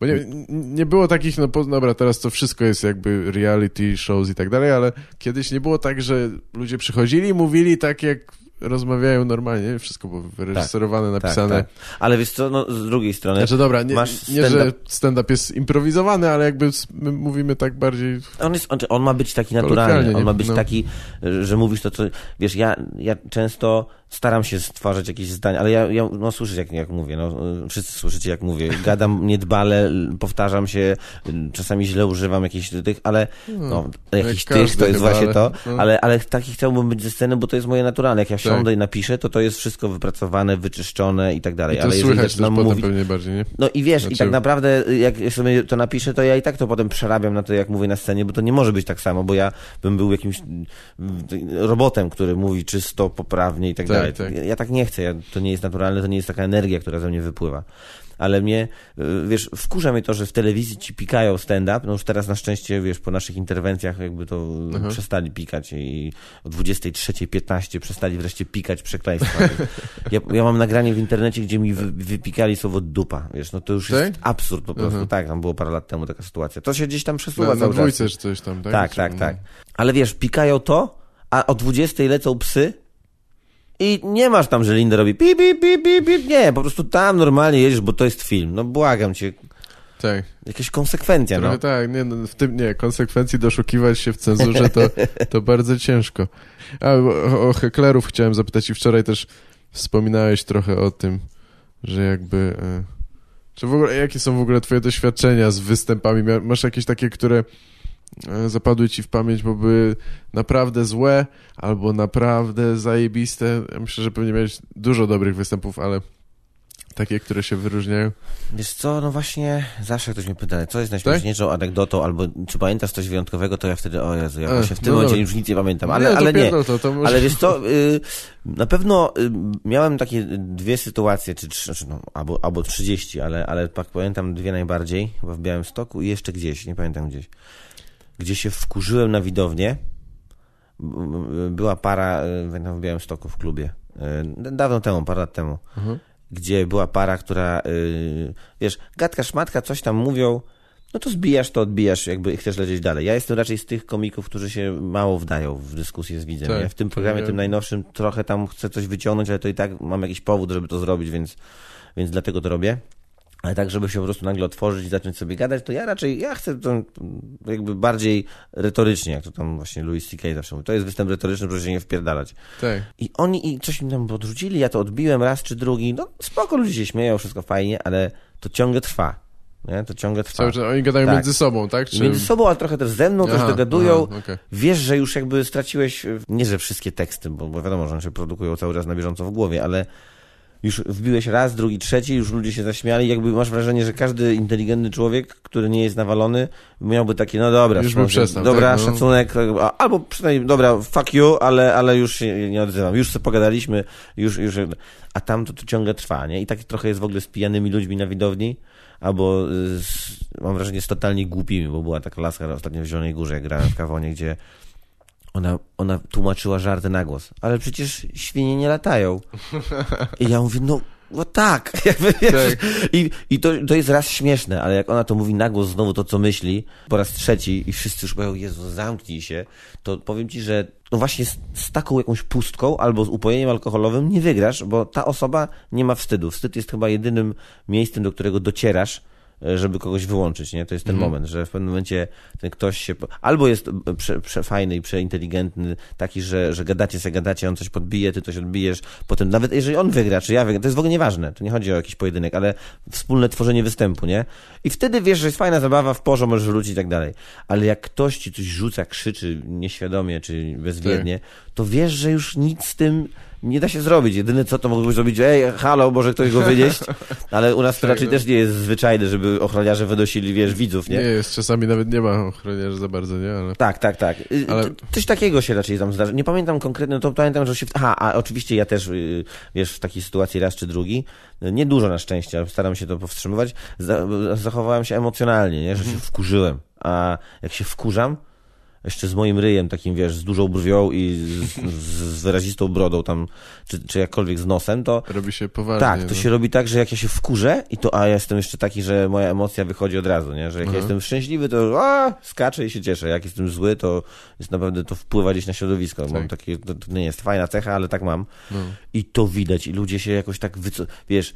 bo nie, nie było takich, no po, dobra, teraz to wszystko jest jakby reality shows i tak dalej, ale kiedyś nie było tak, że ludzie przychodzili i mówili tak, jak rozmawiają normalnie, wszystko było wyreżyserowane, Tak, napisane. tak. Ale wiesz co, no z drugiej strony... Znaczy dobra, nie, Masz nie że stand-up- jest improwizowany, ale jakby my mówimy tak bardziej... On, jest, on, on ma być taki naturalny, on ma być No. taki, że mówisz to, co... Wiesz, ja, ja często staram się stwarzać jakieś zdania, ale ja, ja no słyszysz jak, jak mówię, no, wszyscy słyszycie jak mówię, gadam (laughs) niedbale, powtarzam się, czasami źle używam jakichś tych, ale no, jakichś jak tych to jest chyba, właśnie to, no. ale, ale taki chciałbym być ze sceny, bo to jest moje naturalne, jak ja siądę Tak. i napiszę, to to jest wszystko wypracowane, wyczyszczone i tak dalej, I ale jeżeli zaczynam mówić, pewnie bardziej, nie? no i wiesz, i Znaczy- tak naprawdę y, jak sobie to napiszę, to ja i tak to potem przerabiam na to, jak mówię na scenie, bo to nie może być tak samo, bo ja bym był jakimś robotem, który mówi czysto, poprawnie i tak, Tak, dalej. Tak. Ja, ja tak nie chcę, ja, to nie jest naturalne, to nie jest taka energia, która ze mnie wypływa. Ale mnie, y, wiesz, wkurza mnie to, że w telewizji ci pikają stand-up, no już teraz na szczęście, wiesz, po naszych interwencjach jakby to Aha. przestali pikać i o 23.15 przestali wreszcie pikać przekleństwa. (laughs) Ja, ja mam nagranie w internecie, gdzie mi wy, wypikali słowo dupa, wiesz, no to już jest Tak? absurd po prostu, Aha. tak, tam było parę lat temu taka sytuacja. To się gdzieś tam przesuwa Na, na cały czas. czy coś tam, tak? Tak, tak, tak. Ale wiesz, pikają to, a o 20 lecą psy i nie masz tam, że Linda robi pip, pip, pip, pip, pip. Nie, po prostu tam normalnie jedziesz, bo to jest film. No błagam cię, Tak, jakaś konsekwencja, trochę no. tak, nie, no, w tym nie, konsekwencji doszukiwać się w cenzurze to, to bardzo ciężko. A o, o heklerów chciałem zapytać i wczoraj też wspominałeś trochę o tym, że jakby... E, czy w ogóle, jakie są w ogóle twoje doświadczenia z występami? Masz jakieś takie, które zapadły ci w pamięć, bo były naprawdę złe albo naprawdę zajebiste? Ja myślę, że pewnie miałeś dużo dobrych występów, ale takie, które się wyróżniają. Wiesz co, no właśnie, zawsze ktoś mnie pyta, co jest najśmieszniejszą anegdotą, albo czy pamiętasz coś wyjątkowego, to ja wtedy, o Jezu, ja E, właśnie w tym no momencie już nic nie pamiętam, ale nie, Ale, nie. To, to może... ale wiesz co, y, na pewno y, miałem takie dwie sytuacje, czy trzy, znaczy no, albo, albo 30, ale, ale tak pamiętam dwie najbardziej, chyba w Białymstoku i jeszcze gdzieś, nie pamiętam gdzieś, gdzie się wkurzyłem na widownię. Była para w Białymstoku w klubie, y, dawno temu, parę lat temu, Mhm. gdzie była para, która, y, wiesz, gadka, szmatka, coś tam mówią, no to zbijasz, to odbijasz, jakby chcesz lecieć dalej. Ja jestem raczej z tych komików, którzy się mało wdają w dyskusję z widzem. Tak, ja w tym programie, tym najnowszym, trochę tam chcę coś wyciągnąć, ale to i tak mam jakiś powód, żeby to zrobić, więc, więc dlatego to robię. Ale tak, żeby się po prostu nagle otworzyć i zacząć sobie gadać, to ja raczej, ja chcę to jakby bardziej retorycznie, jak to tam właśnie Louis C.K. zawsze mówi. To jest występ retoryczny, proszę się nie wpierdalać. Tak. I oni i coś mi tam podrzucili, ja to odbiłem raz czy drugi. No spoko, ludzie się śmieją, wszystko fajnie, ale to ciągle trwa. Nie? To ciągle trwa. Cały czas oni gadają Tak. między sobą, tak? Czy... Między sobą, ale trochę też ze mną, też Aha, dogadują. aha, okej. Wiesz, że już jakby straciłeś, nie że wszystkie teksty, bo, bo wiadomo, że one się produkują cały czas na bieżąco w głowie, ale już wbiłeś raz, drugi, trzeci, już ludzie się zaśmiali, jakby masz wrażenie, że każdy inteligentny człowiek, który nie jest nawalony, miałby takie, no dobra, Już przestał, dobra, tak, no. szacunek, albo przynajmniej, dobra, fuck you, ale, ale już się nie odzywam, już sobie pogadaliśmy, już, już, a tam to, to ciągle trwa, nie? I tak trochę jest w ogóle z pijanymi ludźmi na widowni, albo z, mam wrażenie z totalnie głupimi, bo była taka laska ostatnio w Zielonej Górze, jak grałem w Kawonie, gdzie ona, ona tłumaczyła żarty na głos, ale przecież świnie nie latają. I ja mówię, no, no tak, (laughs) Tak. i, i to, to jest raz śmieszne, ale jak ona to mówi na głos znowu to, co myśli, po raz trzeci i wszyscy już mówią, Jezu, zamknij się, to powiem ci, że no właśnie z, z taką jakąś pustką albo z upojeniem alkoholowym nie wygrasz, bo ta osoba nie ma wstydu. Wstyd jest chyba jedynym miejscem, do którego docierasz, żeby kogoś wyłączyć, nie? To jest ten moment, że w pewnym momencie ten ktoś się... Albo jest e, prze, przefajny i przeinteligentny, taki, że, że gadacie se gadacie, on coś podbije, ty coś odbijesz, potem nawet jeżeli on wygra, czy ja wygram, to jest w ogóle nieważne, to nie chodzi o jakiś pojedynek, ale wspólne tworzenie występu, nie? I wtedy wiesz, że jest fajna zabawa, w porze możesz wrócić i tak dalej. Ale jak ktoś ci coś rzuca, krzyczy nieświadomie, czy bezwiednie, to wiesz, że już nic z tym nie da się zrobić. Jedyne co to mogłoby zrobić, ej, halo, może ktoś go wynieść, (laughs) ale u nas to Tak, raczej no. też nie jest zwyczajne, żeby ochroniarze wynosili, wiesz, widzów, Nie nie? jest, czasami nawet nie ma ochroniarzy za bardzo, nie? Ale... Tak, tak, tak. Y, Ale- t- Coś takiego się raczej tam zdarza. Nie pamiętam konkretnie, to pamiętam, że się... Aha, a oczywiście ja też, y, wiesz, w takiej sytuacji raz czy drugi, y, nie dużo na szczęście, ale staram się to powstrzymywać, za, zachowałem się emocjonalnie, nie? Że Mhm. się wkurzyłem. A jak się wkurzam, jeszcze z moim ryjem takim, wiesz, z dużą brwią i z, z, wyrazistą brodą tam, czy, czy jakkolwiek z nosem, to Robi się poważnie. tak, to no. się robi tak, że jak ja się wkurzę i to, a ja jestem jeszcze taki, że moja emocja wychodzi od razu, nie? Że jak ja Mhm. jestem szczęśliwy, to a, skaczę i się cieszę. Jak jestem zły, to jest naprawdę, to wpływa gdzieś na środowisko. Mam Tak. takie, to, to nie jest fajna cecha, ale tak mam. No. I to widać i ludzie się jakoś tak wyco... Wiesz,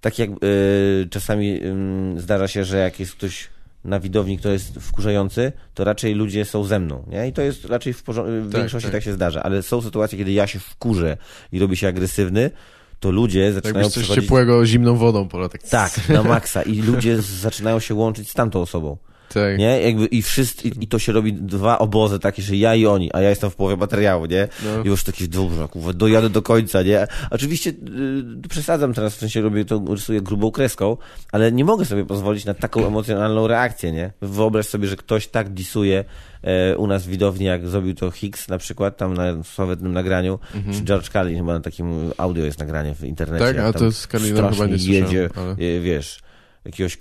tak jak y, czasami ym, zdarza się, że jak jest ktoś na widowni, kto jest wkurzający, to raczej ludzie są ze mną, nie? I to jest raczej w, w Tak, większości tak. tak. się zdarza, ale są sytuacje, kiedy ja się wkurzę i robię się agresywny, to ludzie zaczynają Jakbyś coś przechodzić... ciepłego zimną wodą pola. Tak, na maksa. I ludzie (laughs) zaczynają się łączyć z tamtą osobą. Tak. Nie? Jakby i wszyscy, i, i to się robi dwa obozy takie, że ja i oni, a ja jestem w połowie materiału, nie? No. I już taki kurwa, dojadę do końca, nie? Oczywiście y, przesadzam teraz, w sensie robię to, rysuję grubą kreską, ale nie mogę sobie pozwolić na taką emocjonalną reakcję, nie? Wyobraź sobie, że ktoś tak disuje e, u nas w widowni, jak zrobił to Hicks na przykład, tam na sławetnym nagraniu, czy George Carlin, chyba na takim audio jest nagranie w internecie. Mhm. Tak, a to z Carlinem chyba nie słyszałem, jedzie, ale- e, wiesz, jakiegoś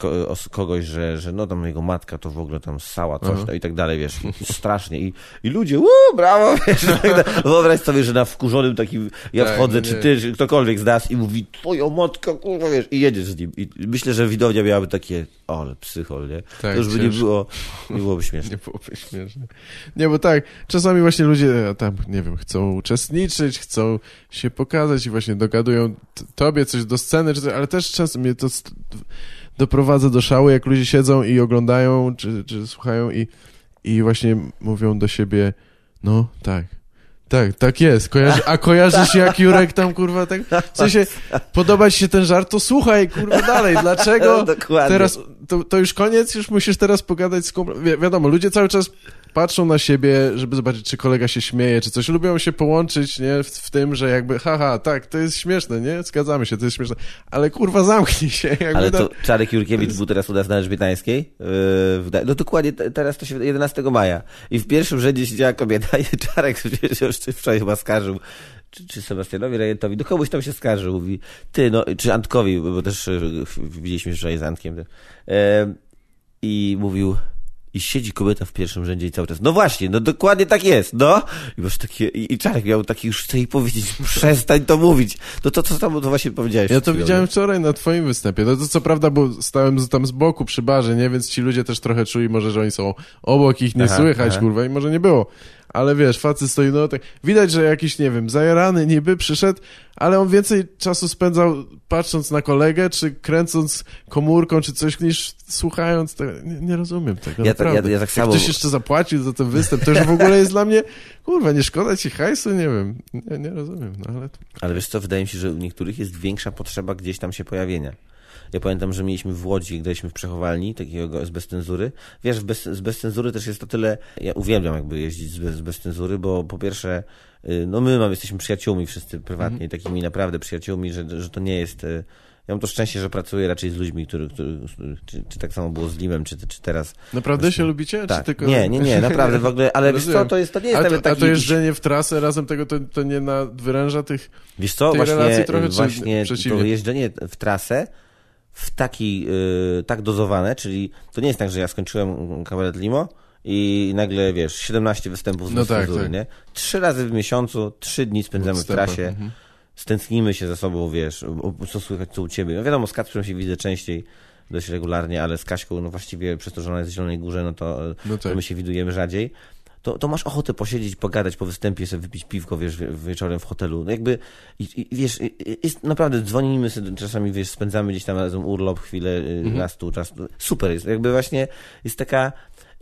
kogoś, że, że no tam jego matka to w ogóle tam ssała coś to i tak dalej, wiesz, strasznie i, i ludzie, uuu, brawo, (laughs) wiesz, tak wyobraź sobie, że na wkurzonym takim, ja Tak, wchodzę, no czy nie. ty, czy ktokolwiek z nas i mówi, twoja matka, kurwa, wiesz, i jedziesz z nim i myślę, że widownia miałaby takie, o, ale psychol, nie? Tak, to już by nie było, nie byłoby śmieszne. (laughs) Nie byłoby śmieszne. Nie, bo tak, czasami właśnie ludzie e, tam, nie wiem, chcą uczestniczyć, chcą się pokazać i właśnie dogadują tobie coś do sceny, czy coś, ale też czasem mnie to doprowadza do szału, jak ludzie siedzą i oglądają, czy, czy słuchają i, i właśnie mówią do siebie, no, tak. Tak, tak jest. Kojarzy, a kojarzysz jak Jurek tam, kurwa, tak? W sensie, podoba ci się ten żart, to słuchaj, kurwa, dalej. Dlaczego (laughs) Dokładnie. teraz, to, to już koniec, już musisz teraz pogadać z kumplem. Wi wiadomo, ludzie cały czas patrzą na siebie, żeby zobaczyć, czy kolega się śmieje, czy coś. Lubią się połączyć, nie, w, w tym, że jakby, haha, tak, to jest śmieszne, nie? Zgadzamy się, to jest śmieszne. Ale kurwa, zamknij się. (laughs) Jakby Ale to Czarek Jurkiewicz był teraz u nas na Elżbietańskiej. Yy, no dokładnie, te- teraz to się 11 maja. I w pierwszym rzędzie siedziała kobieta i (laughs) Czarek się już wczoraj chyba skarżył. Czy, czy Sebastianowi Rejentowi, do kogoś tam się skarżył, mówi, ty, no, czy Antkowi, bo też e, widzieliśmy wczoraj z Antkiem. E, I mówił, i siedzi kobieta w pierwszym rzędzie i cały czas, no właśnie, no dokładnie tak jest, no. I masz takie, i, i Czarek miał taki, już chce jej powiedzieć, (laughs) przestań to mówić. No to co tam, to właśnie powiedziałeś. Ja to widziałem wczoraj na twoim występie. No to co prawda, bo stałem tam z boku przy barze, nie? Więc ci ludzie też trochę czuli może, że oni są obok, ich nie Aha, słychać, aha. kurwa, i może nie było. Ale wiesz, facet stoi, no tak, widać, że jakiś, nie wiem, zajarany niby przyszedł, ale on więcej czasu spędzał patrząc na kolegę, czy kręcąc komórką, czy coś, niż słuchając tego. Nie, nie rozumiem tego, Ja, to, ja, ja tak samo... ktoś jeszcze zapłacił za ten występ, to już w ogóle jest dla mnie, kurwa, nie szkoda ci hajsu? Nie wiem, nie, nie rozumiem, no ale... Ale wiesz co, wydaje mi się, że u niektórych jest większa potrzeba gdzieś tam się pojawienia. Ja pamiętam, że mieliśmy w Łodzi, graliśmy w przechowalni, takiego z bez cenzury. Wiesz, bez, z bez cenzury też jest to tyle, ja uwielbiam jakby jeździć z bez, z bez cenzury, bo po pierwsze, y, no my mamy, jesteśmy przyjaciółmi wszyscy prywatnie, takimi naprawdę przyjaciółmi, że, że to nie jest... y, Ja mam to szczęście, że pracuję raczej z ludźmi, który, który, czy, czy tak samo było z Limem, czy, czy teraz... Naprawdę się lubicie? Czy Tak. tylko... Nie, nie, nie, naprawdę w ogóle, ale wiesz co, to jest, to nie jest A to, nawet a taki... to jakiś- jeżdżenie w trasę razem tego, to, to nie na wyręża tych... Wiesz co, właśnie, trochę, właśnie to jeżdżenie w trasę w taki, y, tak dozowane, czyli to nie jest tak, że ja skończyłem kabaret Limo i nagle, wiesz, 17 występów z No tak, tak, nie? Trzy razy w miesiącu, trzy dni spędzamy w Wstępach, trasie, mhm. stęsknimy się ze sobą, wiesz, co słychać, co u ciebie. No wiadomo, z Kacprem się widzę częściej, dość regularnie, ale z Kaśką, no właściwie przez to, że ona jest w Zielonej Górze, no to, e, No to tak. my się widujemy rzadziej. To, to masz ochotę posiedzieć, pogadać po występie, sobie wypić piwko, wiesz, wie- wieczorem w hotelu. No jakby, i, i, wiesz, jest naprawdę, dzwonimy sobie, czasami, wiesz, spędzamy gdzieś tam razem urlop, chwilę, y, raz tu, czas tu. Super jest, jakby właśnie jest taka,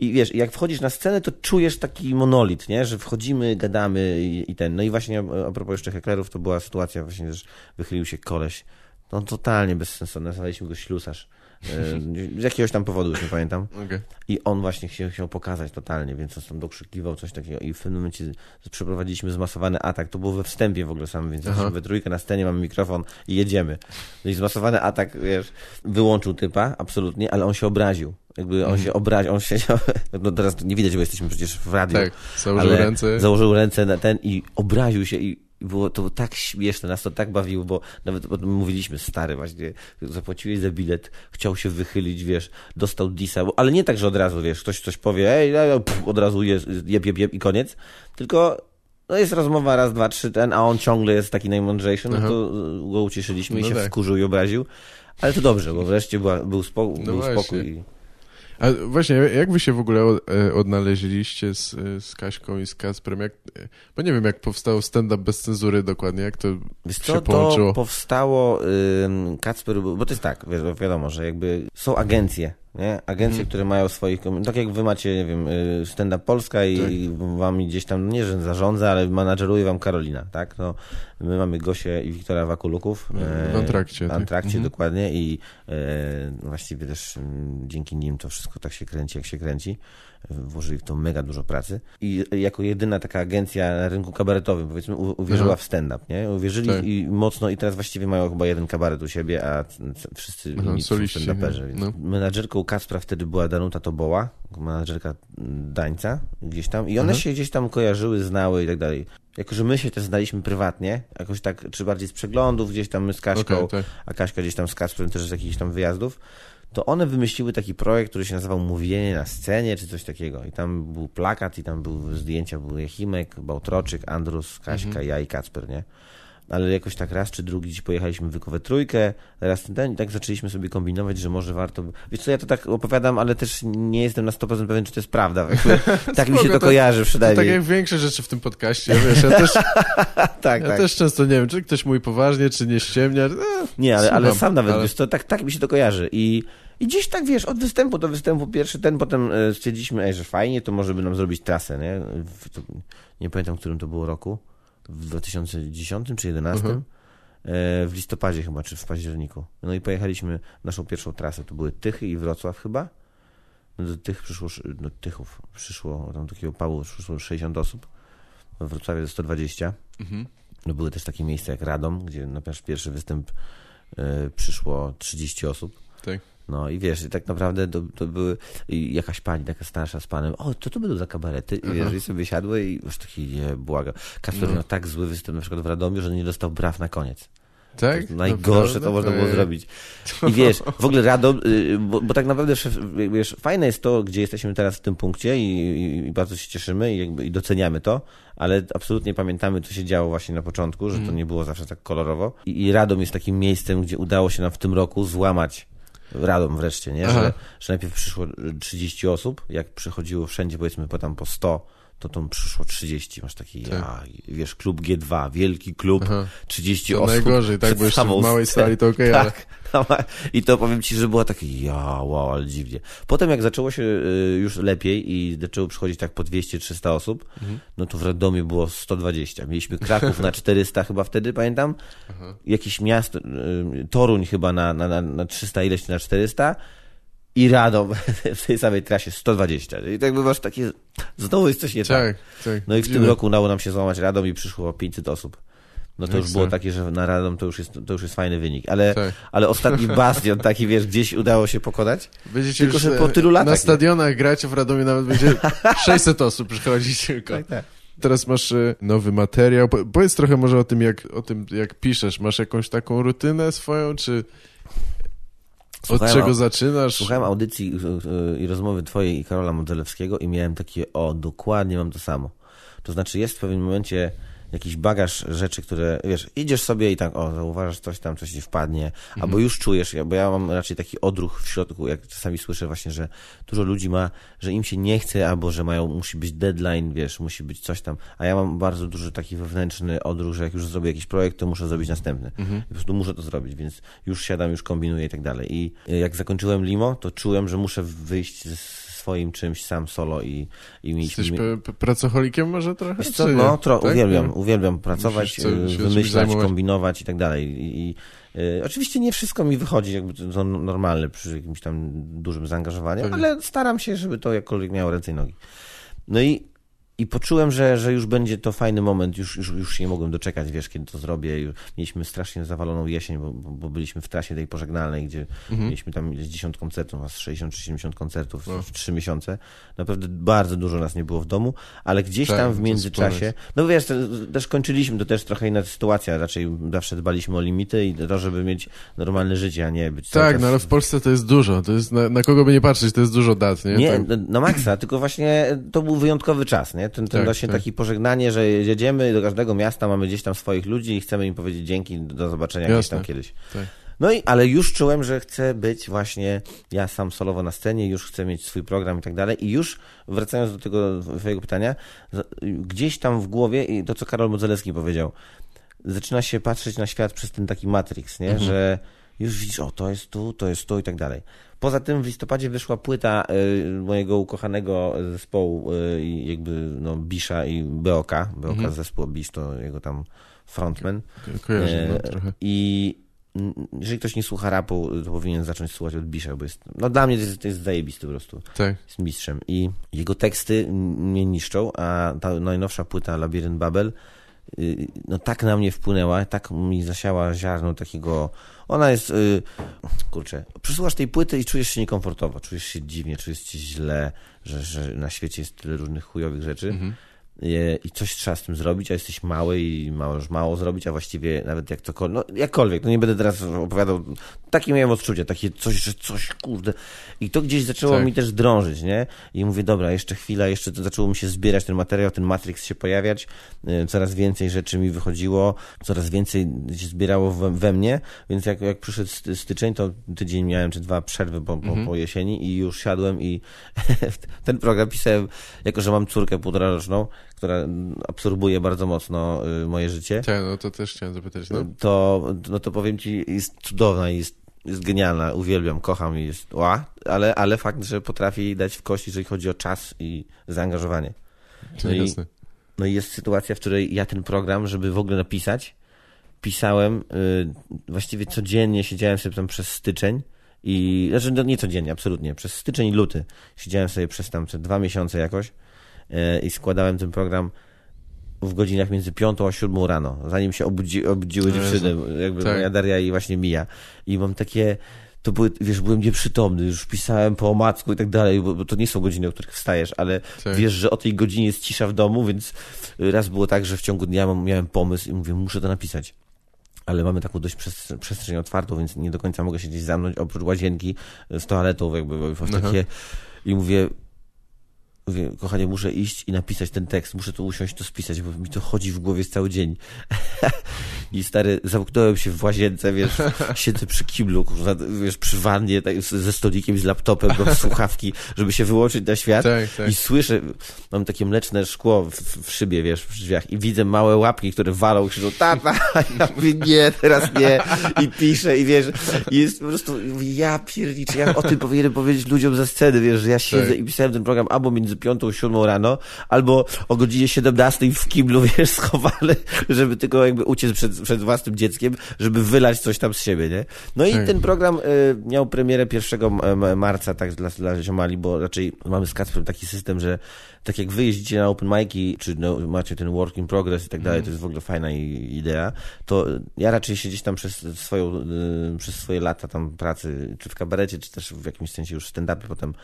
i wiesz, jak wchodzisz na scenę, to czujesz taki monolit, nie, że wchodzimy, gadamy i, i ten. No i właśnie a, propos jeszcze heklerów, to była sytuacja właśnie, że wychylił się koleś, No totalnie bezsensowne, nazwaliśmy go ślusarz. E, Z jakiegoś tam powodu, już nie pamiętam. Okej. I on właśnie chciał, chciał pokazać totalnie, więc on tam dokrzykiwał coś takiego i w pewnym momencie przeprowadziliśmy zmasowany atak. To było we wstępie w ogóle samym, więc Aha. we trójkę na scenie, mamy mikrofon i jedziemy. No i zmasowany atak, wiesz, wyłączył typa, absolutnie, ale on się obraził. Jakby Mhm. on się obraził, on siedział, no teraz nie widać, bo jesteśmy przecież w radiu. Tak, założył ręce. Założył ręce na ten i obraził się i było to tak śmieszne, nas to tak bawiło, bo nawet potem mówiliśmy, stary, właśnie zapłaciłeś za bilet, chciał się wychylić, wiesz, dostał disa, bo, ale nie tak, że od razu, wiesz, ktoś coś powie, ej, pff, od razu jest, jeb, jeb, jeb i koniec, tylko no jest rozmowa raz, dwa, trzy, ten, a on ciągle jest taki najmądrzejszy, no Aha. to y, go ucieszyliśmy i No się tak. wkurzył i obraził, ale to dobrze, bo wreszcie była, był, spokój, No był spokój. A właśnie, jak wy się w ogóle e, odnaleźliście z, e, z Kaśką i z Kasprem? Jak, e, bo nie wiem, jak powstał stand-up bez cenzury dokładnie, jak to Wiesz się co, to połączyło? powstało, ym, Kacper, bo to jest tak, wi- wiadomo, że jakby są agencje, nie? Agencje, Mhm. które mają swoich, tak jak wy macie, nie wiem, y, Stand Up Polska i, Tak. wam gdzieś tam, nie że zarządza, ale menadżeruje wam Karolina, tak? No, my mamy Gosię i Wiktora Wakuluków. W Antrakcie, W tak. Antrakcie, Mhm. dokładnie i e, właściwie też dzięki nim to wszystko tak się kręci, jak się kręci. Włożyli w to mega dużo pracy. I jako jedyna taka agencja na rynku kabaretowym, powiedzmy, uwierzyła Aha. w stand-up, nie? Uwierzyli Tak. i mocno i teraz właściwie mają chyba jeden kabaret u siebie, a wszyscy Aha, inni są soliści, stand-uperzy. Więc no. Menadżerką Kacpra wtedy była Danuta Toboła, menadżerka Dańca gdzieś tam i one Mhm. się gdzieś tam kojarzyły, znały i tak dalej. Jako, że my się też znaliśmy prywatnie, jakoś tak, czy bardziej z przeglądów, gdzieś tam my z Kaśką, Okej, tak. a Kaśka gdzieś tam z Kacprem też z jakichś tam wyjazdów, to one wymyśliły taki projekt, który się nazywał Mówienie na scenie, czy coś takiego. I tam był plakat, i tam były zdjęcia, był Jechimek, Bałtroczyk, Andrus, Kaśka, Mhm. ja i Kacper, nie? Ale jakoś tak raz czy drugi gdzieś pojechaliśmy w we trójkę, raz ten, i tak zaczęliśmy sobie kombinować, że może warto... Wiesz co, ja to tak opowiadam, ale też nie jestem na 100% pewien, czy to jest prawda. (laughs) Tak mi się to to- kojarzy Tak przynajmniej. jak większe rzeczy w tym podcaście, wiesz, ja też, (laughs) tak, ja tak. też często nie wiem, czy ktoś mówi poważnie, czy nie ściemnia. E, Nie, ale, ale sam nawet, ale- wiesz co, tak, tak mi się to kojarzy. I, I gdzieś tak, wiesz, od występu do występu pierwszy ten, potem e, stwierdziliśmy, ej, że fajnie, to może by nam zrobić trasę, nie? To, nie pamiętam, w którym to było roku, w 2010 czy 2011. Mhm. E, w listopadzie chyba, czy w październiku. No i pojechaliśmy naszą pierwszą trasę, to były Tychy i Wrocław chyba. No do tych przyszło, sz- do Tychów przyszło, tam takiego Pawłu przyszło 60 osób, w Wrocławiu 120. Mhm. No były też takie miejsca jak Radom, gdzie na pierwszy występ e, przyszło 30 osób. Tak. No i wiesz, i tak naprawdę to, to były jakaś pani taka starsza z panem, o, co to będą za kabarety? I wiesz, i sobie siadły i już taki, nie, błaga. Kasper No. miał tak zły występ na przykład w Radomiu, że nie dostał braw na koniec. Tak? Najgorsze Naprawdę? to można było zrobić. I wiesz, w ogóle Radom, y, bo, bo tak naprawdę szef- wiesz, fajne jest to, gdzie jesteśmy teraz w tym punkcie i, i, i bardzo się cieszymy i, jakby, i doceniamy to, ale absolutnie pamiętamy, co się działo właśnie na początku, że to Mhm. nie było zawsze tak kolorowo. I, I Radom jest takim miejscem, gdzie udało się nam w tym roku złamać Radom wreszcie, nie? Że, że najpierw przyszło y, 30 osób, jak przychodziło wszędzie powiedzmy po tam po 100, to tam przyszło 30. Masz taki, Tak. ja, wiesz, klub G2, wielki klub, Aha. 30 To osób. najgorzej, tak, bo jeszcze w małej sali to okej, ale- Tak. (laughs) I to powiem ci, że było takie, ja, wow, ale dziwnie. Potem jak zaczęło się y, już lepiej i zaczęło przychodzić tak po 200-300 osób, Mhm. no to w Radomiu było 120. Mieliśmy Kraków na (laughs) 400 chyba wtedy, pamiętam. Jakieś miasto, y, Toruń chyba na, na, na, na 300 ileś na 400 i Radom (laughs) w tej samej trasie 120. I tak by masz takie, znowu jest coś nie tak. Tak, tak. No i w tym roku udało nam się złamać Radom i przyszło 500 osób. No to już było takie, że na Radom to już jest, to już jest fajny wynik. Ale, Tak. ale ostatni (laughs) bastion taki, wiesz, gdzieś udało się pokonać. Będziecie Tylko, że po e, tylu latach, Na nie? stadionach gracie w Radomiu nawet będzie (laughs) 600 osób przychodzić tylko. tak. Teraz masz e, nowy materiał. Po- Powiedz trochę może o tym, jak, o tym, jak piszesz. Masz jakąś taką rutynę swoją, czy od Słuchałem czego au- zaczynasz? Słuchałem audycji y, y, i rozmowy twojej i Karola Modelewskiego i miałem takie, o, dokładnie mam to samo. To znaczy jest w pewnym momencie jakiś bagaż rzeczy, które, wiesz, idziesz sobie i tak, o, zauważasz coś tam, coś ci wpadnie, albo już czujesz, bo ja mam raczej taki odruch w środku, jak czasami słyszę właśnie, że dużo ludzi ma, że im się nie chce, albo że mają, musi być deadline, wiesz, musi być coś tam, a ja mam bardzo duży taki wewnętrzny odruch, że jak już zrobię jakiś projekt, to muszę zrobić następny. I po prostu muszę to zrobić, więc już siadam, już kombinuję i tak dalej. I y, jak zakończyłem Limo, to czułem, że muszę wyjść ze swoim czymś sam solo i, i mieć... Jesteś pracocholikiem może trochę? Wiesz co, no, tro, Tak? uwielbiam, uwielbiam pracować, co- y, wymyślać, kombinować i tak dalej. I, i Y, Oczywiście nie wszystko mi wychodzi, jakby to to normalne przy jakimś tam dużym zaangażowaniu, Pewnie. ale staram się, żeby to jakkolwiek miało ręce i nogi. No i, i poczułem, że, że już będzie to fajny moment, już, już, już nie mogłem doczekać, wiesz, kiedy to zrobię. Mieliśmy strasznie zawaloną jesień, bo, bo byliśmy w trasie tej pożegnalnej, gdzie mieliśmy tam ileś 10 koncertów, a z 60 czy 70 koncertów No. w 3 miesiące. Naprawdę bardzo dużo nas nie było w domu, ale gdzieś Tak, tam w międzyczasie, no wiesz, też kończyliśmy, to też trochę inna sytuacja, raczej zawsze dbaliśmy o limity i to, żeby mieć normalne życie, a nie być Tak, no ale w Polsce to jest dużo. To jest na, na kogo by nie patrzeć, to jest dużo dat, nie? Nie, Tak. na maksa, tylko właśnie to był wyjątkowy czas, nie? Ten, ten Tak, właśnie tak. taki pożegnanie, że jedziemy do każdego miasta, mamy gdzieś tam swoich ludzi i chcemy im powiedzieć dzięki, do zobaczenia gdzieś Jasne. tam kiedyś. Tak. No i, ale już czułem, że chcę być właśnie ja sam solowo na scenie, już chcę mieć swój program i tak dalej i już wracając do tego twojego pytania, gdzieś tam w głowie i to, co Karol Modzelewski powiedział, zaczyna się patrzeć na świat przez ten taki Matrix, nie? Że już widzisz, o, to jest tu, to jest tu i tak dalej. Poza tym w listopadzie wyszła płyta y, mojego ukochanego zespołu y, i jakby no, Bisza i BOK. BOK zespół Bisz to jego tam frontman. Ko- Kojarzę no, trochę. I jeżeli ktoś nie słucha rapu, to powinien zacząć słuchać od Bisha, bo jest, no dla mnie to jest, to jest zajebisty po prostu. Tak. Jest mistrzem. I jego teksty mnie niszczą, a ta najnowsza płyta Labirynt Babel no tak na mnie wpłynęła, tak mi zasiała ziarno takiego... Ona jest... y, Kurczę, przysłuchasz tej płyty i czujesz się niekomfortowo, czujesz się dziwnie, czujesz się źle, że, że na świecie jest tyle różnych chujowych rzeczy. Mhm. I- coś trzeba z tym zrobić, a jesteś mały i możesz mało zrobić, a właściwie nawet jak cokolwiek, no jakkolwiek, no nie będę teraz opowiadał, takie miałem odczucie, takie coś, że coś, kurde, i to gdzieś zaczęło Tak. mi też drążyć, nie, i mówię, dobra, jeszcze chwila, jeszcze to zaczęło mi się zbierać ten materiał, ten Matrix się pojawiać, y, coraz więcej rzeczy mi wychodziło, coraz więcej się zbierało we, we mnie, więc jak, jak przyszedł sty- styczeń, to tydzień miałem, czy dwa przerwy po, po, po jesieni i już siadłem i (laughs) ten program pisałem, jako że mam córkę półtora roczną, która absorbuje bardzo mocno y, moje życie, Tak, no to też chciałem zapytać, no. to, no to powiem ci, jest cudowna, jest, jest genialna, uwielbiam, kocham i jest ła, ale, ale fakt, że potrafi dać w kość, jeżeli chodzi o czas i zaangażowanie. No i, Jasne. no i jest sytuacja, w której ja ten program, żeby w ogóle napisać, pisałem y, właściwie codziennie, siedziałem sobie tam przez styczeń i, znaczy no nie codziennie, absolutnie, przez styczeń i luty siedziałem sobie przez tam dwa miesiące jakoś y, i składałem ten program w godzinach między piątą a siódmą rano, zanim się obudzi, obudziły No dziewczyny, jakby Tak. moja Daria i właśnie Mija. I mam takie, to były, wiesz, byłem nieprzytomny, już pisałem po omacku i tak dalej, bo, bo to nie są godziny, o których wstajesz, ale Tak. wiesz, że o tej godzinie jest cisza w domu, więc raz było tak, że w ciągu dnia miałem pomysł i mówię, muszę to napisać. Ale mamy taką dość przes- przestrzeń otwartą, więc nie do końca mogę się gdzieś zamknąć oprócz łazienki z toaletą, jakby w takie. I mówię, mówię, kochanie, muszę iść i napisać ten tekst, muszę tu usiąść, to spisać, bo mi to chodzi w głowie cały dzień. (laughs) I stary, zamknąłem się w łazience, wiesz, siedzę przy kiblu, kurwa, wiesz, przy wannie, tak, ze stolikiem, z laptopem, do (laughs) słuchawki, żeby się wyłączyć na świat. Tak, tak. I słyszę, mam takie mleczne szkło w, w szybie, wiesz, w drzwiach i widzę małe łapki, które walą, krzyczą, tata, (laughs) ja mówię, nie, teraz nie. I piszę i wiesz, i jest po prostu, ja pierniczę, ja o tym powinienem powiedzieć ludziom ze sceny, wiesz, że ja siedzę Tak. i pisałem ten program albo między piątą a siódmą rano, albo o godzinie 17 w kiblu, (laughs) wiesz, schowany, żeby tylko jakby uciec przed, przed własnym dzieckiem, żeby wylać coś tam z siebie, nie? No i Tak. ten program y, miał premierę 1 m- marca, tak dla, dla ziomali, bo raczej mamy z Kacprem taki system, że tak jak wy jeździcie na open mic'i, czy no, macie ten work in progress i tak dalej, to jest w ogóle fajna idea, to ja raczej się gdzieś tam przez swoją, y, przez swoje lata tam pracy, czy w kabarecie, czy też w jakimś sensie już stand-upie potem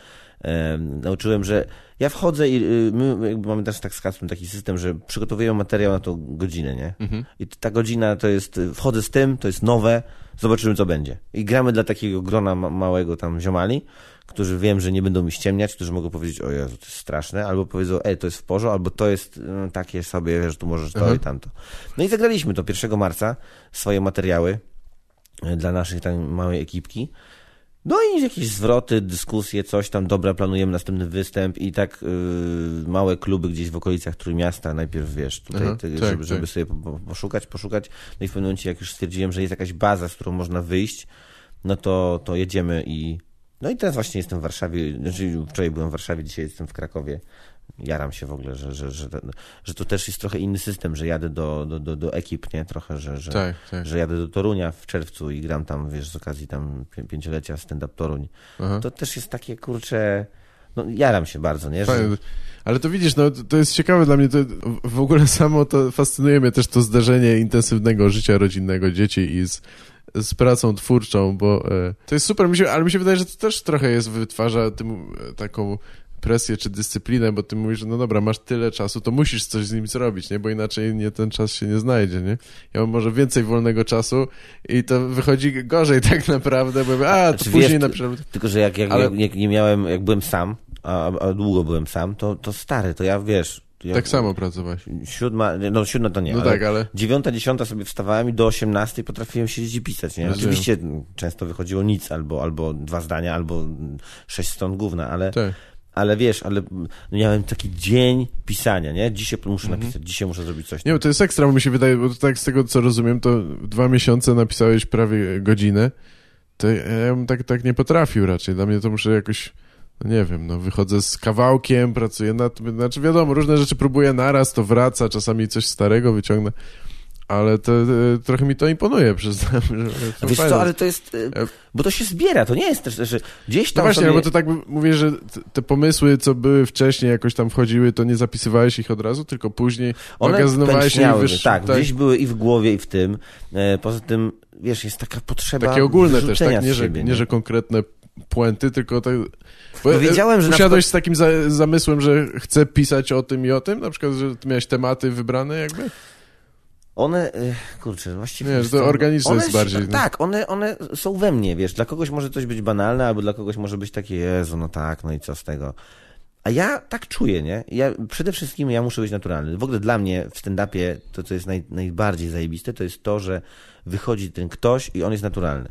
em, nauczyłem, że ja wchodzę i y, my mamy też tak z Kacprem taki system, że przygotowuję materiał na tą godzinę, nie? Mhm. I ta godzina to jest, y, wchodzę z tym, to jest nowe, zobaczymy co będzie. I gramy dla takiego grona ma małego tam ziomali, którzy wiem, że nie będą mi ściemniać, którzy mogą powiedzieć, o Jezu, to jest straszne, albo powiedzą, ej, to jest w porządku, albo to jest y, takie sobie, wiesz, tu możesz to Mhm. i tamto. No i zagraliśmy to 1 marca, swoje materiały dla naszej tam małej ekipki. No i jakieś zwroty, dyskusje, coś tam, dobra, planujemy następny występ i tak y, małe kluby gdzieś w okolicach Trójmiasta, najpierw wiesz, tutaj, Aha, ty, tak, żeby, żeby tak. sobie po- po- poszukać, poszukać. No i w pewnym momencie, jak już stwierdziłem, że jest jakaś baza, z którą można wyjść, no to, to jedziemy i... No i teraz właśnie jestem w Warszawie, znaczy wczoraj byłem w Warszawie, dzisiaj jestem w Krakowie. Jaram się w ogóle, że, że, że, że to też jest trochę inny system, że jadę do, do, do, do ekip, nie? Trochę, że, że, Tak, tak. że jadę do Torunia w czerwcu i gram tam, wiesz, z okazji tam pię- pięciolecia stand-up Toruń. Aha. To też jest takie, kurcze, no jaram się bardzo, nie? Że. Ale to widzisz, no to- jest ciekawe dla mnie, to w ogóle samo to fascynuje mnie też to zderzenie intensywnego życia rodzinnego dzieci i z, z pracą twórczą, bo e, to jest super, mi się, ale mi się wydaje, że to też trochę jest, wytwarza tym, e, taką presję czy dyscyplinę, bo ty mówisz, że no dobra, masz tyle czasu, to musisz coś z nim zrobić, nie? Bo inaczej nie, ten czas się nie znajdzie, nie? Ja mam może więcej wolnego czasu i to wychodzi gorzej (laughs) tak naprawdę, bo mówię, a, to Znaczy, później wiesz, na przykład... Tylko, że jak, jak, Ale- jak, jak nie miałem, jak byłem sam, a, a długo byłem sam, to, to stary, to ja, wiesz... Ja, Tak samo pracowałeś. Siódma, no siódma to nie, No ale tak, ale... dziewiąta, dziesiąta sobie wstawałem i do osiemnastej potrafiłem siedzieć i pisać, nie? Rozumiem. Oczywiście często wychodziło nic, albo, albo dwa zdania, albo sześć stron gówna, ale, Tak. Ale wiesz, ale mm, miałem taki dzień pisania, nie? Dzisiaj muszę napisać, dzisiaj muszę zrobić coś. Mhm. Nie, bo to jest ekstra, bo mi się wydaje, bo tak z tego co rozumiem, to dwa miesiące napisałeś prawie godzinę, to ja bym tak, tak nie potrafił raczej. Dla mnie to muszę jakoś, no nie wiem, no wychodzę z kawałkiem, pracuję nad tym, znaczy wiadomo, różne rzeczy próbuję naraz, to wraca, czasami coś starego wyciągnę, ale to, e, trochę mi to imponuje, przyznam. Że to wiesz co, ale to jest, y, E, bo to się zbiera, to nie jest też, że gdzieś No tam właśnie, sobie... no bo to tak mówię, że te- pomysły, co były wcześniej, jakoś tam wchodziły, to nie zapisywałeś ich od razu, tylko później One magazynowałeś je pęczniały, wysz... tak, gdzieś były i w głowie, i w tym. E, poza tym, wiesz, jest taka potrzeba Takie ogólne też, tak? Nie że, siebie, nie, że konkretne puenty, tylko tak... Bo No wiedziałem, że Usiadłeś z takim za, zamysłem, że chcę pisać o tym i o tym? Na przykład, że miałeś tematy wybrane jakby? One, e, kurczę, właściwie... Nie, że to co, organiczne one jest bardziej, no. Tak, one, one są we mnie, wiesz, dla kogoś może coś być banalne, albo dla kogoś może być takie, Jezu, no tak, no i co z tego. A ja tak czuję, nie? Ja, przede wszystkim ja muszę być naturalny. W ogóle dla mnie w stand-upie to, co jest naj, najbardziej zajebiste, to jest to, że wychodzi ten ktoś i on jest naturalny.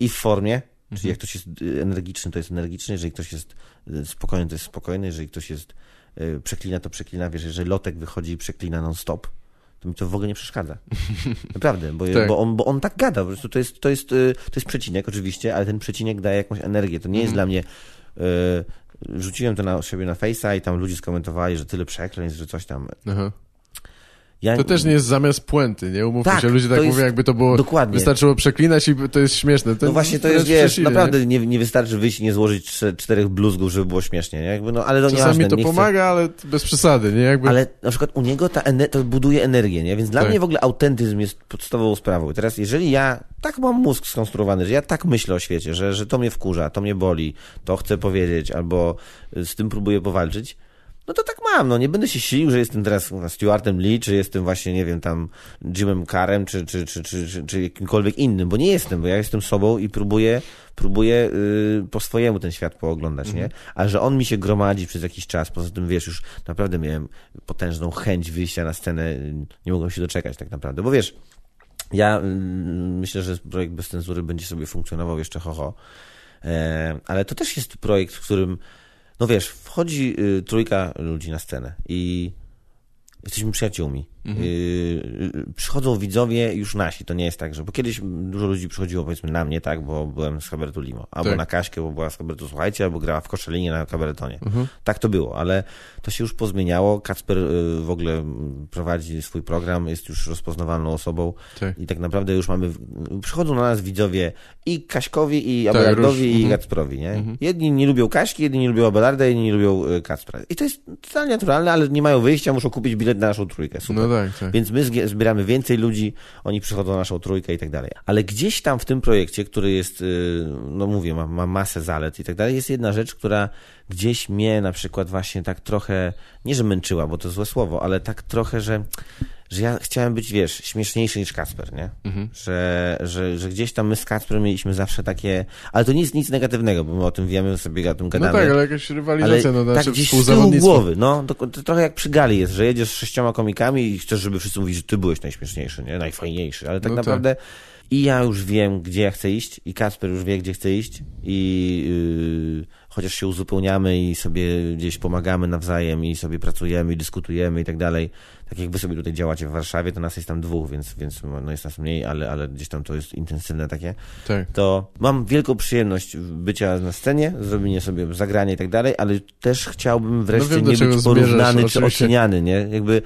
I w formie, czyli jak ktoś jest y, energiczny, to jest energiczny, jeżeli ktoś jest y, spokojny, to jest spokojny, jeżeli ktoś jest y, przeklina, to przeklina, wiesz, jeżeli Lotek wychodzi i przeklina non-stop, to mi to w ogóle nie przeszkadza. (laughs) Naprawdę, bo, Tak. bo, on, bo on tak gada, po prostu to jest, to, jest, y, to jest przecinek oczywiście, ale ten przecinek daje jakąś energię. To nie jest dla mnie... y, Rzuciłem to na siebie na Face'a i tam ludzie skomentowali, że tyle przekleństw, że coś tam. Aha. Ja, To też nie jest zamiast puenty, nie? Umówmy Tak, się, ludzie tak jest- mówią, jakby to było... Dokładnie. Wystarczyło przeklinać i to jest śmieszne. Ten No właśnie to jest, wiesz, naprawdę nie, nie wystarczy wyjść i nie złożyć czterech bluzgów, żeby było śmiesznie, nie? Jakby, no, ale to Nie? nie Czasami to pomaga, ale bez przesady, nie? Jakby... Ale na przykład u niego ta ener- to buduje energię, nie? Więc dla Tak. mnie w ogóle autentyzm jest podstawową sprawą. I teraz, jeżeli ja tak mam mózg skonstruowany, że ja tak myślę o świecie, że, że to mnie wkurza, to mnie boli, to chcę powiedzieć, albo z tym próbuję powalczyć, no to tak mam, no nie będę się silił, że jestem teraz Stuartem Lee, czy jestem właśnie, nie wiem, tam Jimem Carrem, czy, czy, czy, czy, czy, jakimkolwiek innym, bo nie jestem, bo ja jestem sobą i próbuję, próbuję y, po swojemu ten świat pooglądać, nie? A że on mi się gromadzi przez jakiś czas, poza tym, wiesz, już naprawdę miałem potężną chęć wyjścia na scenę, y, nie mogłem się doczekać tak naprawdę, bo wiesz, ja y, myślę, że projekt bez cenzury będzie sobie funkcjonował jeszcze ho, ho. E, ale to też jest projekt, w którym no wiesz, wchodzi y, trójka ludzi na scenę i jesteśmy przyjaciółmi. Mhm. Y, y, przychodzą widzowie już nasi, to nie jest tak, że, bo kiedyś dużo ludzi przychodziło powiedzmy na mnie, tak, bo byłem z Kabaretu Limo, albo Tak. na Kaśkę, bo była z Kabaretu Słuchajcie, albo grała w Koszelinie na Kabaretonie. Mhm. Tak to było, ale to się już pozmieniało. Kacper y, w ogóle prowadzi swój program, jest już rozpoznawalną osobą Tak. i tak naprawdę już mamy, przychodzą na nas widzowie i Kaśkowi, i Tak, Abelardowi, róż- i mhm. Kacprowi, nie? Jedni nie lubią Kaśki, jedni nie lubią Abelarda, inni nie lubią y, Kacpra. I to jest totalnie naturalne, ale nie mają wyjścia, muszą kupić bilet na naszą trójkę. Super. No tak, tak. Więc my zbieramy więcej ludzi, oni przychodzą na naszą trójkę i tak dalej. Ale gdzieś tam w tym projekcie, który jest, y, no mówię, ma, ma masę zalet i tak dalej, jest jedna rzecz, która gdzieś mnie na przykład właśnie tak trochę, nie że męczyła, bo to złe słowo, ale tak trochę, że, że ja chciałem być, wiesz, śmieszniejszy niż Kacper, nie? Mhm. Że, że, że gdzieś tam my z Kacperem mieliśmy zawsze takie, ale to nie jest nic negatywnego, bo my o tym wiemy, sobie o tym No gadamy. tak, ale jakaś rywalizacja, no tak gdzieś z tyłu głowy, no, to, to trochę jak przy gali jest, że jedziesz z sześcioma komikami i chcesz, żeby wszyscy mówili, że ty byłeś najśmieszniejszy, nie, najfajniejszy, ale tak No tak. naprawdę i ja już wiem, gdzie ja chcę iść i Kasper już wie, gdzie chce iść i yy, chociaż się uzupełniamy i sobie gdzieś pomagamy nawzajem i sobie pracujemy i dyskutujemy i tak dalej, tak jak wy sobie tutaj działacie w Warszawie, to nas jest tam dwóch, więc, więc no jest nas mniej, ale, ale gdzieś tam to jest intensywne takie, Tak. to mam wielką przyjemność bycia na scenie, zrobienie sobie zagrania i tak dalej, ale też chciałbym wreszcie No wiem, nie być porównany czy oceniany, nie? Jakby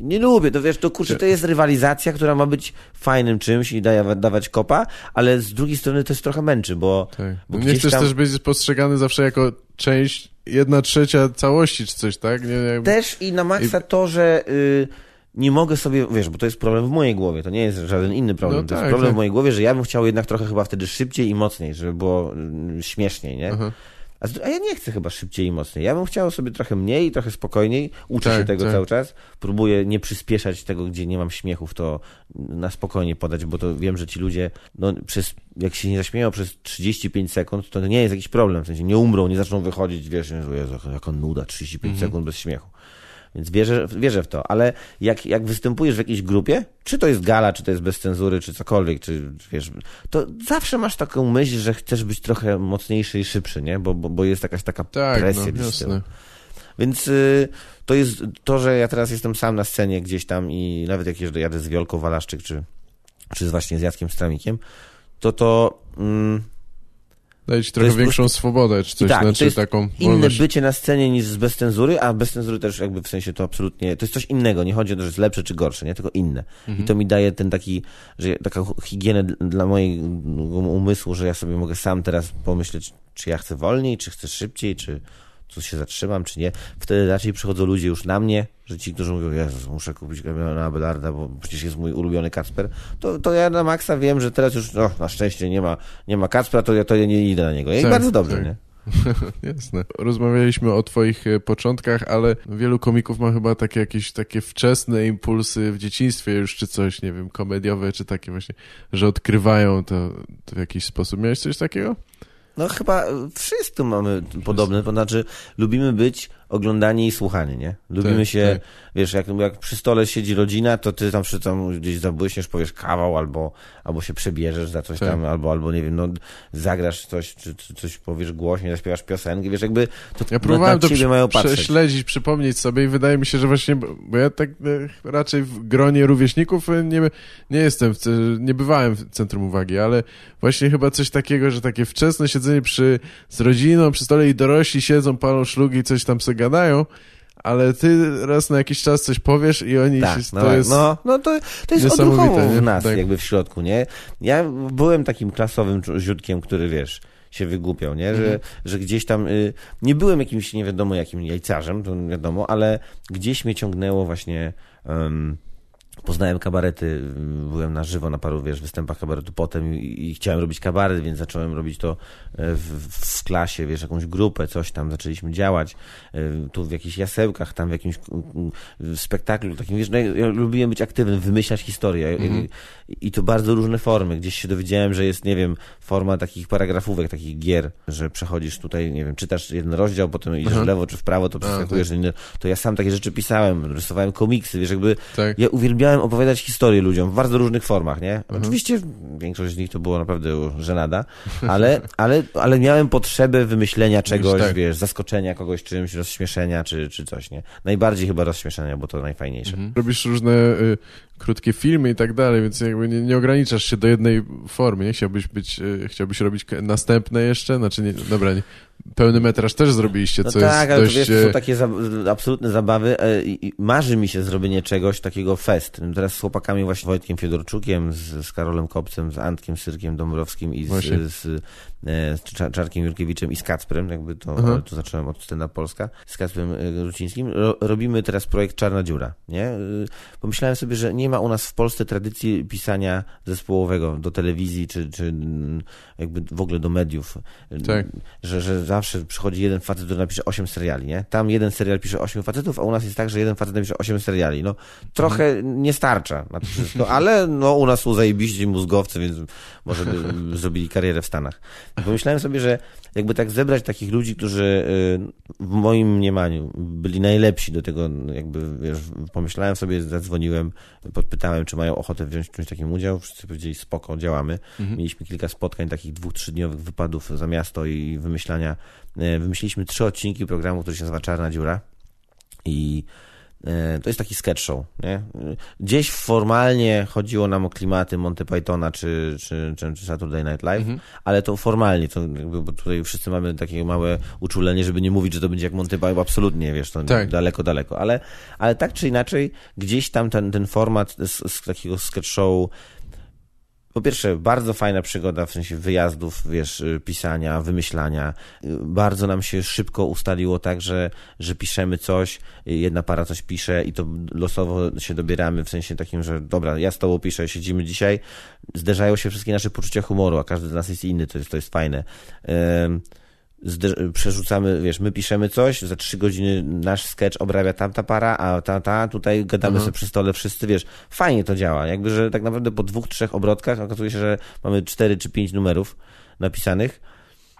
nie lubię, to wiesz, to kurczę, to jest rywalizacja, która ma być fajnym czymś i daje, dawać kopa, ale z drugiej strony to jest trochę męczy, bo, Tak. bo nie chcesz tam też być postrzegany zawsze jako część, jedna trzecia całości czy coś, tak? Nie, nie, też i na maksa to, że y, nie mogę sobie, wiesz, bo to jest problem w mojej głowie, to nie jest żaden inny problem, No to jest tak, problem tak. w mojej głowie, że ja bym chciał jednak trochę chyba wtedy szybciej i mocniej, żeby było y, śmieszniej, nie? Aha. A, a ja nie chcę chyba szybciej i mocniej. Ja bym chciał sobie trochę mniej, trochę spokojniej. Uczę Tak, się tego tak. cały czas. Próbuję nie przyspieszać tego, gdzie nie mam śmiechów, to na spokojnie podać, bo to wiem, że ci ludzie, no, przez, jak się nie zaśmieją przez 35 sekund, to nie jest jakiś problem. W sensie nie umrą, nie zaczną wychodzić, wiesz, Jezu, jaka nuda, 35 Mhm. sekund bez śmiechu. Więc wierzę, wierzę w to, ale jak, jak występujesz w jakiejś grupie, czy to jest gala, czy to jest bez cenzury, czy cokolwiek, czy wiesz, to zawsze masz taką myśl, że chcesz być trochę mocniejszy i szybszy, nie? Bo, bo, bo jest jakaś taka tak, presja no, z tyłu. Więc y, to jest to, że ja teraz jestem sam na scenie gdzieś tam i nawet jak jeżdżę, jadę z Wiolką Walaszczyk, czy, czy z właśnie z Jackiem Stramikiem, to to mm, Daje ci trochę większą swobodę, czy coś, tak, to znaczy jest taką inne wolność. bycie na scenie niż z bez cenzury, a bez cenzury też jakby w sensie to absolutnie, to jest coś innego, nie chodzi o to, że jest lepsze czy gorsze, nie, tylko inne. Mhm. I to mi daje ten taki, że taka higienę dla mojego umysłu, że ja sobie mogę sam teraz pomyśleć, czy ja chcę wolniej, czy chcę szybciej, czy tu się zatrzymam, czy nie. Wtedy raczej przychodzą ludzie już na mnie, że ci, którzy mówią, Jezus, muszę kupić Kamilona Abelarda, bo przecież jest mój ulubiony Kacper, to, to ja na maksa wiem, że teraz już, no, na szczęście nie ma, nie ma Kacpra, to ja, to ja nie idę na niego. I Tak, bardzo dobrze, tak. nie? (laughs) Jasne. Rozmawialiśmy o twoich e, początkach, ale wielu komików ma chyba takie jakieś takie wczesne impulsy w dzieciństwie już, czy coś, nie wiem, komediowe, czy takie właśnie, że odkrywają to, to w jakiś sposób. Miałeś coś takiego? No chyba wszyscy mamy podobne, to znaczy lubimy być oglądani i słuchani, nie? Lubimy Tak, się, tak. wiesz, jak, jak przy stole siedzi rodzina, to ty tam przy tam gdzieś zabłyśniesz, powiesz kawał, albo, albo się przebierzesz za coś Tak. tam, albo, albo nie wiem, no zagrasz coś, czy, czy coś powiesz głośniej, zaśpiewasz piosenkę, wiesz, jakby to Ja na, próbowałem na to ciebie prze- mają patrzeć. prześledzić, przypomnieć sobie i wydaje mi się, że właśnie, bo ja tak e, raczej w gronie rówieśników e, nie, nie jestem, w, nie bywałem w centrum uwagi, ale właśnie chyba coś takiego, że takie wczesne siedzenie przy, z rodziną przy stole i dorośli siedzą, palą szlugi i coś tam sobie gadają, ale ty raz na jakiś czas coś powiesz i oni Tak, się, no, to tak. jest... no, no to, to jest odruchowo w nas, Tak. jakby w środku, nie? Ja byłem takim klasowym ziutkiem, który, wiesz, się wygłupiał, nie? Że, Mhm. że gdzieś tam, y, nie byłem jakimś nie wiadomo jakim jajcarzem, to wiadomo, ale gdzieś mnie ciągnęło właśnie, poznałem kabarety, y, byłem na żywo na paru, wiesz, występach kabaretu potem i, i chciałem robić kabaret, więc zacząłem robić to e, w, w klasie, wiesz, jakąś grupę, coś tam, zaczęliśmy działać, e, tu w jakichś jasełkach, tam w jakimś mm, w spektaklu takim, wiesz, no, ja, lubiłem być aktywny, wymyślać historię Mhm. I, i to bardzo różne formy, gdzieś się dowiedziałem, że jest, nie wiem, forma takich paragrafówek, takich gier, że przechodzisz tutaj, nie wiem, czytasz jeden rozdział, potem idziesz Aha. w lewo czy w prawo, to przeskakujesz, inny- to ja sam takie rzeczy pisałem, rysowałem komiksy, wiesz, jakby Tak. ja uwielbiałem opowiadać historie ludziom w bardzo różnych formach, nie? Oczywiście większość z nich to było naprawdę żenada, ale, ale, ale miałem potrzebę wymyślenia czegoś, tak. wiesz, zaskoczenia kogoś czymś, rozśmieszenia czy, czy coś, nie? Najbardziej chyba rozśmieszenia, bo to najfajniejsze. Mhm. Robisz różne y, krótkie filmy i tak dalej, więc jakby nie, nie ograniczasz się do jednej formy, nie? Chciałbyś być, y, chciałbyś robić następne jeszcze? Znaczy, nie, dobra, nie, pełny metraż też zrobiliście, No co tak, jest ale dość... to wiesz, to są e, takie za, absolutne zabawy e, i, marzy mi się zrobienie czegoś takiego fest. Teraz z chłopakami właśnie Wojtkiem Fiedorczukiem, z, z Karolem Kopcem, z Antkiem Syrkiem Dąbrowskim i z, z, z Cza- Czarkiem Jurkiewiczem i z Kacprem, jakby to, Aha. to zacząłem od Up Polska, z Kacprem e, Rucińskim. Ro, robimy teraz projekt Czarna Dziura, nie? E, Pomyślałem sobie, że nie ma u nas w Polsce tradycji pisania zespołowego do telewizji, czy, czy jakby w ogóle do mediów. Tak. Że, że zawsze przychodzi jeden facet, który napisze 8 seriali, nie? Tam jeden serial pisze 8 facetów, a u nas jest tak, że jeden facet napisze 8 seriali. No, trochę nie starcza na to wszystko, ale no, u nas są zajebiści mózgowcy, więc może by (laughs) zrobili karierę w Stanach. Pomyślałem sobie, że jakby tak zebrać takich ludzi, którzy y, w moim mniemaniu byli najlepsi do tego, jakby, wiesz, pomyślałem sobie, zadzwoniłem, podpytałem, czy mają ochotę wziąć w czymś takim udział. Wszyscy powiedzieli, spoko, działamy. Mhm. Mieliśmy kilka spotkań, takich dwóch, trzydniowych wypadów za miasto i wymyślania. E, Wymyśliliśmy trzy odcinki programu, który się nazywa Czarna Dziura. I to jest taki sketch show, nie? E, Gdzieś formalnie chodziło nam o klimaty Monty Pythona czy, czy, czy, czy Saturday Night Live, Mhm. ale to formalnie, to jakby, bo tutaj wszyscy mamy takie małe uczulenie, żeby nie mówić, że to będzie jak Monty Python, absolutnie, wiesz, to Tak. daleko, daleko, ale, ale tak czy inaczej, gdzieś tam ten, ten format z, z takiego sketch show po pierwsze, bardzo fajna przygoda w sensie wyjazdów, wiesz, y, pisania, wymyślania. Y, Bardzo nam się szybko ustaliło tak, że, że piszemy coś, y, jedna para coś pisze i to losowo się dobieramy w sensie takim, że dobra, ja z tobą piszę, siedzimy dzisiaj, zderzają się wszystkie nasze poczucia humoru, a każdy z nas jest inny, to jest, to jest fajne. Zder- przerzucamy, wiesz, my piszemy coś, za trzy godziny nasz sketch obrabia tamta para, a ta, ta, tutaj gadamy sobie przy stole wszyscy, wiesz, fajnie to działa, jakby, że tak naprawdę po dwóch, trzech obrotkach okazuje się, że mamy cztery czy pięć numerów napisanych,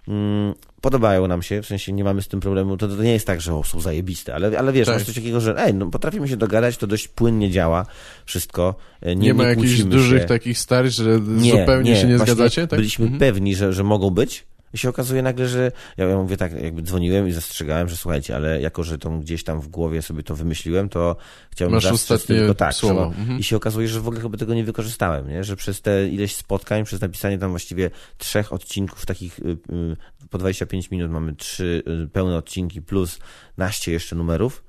mm, podobają nam się, w sensie nie mamy z tym problemu, to, to nie jest tak, że o, są zajebiste, ale, ale wiesz, Tak. masz coś takiego, że ej, no potrafimy się dogadać, to dość płynnie działa wszystko, e, nie, Nie, ma nie jakichś dużych się. takich starć, że zupełnie się nie Właśnie zgadzacie? Tak? Byliśmy Mhm. pewni, że, że mogą być. I się okazuje nagle, że ja, ja mówię tak, jakby dzwoniłem i zastrzegałem, że słuchajcie, ale jako, że to gdzieś tam w głowie sobie to wymyśliłem, to chciałbym Masz zastrzec tylko tak. słowo. Mhm. I się okazuje, że w ogóle chyba tego nie wykorzystałem, nie? że przez te ileś spotkań, przez napisanie tam właściwie trzech odcinków takich y, y, po 25 minut mamy trzy y, pełne odcinki plus naście jeszcze numerów,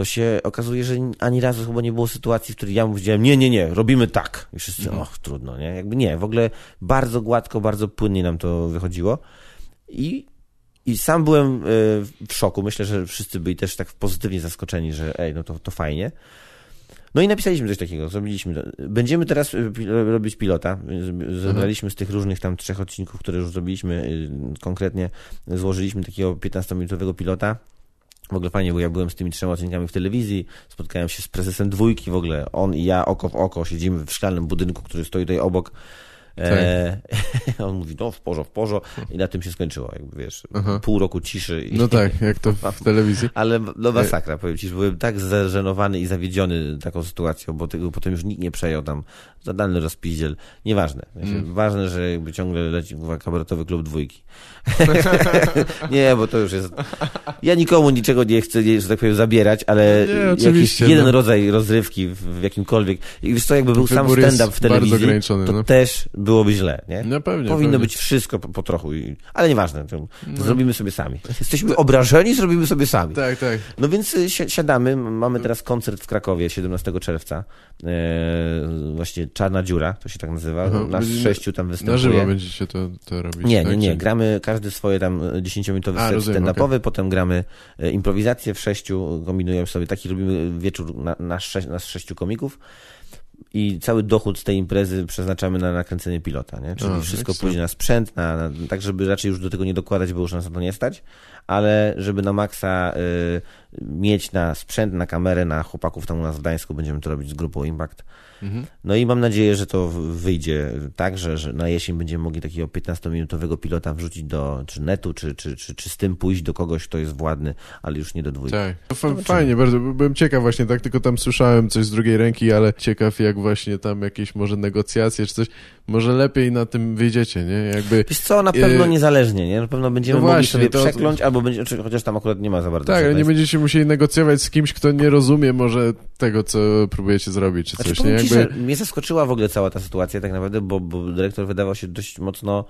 to się okazuje, że ani razu chyba nie było sytuacji, w której ja powiedziałem, nie, nie, nie, robimy tak. I wszyscy, Mhm. och, trudno, nie? Jakby nie, w ogóle bardzo gładko, bardzo płynnie nam to wychodziło. I, i sam byłem y, w szoku. Myślę, że wszyscy byli też tak pozytywnie zaskoczeni, że ej, no to, to fajnie. No i napisaliśmy coś takiego, zrobiliśmy to. Będziemy teraz y, pil- robić pilota. Zebraliśmy z tych różnych tam trzech odcinków, które już zrobiliśmy, y, konkretnie złożyliśmy takiego 15-minutowego pilota. W ogóle fajnie, bo ja byłem z tymi trzema odcinkami w telewizji, spotkałem się z prezesem dwójki w ogóle, on i ja oko w oko, siedzimy w szklanym budynku, który stoi tutaj obok. E, (laughs) on mówi, no w porządku, w porządku i na tym się skończyło, jakby wiesz, Aha. pół roku ciszy. I, No tak, jak to w (laughs) telewizji. ale no masakra, powiem ci, że byłem tak zażenowany i zawiedziony taką sytuacją, bo tego potem już nikt nie przejął tam, zadany rozpiździel, nieważne. Mm. Ważne, że jakby ciągle leci kabaretowy klub dwójki. (laughs) (laughs) nie, bo to już jest... Ja nikomu niczego nie chcę, nie, że tak powiem, zabierać, ale Nie, jakiś jeden no. rodzaj rozrywki w, w jakimkolwiek... I wiesz co, jakby był sam Wybór stand-up w telewizji, to no. też byłoby źle, nie? No pewnie. Powinno pewnie. być wszystko po, po trochu, i, ale nieważne, to No. zrobimy sobie sami. Jesteśmy obrażeni, zrobimy sobie sami. Tak, tak. No więc y, si- siadamy, mamy teraz koncert w Krakowie 17 czerwca. E, właśnie Czarna Dziura, to się tak nazywa. Aha, Nas będzie- sześciu tam Na występuje. żywo będziecie to, to robić. Nie, tak? nie, nie. Gramy każdy swoje tam 10-minutowy A, set stand-upowy, potem gramy e, improwizację w sześciu, kombinujemy sobie taki, robimy wieczór na, na, sze, na sześciu komików i cały dochód z tej imprezy przeznaczamy na nakręcenie pilota, nie? Czyli A, wszystko ekstra. pójdzie na sprzęt, na, na, tak żeby raczej już do tego nie dokładać, bo już nas na to nie stać, ale żeby na maksa y, mieć na sprzęt, na kamerę, na chłopaków tam u nas w Gdańsku, będziemy to robić z grupą Impact. Mhm. No i mam nadzieję, że to wyjdzie tak, że, że na jesień będziemy mogli takiego 15-minutowego pilota wrzucić do czy netu, czy, czy, czy, czy z tym pójść do kogoś, kto jest władny, ale już nie do dwójki. Tak. Fajnie, bardzo. Byłem ciekaw właśnie, tak tylko tam słyszałem coś z drugiej ręki, ale ciekaw jak właśnie tam jakieś może negocjacje czy coś. Może lepiej na tym wyjdziecie, nie? Jakby... Wiesz co, na pewno Yy, niezależnie, nie? Na pewno będziemy no mogli właśnie, sobie to- przekląć, albo będzie, chociaż tam akurat nie ma za bardzo. Tak, ale nie będziecie musieli negocjować z kimś, kto nie rozumie może tego, co próbujecie zrobić, czy Znaczy, coś, nie? ci, Jakby... że mnie zaskoczyła w ogóle cała ta sytuacja tak naprawdę, bo, bo dyrektor wydawał się dość mocno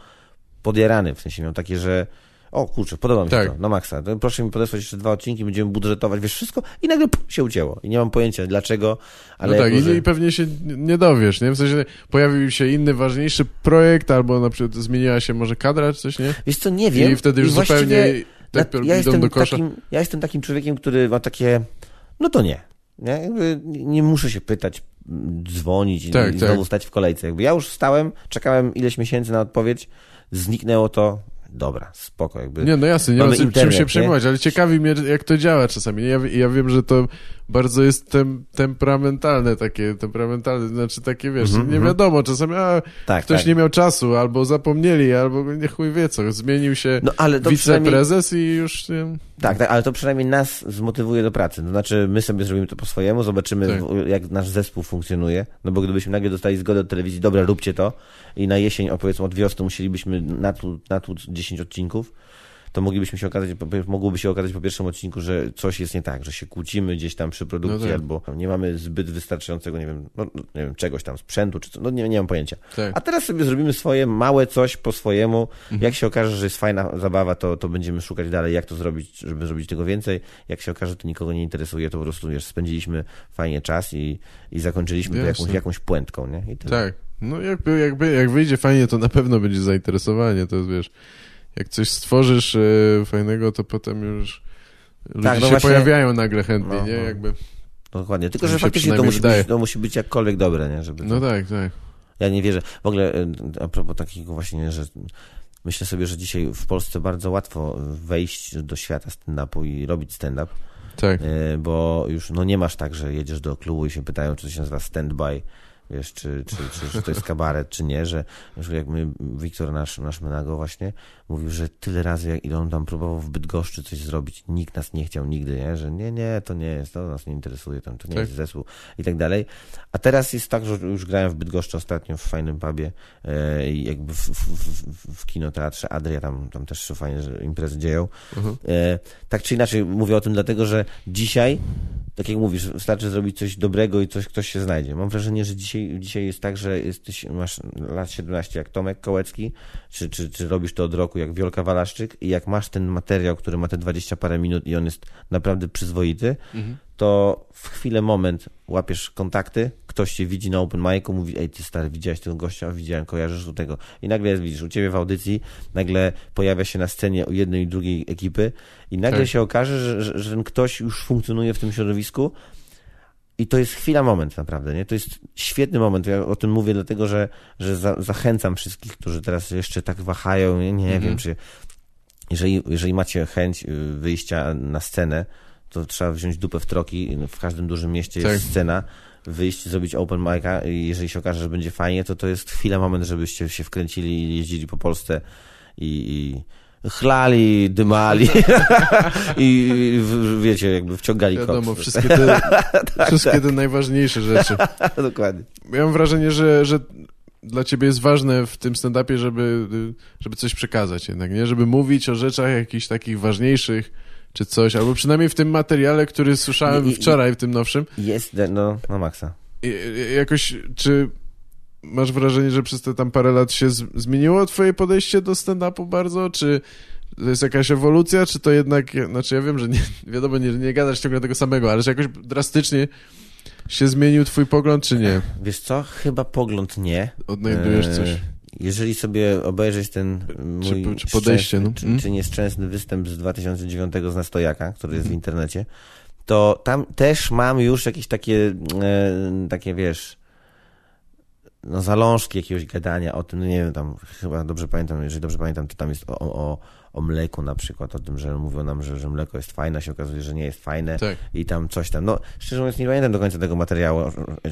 podjarany, w sensie miał takie, że o kurczę, podoba mi się Tak. to, na maksa. Proszę mi podesłać jeszcze dwa odcinki, będziemy budżetować, wiesz, wszystko i nagle pff, się ucięło. I nie mam pojęcia dlaczego, ale no tak, i, i pewnie się nie dowiesz, nie? W sensie pojawił się inny, ważniejszy projekt, albo na przykład zmieniła się może kadra, czy coś, nie? Wiesz co, nie wiem. I wtedy już właściwie zupełnie tak idą ja jestem, takim, ja jestem takim człowiekiem, który ma takie, no to nie. Nie, Jakby nie muszę się pytać, m, dzwonić i, Tak, i tak. znowu stać w kolejce. Jakby ja już stałem, czekałem ileś miesięcy na odpowiedź, zniknęło to, dobra, spoko, jakby. Nie, no jasne, nie ma czym się przejmować, ale ciekawi mnie, jak to działa czasami. Ja, ja wiem, że to bardzo jest tem, temperamentalne takie, temperamentalne, znaczy takie, wiesz, Mhm, nie mhm. wiadomo, czasami a, Tak, ktoś tak. nie miał czasu, albo zapomnieli, albo nie chuj wie co, zmienił się No ale to przynajmniej... wiceprezes i już... Nie, Tak, tak, ale to przynajmniej nas zmotywuje do pracy. To znaczy, my sobie zrobimy to po swojemu, zobaczymy, Tak. w- jak nasz zespół funkcjonuje. No bo gdybyśmy nagle dostali zgodę od telewizji, dobra, róbcie to i na jesień, o powiedzmy od wiosny musielibyśmy natłuc, natłuc 10 odcinków, to moglibyśmy się okazać, mogłoby się okazać po pierwszym odcinku, że coś jest nie tak, że się kłócimy gdzieś tam przy produkcji, No tak. albo nie mamy zbyt wystarczającego, nie wiem, no, no, nie wiem, czegoś tam, sprzętu, czy co, no nie, nie mam pojęcia. tak. A teraz sobie zrobimy swoje małe coś po swojemu. Mhm. Jak się okaże, że jest fajna zabawa, to, to będziemy szukać dalej, jak to zrobić, żeby zrobić tego więcej. Jak się okaże, że to nikogo nie interesuje, to po prostu wiesz, spędziliśmy fajnie czas i, i zakończyliśmy to Jasne. jakąś, jakąś puentką, nie? Tak. No jakby, jakby, jak wyjdzie fajnie, to na pewno będzie zainteresowanie, to jest, wiesz, jak coś stworzysz e, fajnego, to potem już ludzie Tak, no się właśnie- pojawiają nagle chętnie, No, nie? no. Jakby, Dokładnie. Tylko, że faktycznie to musi, być, to musi być jakkolwiek dobre, nie? Żeby no tak, tak. Ja nie wierzę. W ogóle e, a propos takiego właśnie, że myślę sobie, że dzisiaj w Polsce bardzo łatwo wejść do świata stand-upu i robić stand-up. Tak. E, bo już no nie masz tak, że jedziesz do klubu i się pytają, czy to się nazywa stand-by, wiesz, czy, czy, czy, czy to jest kabaret, czy nie, że, jak my, Wiktor nasz, nasz Menago właśnie mówił, że tyle razy, jak ile on tam próbował w Bydgoszczy coś zrobić, nikt nas nie chciał nigdy, nie, że nie, nie, to nie jest, to nas nie interesuje, tam, to nie Tak. jest zespół i tak dalej. A teraz jest tak, że już grałem w Bydgoszczy ostatnio w fajnym pubie e, jakby w, w, w, w kinoteatrze Adria, tam, tam też się fajne że imprezy dzieją. Mhm. E, tak czy inaczej mówię o tym dlatego, że dzisiaj, tak jak mówisz, wystarczy zrobić coś dobrego i coś ktoś się znajdzie. Mam wrażenie, że dzisiaj, dzisiaj jest tak, że jesteś, masz lat 17 jak Tomek Kołecki, czy, czy, czy robisz to od roku jak Wiolka Walaszczyk i jak masz ten materiał, który ma te 20 parę minut i on jest naprawdę przyzwoity, Mhm. to w chwilę, moment łapiesz kontakty, ktoś cię widzi na open micu, mówi, ej ty stary, widziałeś tego gościa, widziałem, kojarzysz do tego. I nagle jest, widzisz, u ciebie w audycji, nagle pojawia się na scenie u jednej i drugiej ekipy i nagle Tak. się okaże, że, że, że ten ktoś już funkcjonuje w tym środowisku i to jest chwila, moment naprawdę, nie? To jest świetny moment. Ja o tym mówię dlatego, że, że za, zachęcam wszystkich, którzy teraz jeszcze tak wahają, nie, nie Mhm. wiem, czy jeżeli, jeżeli macie chęć y, wyjścia na scenę, to trzeba wziąć dupę w troki. W każdym dużym mieście jest Tak. scena. Wyjść, zrobić open mic'a i jeżeli się okaże, że będzie fajnie, to to jest chwila, moment, żebyście się wkręcili i jeździli po Polsce i, i chlali, dymali (laughs) i wiecie, jakby wciągali Wiadomo, koks. (laughs) wszystkie te, Tak, wszystkie te najważniejsze rzeczy. (laughs) Dokładnie. Ja mam wrażenie, że, że dla ciebie jest ważne w tym stand-upie, żeby, żeby coś przekazać jednak, nie? Żeby mówić o rzeczach jakichś takich ważniejszych, czy coś, albo przynajmniej w tym materiale, który słyszałem I- i- wczoraj, w tym nowszym, Jest, no, na maksa. i- jakoś, czy masz wrażenie, że przez te tam parę lat się zmieniło twoje podejście do stand-upu bardzo, czy to jest jakaś ewolucja, czy to jednak, znaczy ja wiem, że nie, (laughs) wiadomo, nie, nie gadasz ciągle tego samego, ale czy jakoś drastycznie się zmienił twój pogląd, czy nie? Wiesz co? Chyba pogląd nie. Odnajdujesz E, coś. Jeżeli sobie obejrzeć ten mój czy podejście, szczęsny- no. czy, Mm. czy nieszczęsny występ z 2009 z Nastojaka, który jest w internecie, to tam też mam już jakieś takie, e, takie wiesz, no zalążki jakiegoś gadania o tym, no nie wiem, tam chyba dobrze pamiętam, jeżeli dobrze pamiętam, to tam jest o, o, o mleku na przykład, o tym, że mówią nam, że, że mleko jest fajne, a się okazuje, że nie jest fajne Tak. i tam coś tam. No, szczerze mówiąc, nie pamiętam do końca tego materiału,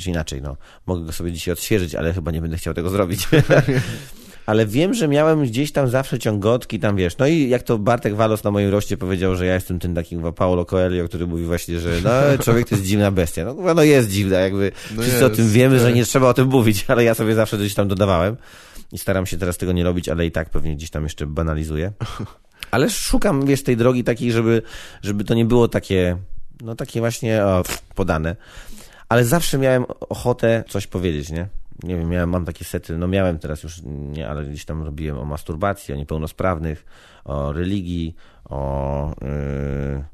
czy inaczej, no, mogę go sobie dzisiaj odświeżyć, ale chyba nie będę chciał tego zrobić. (laughs) ale wiem, że miałem gdzieś tam zawsze ciągotki, tam wiesz. No i jak to Bartek Walos na moim roście powiedział, że ja jestem ten taki Paulo Coelho, który mówi właśnie, że no, człowiek to jest dziwna bestia. No, no jest dziwna, jakby No wszyscy o jest, tym wiemy, że tak. nie trzeba o tym mówić, ale ja sobie zawsze gdzieś tam dodawałem i staram się teraz tego nie robić, ale i tak pewnie gdzieś tam jeszcze banalizuję. (laughs) Ale szukam, wiesz, tej drogi takiej, żeby, żeby to nie było takie, no takie właśnie o, podane. Ale zawsze miałem ochotę coś powiedzieć, nie? Nie wiem, miałem, mam takie sety, no miałem teraz już nie, ale gdzieś tam robiłem o masturbacji, o niepełnosprawnych, o religii, o, yy,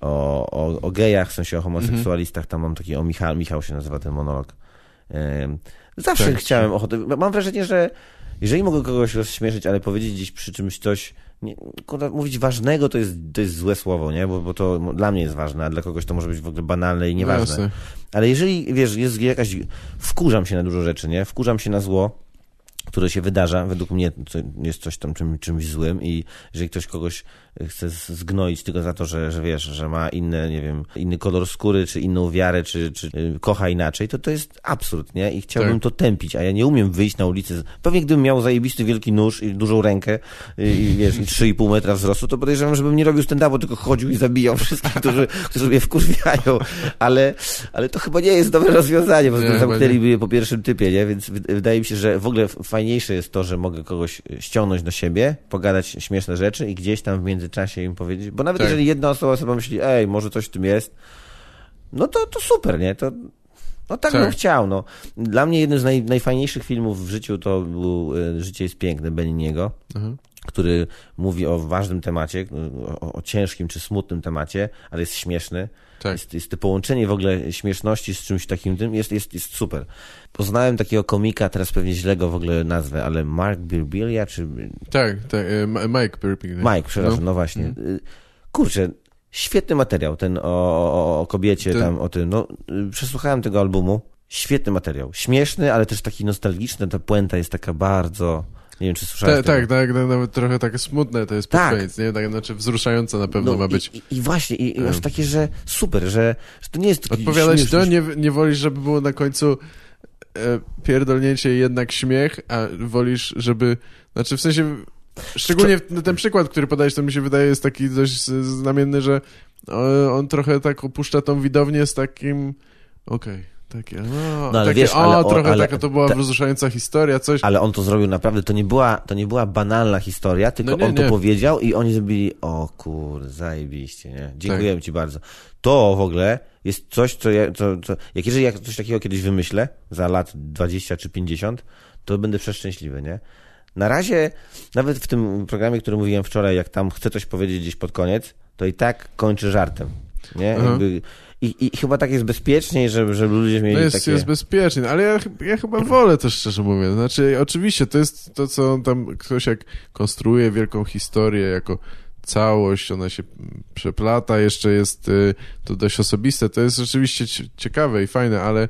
o, o, o gejach, w sensie o homoseksualistach, tam mam taki, o Michał, Michał się nazywa ten monolog. Yy, zawsze Tak. chciałem ochotę, mam wrażenie, że jeżeli mogę kogoś rozśmieszyć, ale powiedzieć gdzieś przy czymś coś, nie, kurwa, mówić ważnego to jest, to jest złe słowo, nie? Bo, bo to dla mnie jest ważne, a dla kogoś to może być w ogóle banalne i nieważne. No. Ale jeżeli, wiesz, jest jakaś... Wkurzam się na dużo rzeczy, nie? Wkurzam się na zło, które się wydarza, według mnie jest coś tam czym, czymś złym i jeżeli ktoś kogoś chce zgnoić tylko za to, że, że wiesz, że ma inny, nie wiem, inny kolor skóry, czy inną wiarę, czy, czy y, kocha inaczej, to to jest absurd, nie? I chciałbym Tak. to tępić, a ja nie umiem wyjść na ulicę. Pewnie gdybym miał zajebisty wielki nóż i dużą rękę y, i wiesz, i 3,5 metra wzrostu, to podejrzewam, żebym nie robił stand-upu, tylko chodził i zabijał wszystkich, którzy, którzy mnie wkurwiają. Ale, ale to chyba nie jest dobre rozwiązanie, bo Nie, zamknęliby je po pierwszym typie, nie? Więc wy- wydaje mi się, że w ogóle fajniejsze jest to, że mogę kogoś ściągnąć do siebie, pogadać śmieszne rzeczy i gdzieś tam w międzyczasie im powiedzieć, bo nawet Tak. jeżeli jedna osoba sobie myśli, ej, może coś w tym jest, no to, to super, nie? To, no tak, Tak. bym chciał, no. Dla mnie jednym z naj, najfajniejszych filmów w życiu to był y, Życie jest piękne Beniniego, Aha. który mówi o ważnym temacie, o, o ciężkim czy smutnym temacie, ale jest śmieszny. Tak. Jest, jest to połączenie w ogóle śmieszności z czymś takim tym, jest, jest, jest super. Poznałem takiego komika, teraz pewnie źle go w ogóle nazwę, ale Mark Birbilia, czy Tak, tak, e, Mike Burping. Mike, przepraszam, no, właśnie. Y, Kurczę, świetny materiał, ten o, o, o kobiecie, Ten- tam o tym. No, y, przesłuchałem tego albumu. Świetny materiał. Śmieszny, ale też taki nostalgiczny. Ta puenta jest taka bardzo... Nie wiem, czy słyszałeś Ta, tak, tak, tak, nawet trochę takie smutne to jest pod Tak. koniec, nie? Tak, znaczy wzruszające na pewno No, ma być. I, i właśnie, i, i Mm. aż takie, że super, że, że to nie jest taki Odpowiadać śmieszny- to, nie, nie wolisz, żeby było na końcu e, pierdolnięcie jednak śmiech, a wolisz, żeby, znaczy w sensie, szczególnie ten przykład, który podajesz, to mi się wydaje jest taki dość znamienny, że e, on trochę tak opuszcza tą widownię z takim, okej, takie, no, No, ale takie, wiesz, ale trochę ale taka to była ta- wzruszająca historia, coś. Ale on to zrobił naprawdę, to nie była, to nie była banalna historia, tylko No nie, on to nie. powiedział i oni zrobili, o kur, zajebiście, nie? Dziękujemy ci bardzo. To w ogóle jest coś, co ja, co, co, jak jeżeli ja coś takiego kiedyś wymyślę, za lat 20 czy 50, to będę przeszczęśliwy, nie? Na razie, nawet w tym programie, który mówiłem wczoraj, jak tam chcę coś powiedzieć gdzieś pod koniec, to i tak kończy żartem, nie? Jakby, i, I chyba tak jest bezpieczniej, żeby, żeby ludzie mieli No jest, takie... jest bezpiecznie, ale ja, ja chyba wolę też szczerze mówiąc. Znaczy, oczywiście to jest to, co on tam ktoś jak konstruuje wielką historię jako całość, ona się przeplata, jeszcze jest y, to dość osobiste. To jest rzeczywiście cie- ciekawe i fajne, ale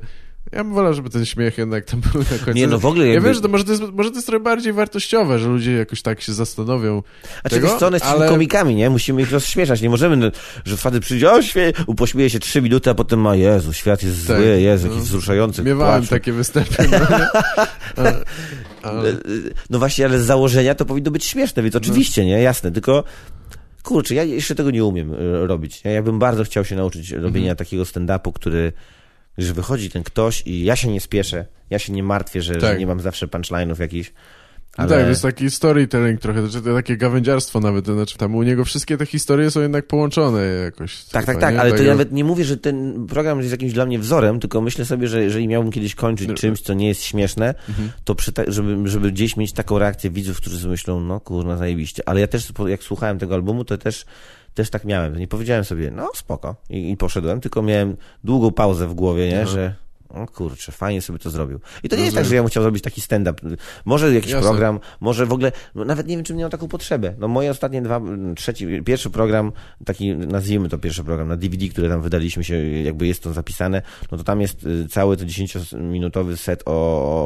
ja bym wolał, żeby ten śmiech jednak tam był na końcu. Nie, no w ogóle Ja jakby... wiem, że to może to, jest, może to jest trochę bardziej wartościowe, że ludzie jakoś tak się zastanowią. Znaczy, tego, wiesz co, one ale- komikami, nie? Musimy ich rozśmieszać. Nie możemy, no, że facet przyjdzie, o, śmie... pośmieje się trzy minuty, a potem ma, Jezu, świat jest Tak, zły, Jezu, no. jakiś wzruszający. Miewałem płacz. takie występy. No, ale, ale, (laughs) No właśnie, ale z założenia to powinno być śmieszne, więc oczywiście, nie? Jasne, tylko... Kurczę, ja jeszcze tego nie umiem e, robić. Ja bym bardzo chciał się nauczyć robienia takiego stand-upu, który, że wychodzi ten ktoś i ja się nie spieszę, ja się nie martwię, że, że Tak. nie mam zawsze punchline'ów jakichś. No Ale... tak, to jest taki storytelling trochę, to, to takie gawędziarstwo nawet, to znaczy tam u niego wszystkie te historie są jednak połączone jakoś. Tak, tak, tak, nie? ale to ja nawet nie mówię, że ten program jest jakimś dla mnie wzorem, tylko myślę sobie, że jeżeli miałbym kiedyś kończyć No. czymś, co nie jest śmieszne, Mhm. to przy ta, żeby, żeby gdzieś mieć taką reakcję widzów, którzy myślą, no kurna, zajebiście. Ale ja też, jak słuchałem tego albumu, to też, też tak miałem. Nie powiedziałem sobie, no spoko. I, i poszedłem, tylko miałem długą pauzę w głowie, nie, że o kurczę, fajnie sobie to zrobił. I to nie jest Rozumiem. tak, że ja bym chciał zrobić taki stand-up. Może jakiś Jasne. program, może w ogóle, no nawet nie wiem, czy miał taką potrzebę. No moje ostatnie dwa, trzeci, pierwszy program, taki nazwijmy to pierwszy program, na DVD, który tam wydaliśmy się, jakby jest to zapisane, no to tam jest y, cały to 10-minutowy set o,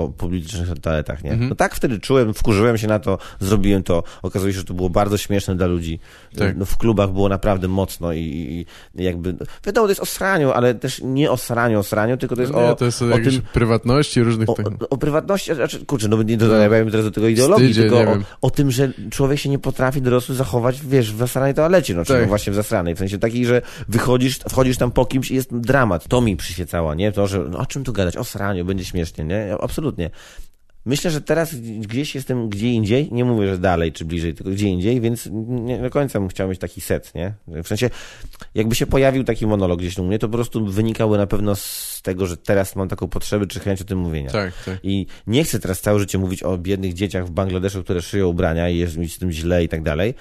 o publicznych toaletach, nie? Mhm. No tak wtedy czułem, wkurzyłem się na to, zrobiłem to, okazuje się, że to było bardzo śmieszne dla ludzi. Tak. No w klubach było naprawdę mocno i, i jakby, wiadomo, to jest o sraniu, ale też nie o sraniu, o sraniu, tylko to jest nie, o, to jest o, o tym, prywatności różnych o, o, o prywatności, znaczy, kurczę, no nie dodaję teraz do tego ideologii, Wstydzie, tylko o, o tym, że człowiek się nie potrafi dorosły zachować, wiesz, w zasranej toalecie, no, czyli Tak. właśnie w zasranej, w sensie takiej, że wychodzisz, wchodzisz tam po kimś i jest dramat. To mi przyświecało, nie? To, że no, o czym tu gadać? O sraniu, będzie śmiesznie, nie? Absolutnie. Myślę, że teraz gdzieś jestem gdzie indziej, nie mówię, że dalej czy bliżej, tylko gdzie indziej, więc nie do końca bym chciał mieć taki set, nie? W sensie, jakby się pojawił taki monolog gdzieś u mnie, to po prostu wynikały na pewno z tego, że teraz mam taką potrzebę czy chęć o tym mówienia. Tak, tak. I nie chcę teraz całe życie mówić o biednych dzieciach w Bangladeszu, które szyją ubrania i jest mi z tym źle i tak dalej,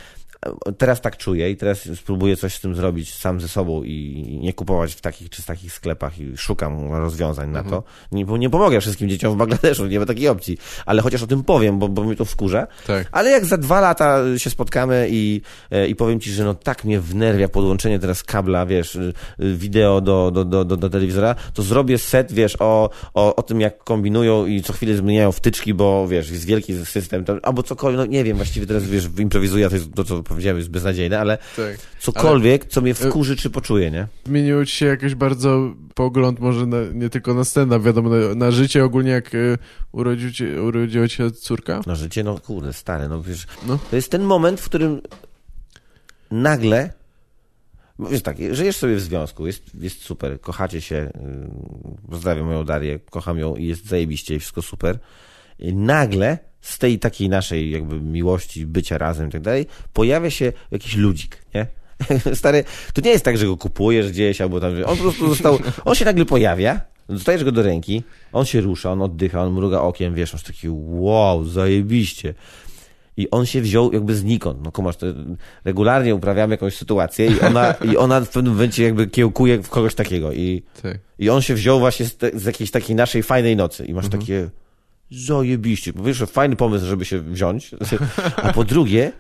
teraz tak czuję i teraz spróbuję coś z tym zrobić sam ze sobą i nie kupować w takich czy z takich sklepach i szukam rozwiązań na to. Nie, bo nie pomogę wszystkim dzieciom w Bangladeszu, nie ma takiej opcji, ale chociaż o tym powiem, bo, bo mnie to wkurza. Tak. Ale jak za dwa lata się spotkamy i, e, i powiem ci, że no tak mnie wnerwia podłączenie teraz kabla, wiesz, y, y, wideo do, do, do, do, do telewizora, to zrobię set, wiesz, o, o, o tym, jak kombinują i co chwilę zmieniają wtyczki, bo wiesz, jest wielki system, to, albo cokolwiek, no nie wiem, właściwie teraz wiesz, improwizuję, to jest to, co powiedziałem, jest beznadziejne, ale Tak. cokolwiek, co mnie wkurzy czy poczuję, nie? Zmienił ci się jakoś bardzo pogląd, może na, nie tylko na stand-up, wiadomo, na, na życie ogólnie, jak y, urodził ci, urodziła ci się córka? No życie, no kurde, stary, no wiesz, No. to jest ten moment, w którym nagle, wiesz tak, żyjesz sobie w związku, jest, jest super, kochacie się, yy, pozdrawiam moją Darię, kocham ją i jest zajebiście i wszystko super. I nagle z tej takiej naszej jakby miłości, bycia razem i tak dalej, pojawia się jakiś ludzik, nie? (laughs) Stary, to nie jest tak, że go kupujesz gdzieś albo tam, on po prostu został, on się nagle pojawia, dostajesz go do ręki, on się rusza, on oddycha, on mruga okiem, wiesz, masz taki wow, zajebiście. I on się wziął jakby znikąd. No kumasz, regularnie uprawiamy jakąś sytuację i ona, i ona w pewnym momencie jakby kiełkuje w kogoś takiego. I, Tak. i on się wziął właśnie z, te, z jakiejś takiej naszej fajnej nocy. I masz takie zajebiście. Po pierwsze, fajny pomysł, żeby się wziąć. A po drugie,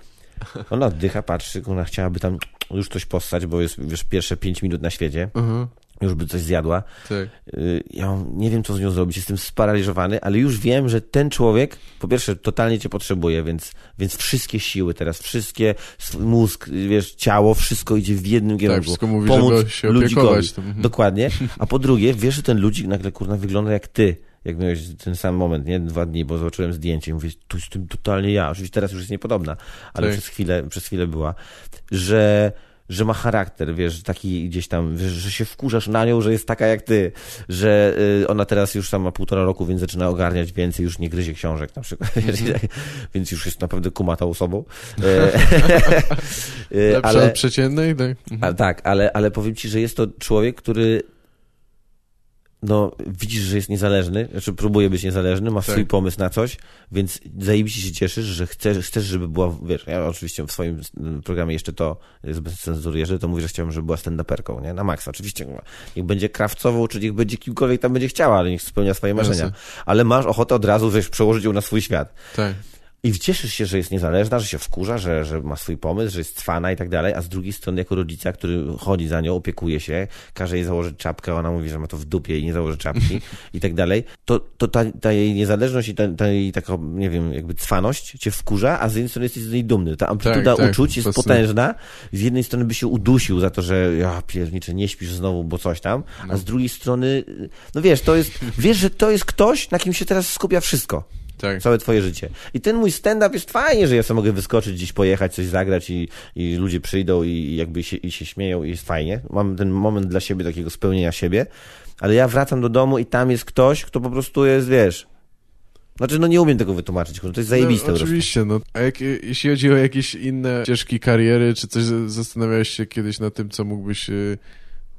ona oddycha, patrzy, ona chciałaby tam już coś postać, bo jest wiesz, pierwsze pięć minut na świecie. Mhm. Już by coś zjadła. Tak. Y, Ja nie wiem, co z nią zrobić, jestem sparaliżowany, ale już wiem, że ten człowiek, po pierwsze, totalnie cię potrzebuje, więc, więc wszystkie siły teraz, wszystkie, mózg, wiesz, ciało, wszystko idzie w jednym kierunku. Tak, wszystko mówi, Pomóc żeby się ludzikowi. tym. Mhm. Dokładnie. A po drugie, wiesz, że ten ludzik nagle, kurna, wygląda jak ty. Jak miałeś ten sam moment, nie? Dwa dni, bo zobaczyłem zdjęcie i mówię, to jest tym totalnie ja. Oczywiście teraz już jest niepodobna, ale Tak. przez chwilę, przez chwilę była, że, że ma charakter, wiesz, taki gdzieś tam, wiesz, że się wkurzasz na nią, że jest taka jak ty, że y, ona teraz już tam ma półtora roku, więc zaczyna ogarniać więcej, już nie gryzie książek na przykład, (laughs) i tak, więc już jest naprawdę kumatą osobą. E, (laughs) e, Lepsza ale, od przeciętnej, tak? Tak, ale, ale powiem ci, że jest to człowiek, który no, widzisz, że jest niezależny, znaczy próbuje być niezależny, ma swój Tak. pomysł na coś, więc zajebiście się cieszysz, że chcesz, chcesz, żeby była, wiesz, ja oczywiście w swoim programie jeszcze to jest bez cenzury, jeżeli to mówię, że chciałbym, żeby była stand-uperką, nie? Na maksa. Oczywiście niech będzie krawcową, czy niech będzie kimkolwiek tam będzie chciała, ale niech spełnia swoje marzenia. Jasne. Ale masz ochotę od razu, wiesz, przełożyć ją na swój świat. Tak. I cieszysz się, że jest niezależna, że się wkurza, że, że ma swój pomysł, że jest cwana i tak dalej, a z drugiej strony jako rodzica, który chodzi za nią, opiekuje się, każe jej założyć czapkę, ona mówi, że ma to w dupie i nie założy czapki (laughs) i tak dalej, to, to ta, ta jej niezależność i ta, ta jej taka, nie wiem, jakby cwaność cię wkurza, a z jednej strony jesteś z niej dumny. Ta amplituda tak, uczuć jest fascynujące. potężna. Z jednej strony by się udusił za to, że ja pierniczę, nie śpisz znowu, bo coś tam, a z drugiej strony, no wiesz, to jest, wiesz, że to jest ktoś, na kim się teraz skupia wszystko Tak. całe twoje życie. I ten mój stand-up jest fajnie, że ja sobie mogę wyskoczyć, gdzieś pojechać, coś zagrać i, i ludzie przyjdą i, jakby się, i się śmieją i jest fajnie. Mam ten moment dla siebie, takiego spełnienia siebie, ale ja wracam do domu i tam jest ktoś, kto po prostu jest, wiesz... Znaczy, no nie umiem tego wytłumaczyć, to jest zajebiste No, po prostu. oczywiście, no. A jak, jeśli chodzi o jakieś inne ścieżki kariery, czy coś, zastanawiałeś się kiedyś nad tym, co mógłbyś... y,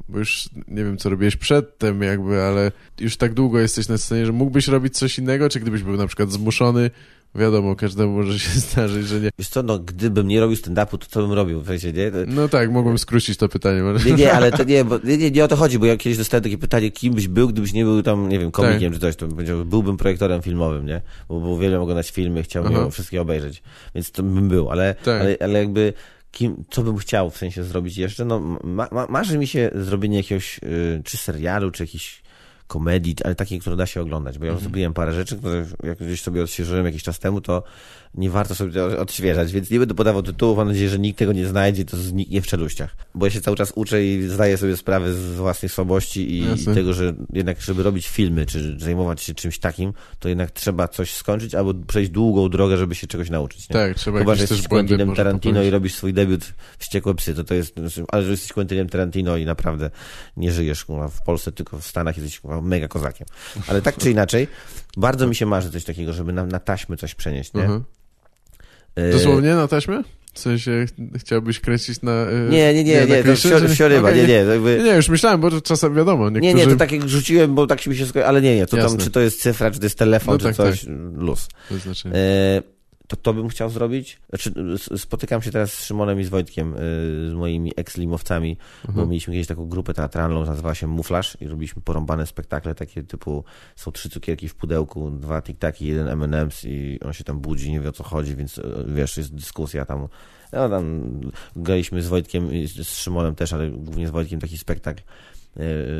Bo już nie wiem, co robiłeś przedtem jakby, ale już tak długo jesteś na scenie, że mógłbyś robić coś innego, czy gdybyś był na przykład zmuszony, wiadomo, każdemu może się (laughs) zdarzyć, że nie. Wiesz co, no gdybym nie robił stand-upu, to co bym robił? W sensie, nie? No tak, mogłem skrócić to pytanie. Nie, nie, ale to (laughs) nie, bo nie, nie, nie o to chodzi, bo ja kiedyś dostałem takie pytanie, kim byś był, gdybyś nie był tam, nie wiem, komikiem czy coś, to bym byłbym projektorem filmowym, nie? Bo, bo uwielbiam oglądać filmy, chciałbym je wszystkie obejrzeć, więc to bym był, ale, Tak. ale, ale jakby kim, co bym chciał w sensie zrobić jeszcze, no ma, ma, marzy mi się zrobienie jakiegoś, y, czy serialu, czy jakiś komedii, ale takiej, które da się oglądać, bo ja już zrobiłem parę rzeczy, które jak gdzieś sobie odświeżyłem jakiś czas temu, to nie warto sobie odświeżać, więc nie będę podawał tytułów, mam nadzieję, że nikt tego nie znajdzie, to zniknie w czeluściach. Bo ja się cały czas uczę i zdaję sobie sprawę z własnej słabości i, Jasne. tego, że jednak, żeby robić filmy, czy zajmować się czymś takim, to jednak trzeba coś skończyć albo przejść długą drogę, żeby się czegoś nauczyć. Nie? Tak, trzeba Chyba, że jesteś Quentinem Tarantino i robisz swój debiut Wściekłe Psy, to to jest, ale że jesteś Quentinem Tarantino i naprawdę nie żyjesz kurwa, w Polsce, tylko w Stanach jesteś kurwa, mega kozakiem. Ale tak czy inaczej, bardzo mi się marzy coś takiego, żeby na, na taśmę coś przenieść, nie? Mhm. E, Dosłownie na taśmie? W sensie ch- chciałbyś kręcić na... y, Nie, nie, nie, nie, to kliszy, wsio- czy- wsioryba, Okej, nie, nie, to jakby... Nie, nie, już myślałem, bo to czasem wiadomo, Nie, niektórzy... nie, to tak jak rzuciłem, bo tak się mi się skojarzyło, ale nie, nie, to tam, Jasne. czy to jest cyfra, czy to jest telefon, No czy tak, coś, luz. Bez znaczenia. E, to to bym chciał zrobić. Znaczy, spotykam się teraz z Szymonem i z Wojtkiem, y, z moimi ex-limowcami, bo mieliśmy kiedyś taką grupę teatralną, nazywała się Muflaż i robiliśmy porąbane spektakle, takie typu są trzy cukierki w pudełku, dwa tiktaki, jeden M&M's i on się tam budzi, nie wie o co chodzi, więc y, wiesz, jest dyskusja tam. No, tam graliśmy z Wojtkiem i z Szymonem też, ale głównie z Wojtkiem taki spektakl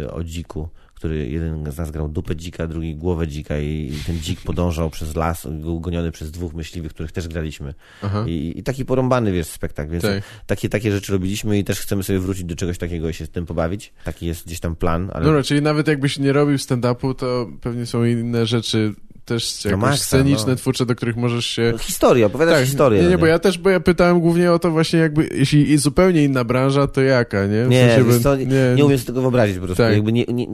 y, o dziku, który jeden z nas grał dupę dzika, drugi głowę dzika i ten dzik podążał przez las, był goniony przez dwóch myśliwych, których też graliśmy. I, I taki porąbany, wiesz, spektakl, więc Tak. takie, takie rzeczy robiliśmy i też chcemy sobie wrócić do czegoś takiego i się z tym pobawić. Taki jest gdzieś tam plan, ale... Dobra, czyli nawet jakbyś nie robił stand-upu, to pewnie są inne rzeczy też jakoś maksa, sceniczne, no. twórcze, do których możesz się... No, historia, opowiadać historię. Nie, nie, no bo ja też, bo ja pytałem głównie o to właśnie jakby, jeśli zupełnie inna branża, to jaka, nie? W Nie, sensie, wiesz bo- co, nie, umiem sobie tego wyobrazić po prostu. Tak. Jakby nie, nie,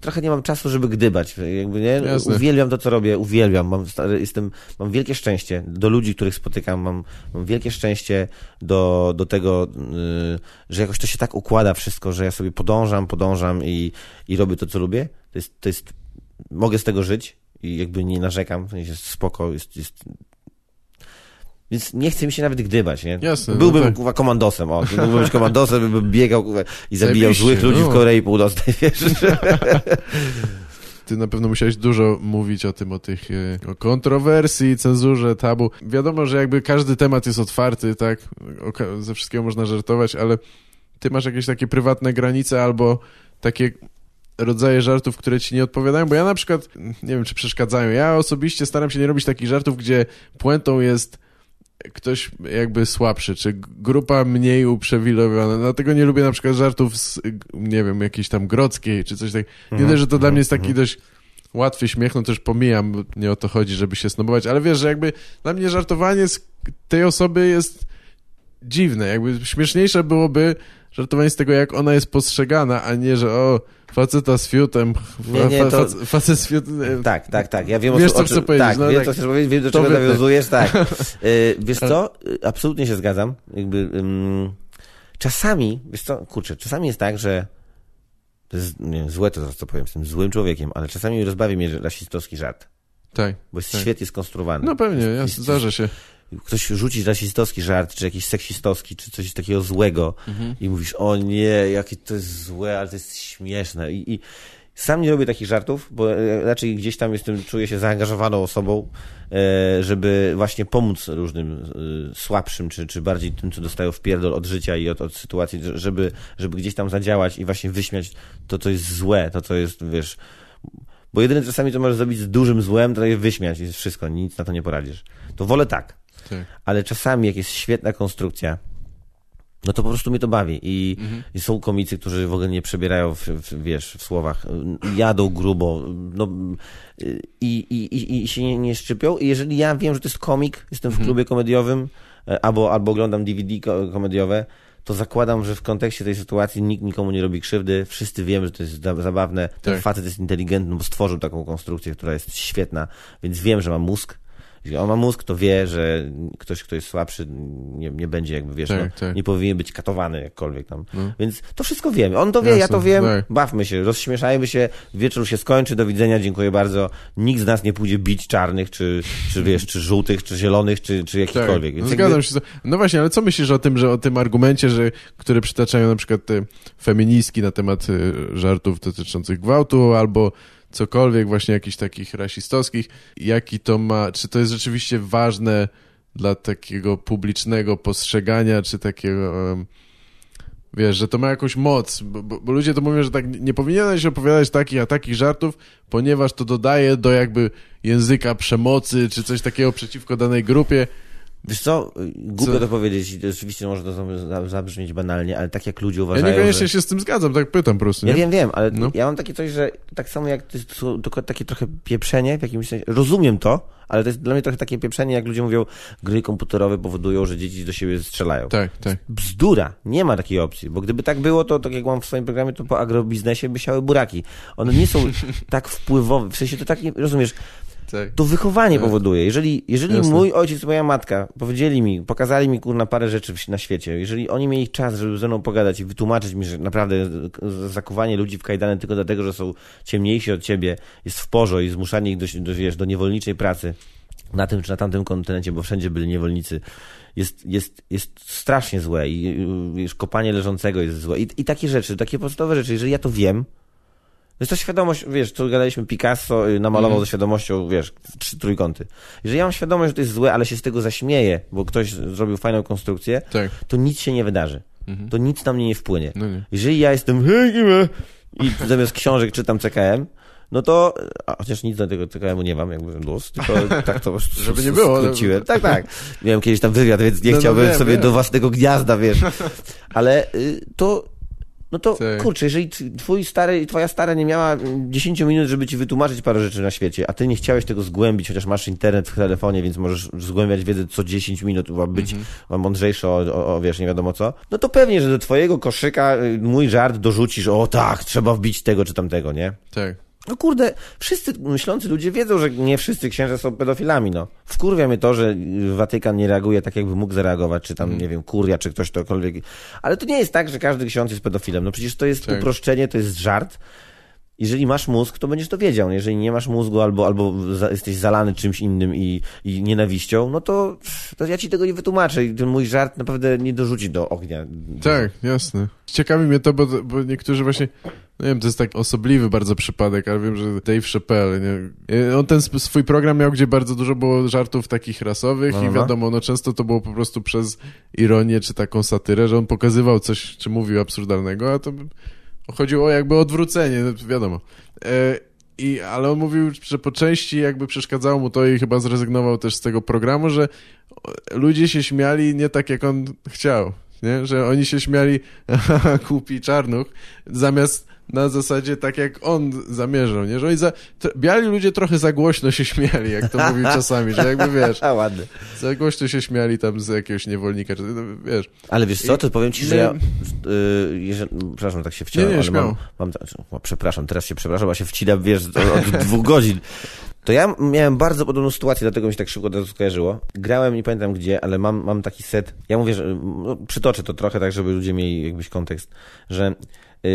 trochę nie mam czasu, żeby gdybać. Jakby nie, Jasne. uwielbiam to, co robię, uwielbiam. Mam, stary- jestem, mam wielkie szczęście do ludzi, których spotykam. Mam, mam wielkie szczęście do, do tego, yy, że jakoś to się tak układa wszystko, że ja sobie podążam, podążam i, i robię to, co lubię. To jest, to jest, mogę z tego żyć i jakby nie narzekam, w sensie spoko, jest, jest więc nie chce mi się nawet gdybać, nie? Jasne, no Byłbym, tak. kurwa, komandosem, o, mógłbym być komandosem, bym biegał, kurwa, i zabijał złych ludzi no. w Korei Północnej, (laughs) wiesz? Ty na pewno musiałeś dużo mówić o tym, o tych e, o kontrowersji, cenzurze, tabu. Wiadomo, że jakby każdy temat jest otwarty, tak? O, ze wszystkiego można żartować, ale ty masz jakieś takie prywatne granice albo takie rodzaje żartów, które ci nie odpowiadają, bo ja na przykład, nie wiem, czy przeszkadzają. Ja osobiście staram się nie robić takich żartów, gdzie puentą jest ktoś jakby słabszy, czy grupa mniej uprzywilejowana. Dlatego nie lubię na przykład żartów z, nie wiem, jakiejś tam grodzkiej, czy coś tak. Nie dość, że to dla mnie jest taki dość łatwy śmiech, no już pomijam, bo nie o to chodzi, żeby się snobować, ale wiesz, że jakby dla mnie żartowanie z tej osoby jest dziwne. Jakby śmieszniejsze byłoby żartowanie z tego, jak ona jest postrzegana, a nie, że o, faceta z fiutem, Nie, nie, to- fa, facet z fiutem. Tak, tak, tak. Ja wiem, Wiesz, o, co o chcę powiedzieć, Tak, no wiem, tak. co chcesz powiedzieć, wiem, do czego nawiązujesz, tak. (laughs) Y, wiesz co, Y, absolutnie się zgadzam. Jakby, czasami, wiesz co, kurczę, czasami jest tak, że to jest, nie wiem, złe to, co powiem, jestem złym człowiekiem, ale czasami rozbawi mnie rasistowski żart, Tak. bo jest Tak. świetnie skonstruowany. No pewnie, jest- zdarza się. Ktoś rzuci rasistowski żart, czy jakiś seksistowski, czy coś takiego złego Mhm. i mówisz, o nie, jakie to jest złe, ale to jest śmieszne. I, i sam nie robię takich żartów, bo e, raczej gdzieś tam jestem, czuję się zaangażowaną osobą, e, żeby właśnie pomóc różnym e, słabszym, czy, czy bardziej tym, co dostają w pierdol od życia i od, od sytuacji, żeby, żeby gdzieś tam zadziałać i właśnie wyśmiać to, co jest złe, to, co jest, wiesz... Bo jedyne czasami, co możesz zrobić z dużym złem, to je wyśmiać i wszystko, nic na to nie poradzisz. To wolę tak Tak. ale czasami jak jest świetna konstrukcja, no to po prostu mnie to bawi. I, i są komicy, którzy w ogóle nie przebierają, w, w, wiesz, w słowach, jadą grubo, no, y, i, i, i, się nie, nie szczypią. I jeżeli ja wiem, że to jest komik, jestem w klubie komediowym, e, albo, albo oglądam DVD ko- komediowe, to zakładam, że w kontekście tej sytuacji nikt nikomu nie robi krzywdy, wszyscy wiemy, że to jest za- zabawne, ten Tak. facet jest inteligentny, bo stworzył taką konstrukcję, która jest świetna, więc wiem, że ma mózg. Jeśli on ma mózg, to wie, że ktoś, kto jest słabszy, nie, nie będzie jakby, wiesz, Tak, no, tak. nie powinien być katowany jakkolwiek tam. No. Więc to wszystko wiemy. On to wie, ja Jasne, to wiem. tak. Bawmy się, rozśmieszajmy się, wieczór się skończy, do widzenia, dziękuję bardzo. Nikt z nas nie pójdzie bić czarnych, czy, czy wiesz, czy żółtych, czy zielonych, czy, czy jakichkolwiek. Tak, Więc no, zgadzam się. z- No właśnie, ale co myślisz o tym, że o tym argumencie, że, które przytaczają na przykład te feministki na temat y, żartów dotyczących gwałtu albo cokolwiek właśnie jakichś takich rasistowskich, jaki to ma, czy to jest rzeczywiście ważne dla takiego publicznego postrzegania, czy takiego... Wiesz, że to ma jakąś moc, bo, bo, bo ludzie to mówią, że tak nie powinieneś opowiadać takich a takich żartów, ponieważ to dodaje do jakby języka przemocy, czy coś takiego przeciwko danej grupie. Wiesz co, głupio Co? to powiedzieć, i to oczywiście może to za- zabrzmieć banalnie, ale tak jak ludzie Ja uważają, niekoniecznie że... się z tym zgadzam, tak pytam po prostu, nie? Ja wiem, wiem, ale No. ja mam takie coś, że tak samo jak to jest takie trochę pieprzenie w jakimś sensie. Rozumiem to, ale to jest dla mnie trochę takie pieprzenie, jak ludzie mówią, gry komputerowe powodują, że dzieci do siebie strzelają. Tak, tak. Bzdura, nie ma takiej opcji, bo gdyby tak było, to tak jak mam w swoim programie, to po agrobiznesie by siały buraki. One nie są (laughs) tak wpływowe, w sensie to tak nie, rozumiesz, tak. to wychowanie Tak. powoduje. Jeżeli, jeżeli Jasne. mój ojciec i moja matka powiedzieli mi, pokazali mi kurna parę rzeczy na świecie, jeżeli oni mieli czas, żeby ze mną pogadać i wytłumaczyć mi, że naprawdę zakuwanie ludzi w kajdany tylko dlatego, że są ciemniejsi od ciebie jest w porze i zmuszanie ich do, do, wiesz, do niewolniczej pracy na tym czy na tamtym kontynencie, bo wszędzie byli niewolnicy, jest, jest, jest strasznie złe i y, już kopanie leżącego jest złe. I, I takie rzeczy, takie podstawowe rzeczy, jeżeli ja to wiem, jest to świadomość, wiesz, tu gadaliśmy, Picasso y, namalował Mhm. ze świadomością, wiesz, trzy trójkąty. Jeżeli ja mam świadomość, że to jest złe, ale się z tego zaśmieję, bo ktoś zrobił fajną konstrukcję, Tak. to nic się nie wydarzy. Mhm. To nic na mnie nie wpłynie. No nie. Jeżeli ja jestem i zamiast książek czytam CKM, no to, a chociaż nic do tego CKM-u nie mam, jakby luz, tylko tak to (laughs) Żeby nie było, skróciłem. Tak, tak. Miałem kiedyś tam wywiad, więc nie No, no chciałbym wiem, sobie wiem. do własnego gniazda, wiesz. Ale y, to, no to, Tak. kurczę, jeżeli twój stary, twoja stara nie miała mm, 10 minut, żeby ci wytłumaczyć parę rzeczy na świecie, a ty nie chciałeś tego zgłębić, chociaż masz internet w telefonie, więc możesz zgłębiać wiedzę co 10 minut, być Mhm. mądrzejszy o, o, o, wiesz, nie wiadomo co, no to pewnie, że do twojego koszyka y, mój żart dorzucisz, o tak, trzeba wbić tego czy tamtego, nie? Tak. No kurde, wszyscy myślący ludzie wiedzą, że nie wszyscy księża są pedofilami, no. Wkurwia mnie to, że Watykan nie reaguje tak, jakby mógł zareagować, czy tam, nie wiem, kuria, czy ktoś tokolwiek. Ale to nie jest tak, że każdy ksiądz jest pedofilem. No przecież to jest Tak. uproszczenie, to jest żart. Jeżeli masz mózg, to będziesz to wiedział. Jeżeli nie masz mózgu albo, albo jesteś zalany czymś innym i, i nienawiścią, no to, to ja ci tego nie wytłumaczę i ten mój żart naprawdę nie dorzuci do ognia. Tak, jasne. Ciekawi mnie to, bo, bo niektórzy właśnie, no nie wiem, to jest tak osobliwy bardzo przypadek, ale wiem, że Dave Chappelle, nie? on ten swój program miał, gdzie bardzo dużo było żartów takich rasowych No, i no. wiadomo, no często to było po prostu przez ironię czy taką satyrę, że on pokazywał coś, czy mówił absurdalnego, a to chodziło o jakby odwrócenie, no, wiadomo. E, i, ale on mówił, że po części jakby przeszkadzało mu to i chyba zrezygnował też z tego programu, że ludzie się śmiali nie tak, jak on chciał. Nie? Że oni się śmiali (laughs) kupi czarnuch, zamiast na zasadzie tak, jak on zamierzał. Nie? Że oni za, to, biali ludzie trochę za głośno się śmiali, jak to mówił (laughs) czasami, że jakby wiesz, A, ładny. za głośno się śmiali tam z jakiegoś niewolnika, czy, no, wiesz. Ale wiesz co, to powiem ci, że ja. Y, jeżeli, przepraszam, tak się wciąłem, Nie, nie, ale mam, mam. O, przepraszam, teraz się przepraszam, a się wcinam, wiesz, od, dwóch godzin. To ja miałem bardzo podobną sytuację, dlatego mi się tak szybko razu skojarzyło. Grałem, nie pamiętam gdzie, ale mam, mam taki set. Ja mówię, że no, przytoczę to trochę tak, żeby ludzie mieli jakiś kontekst, że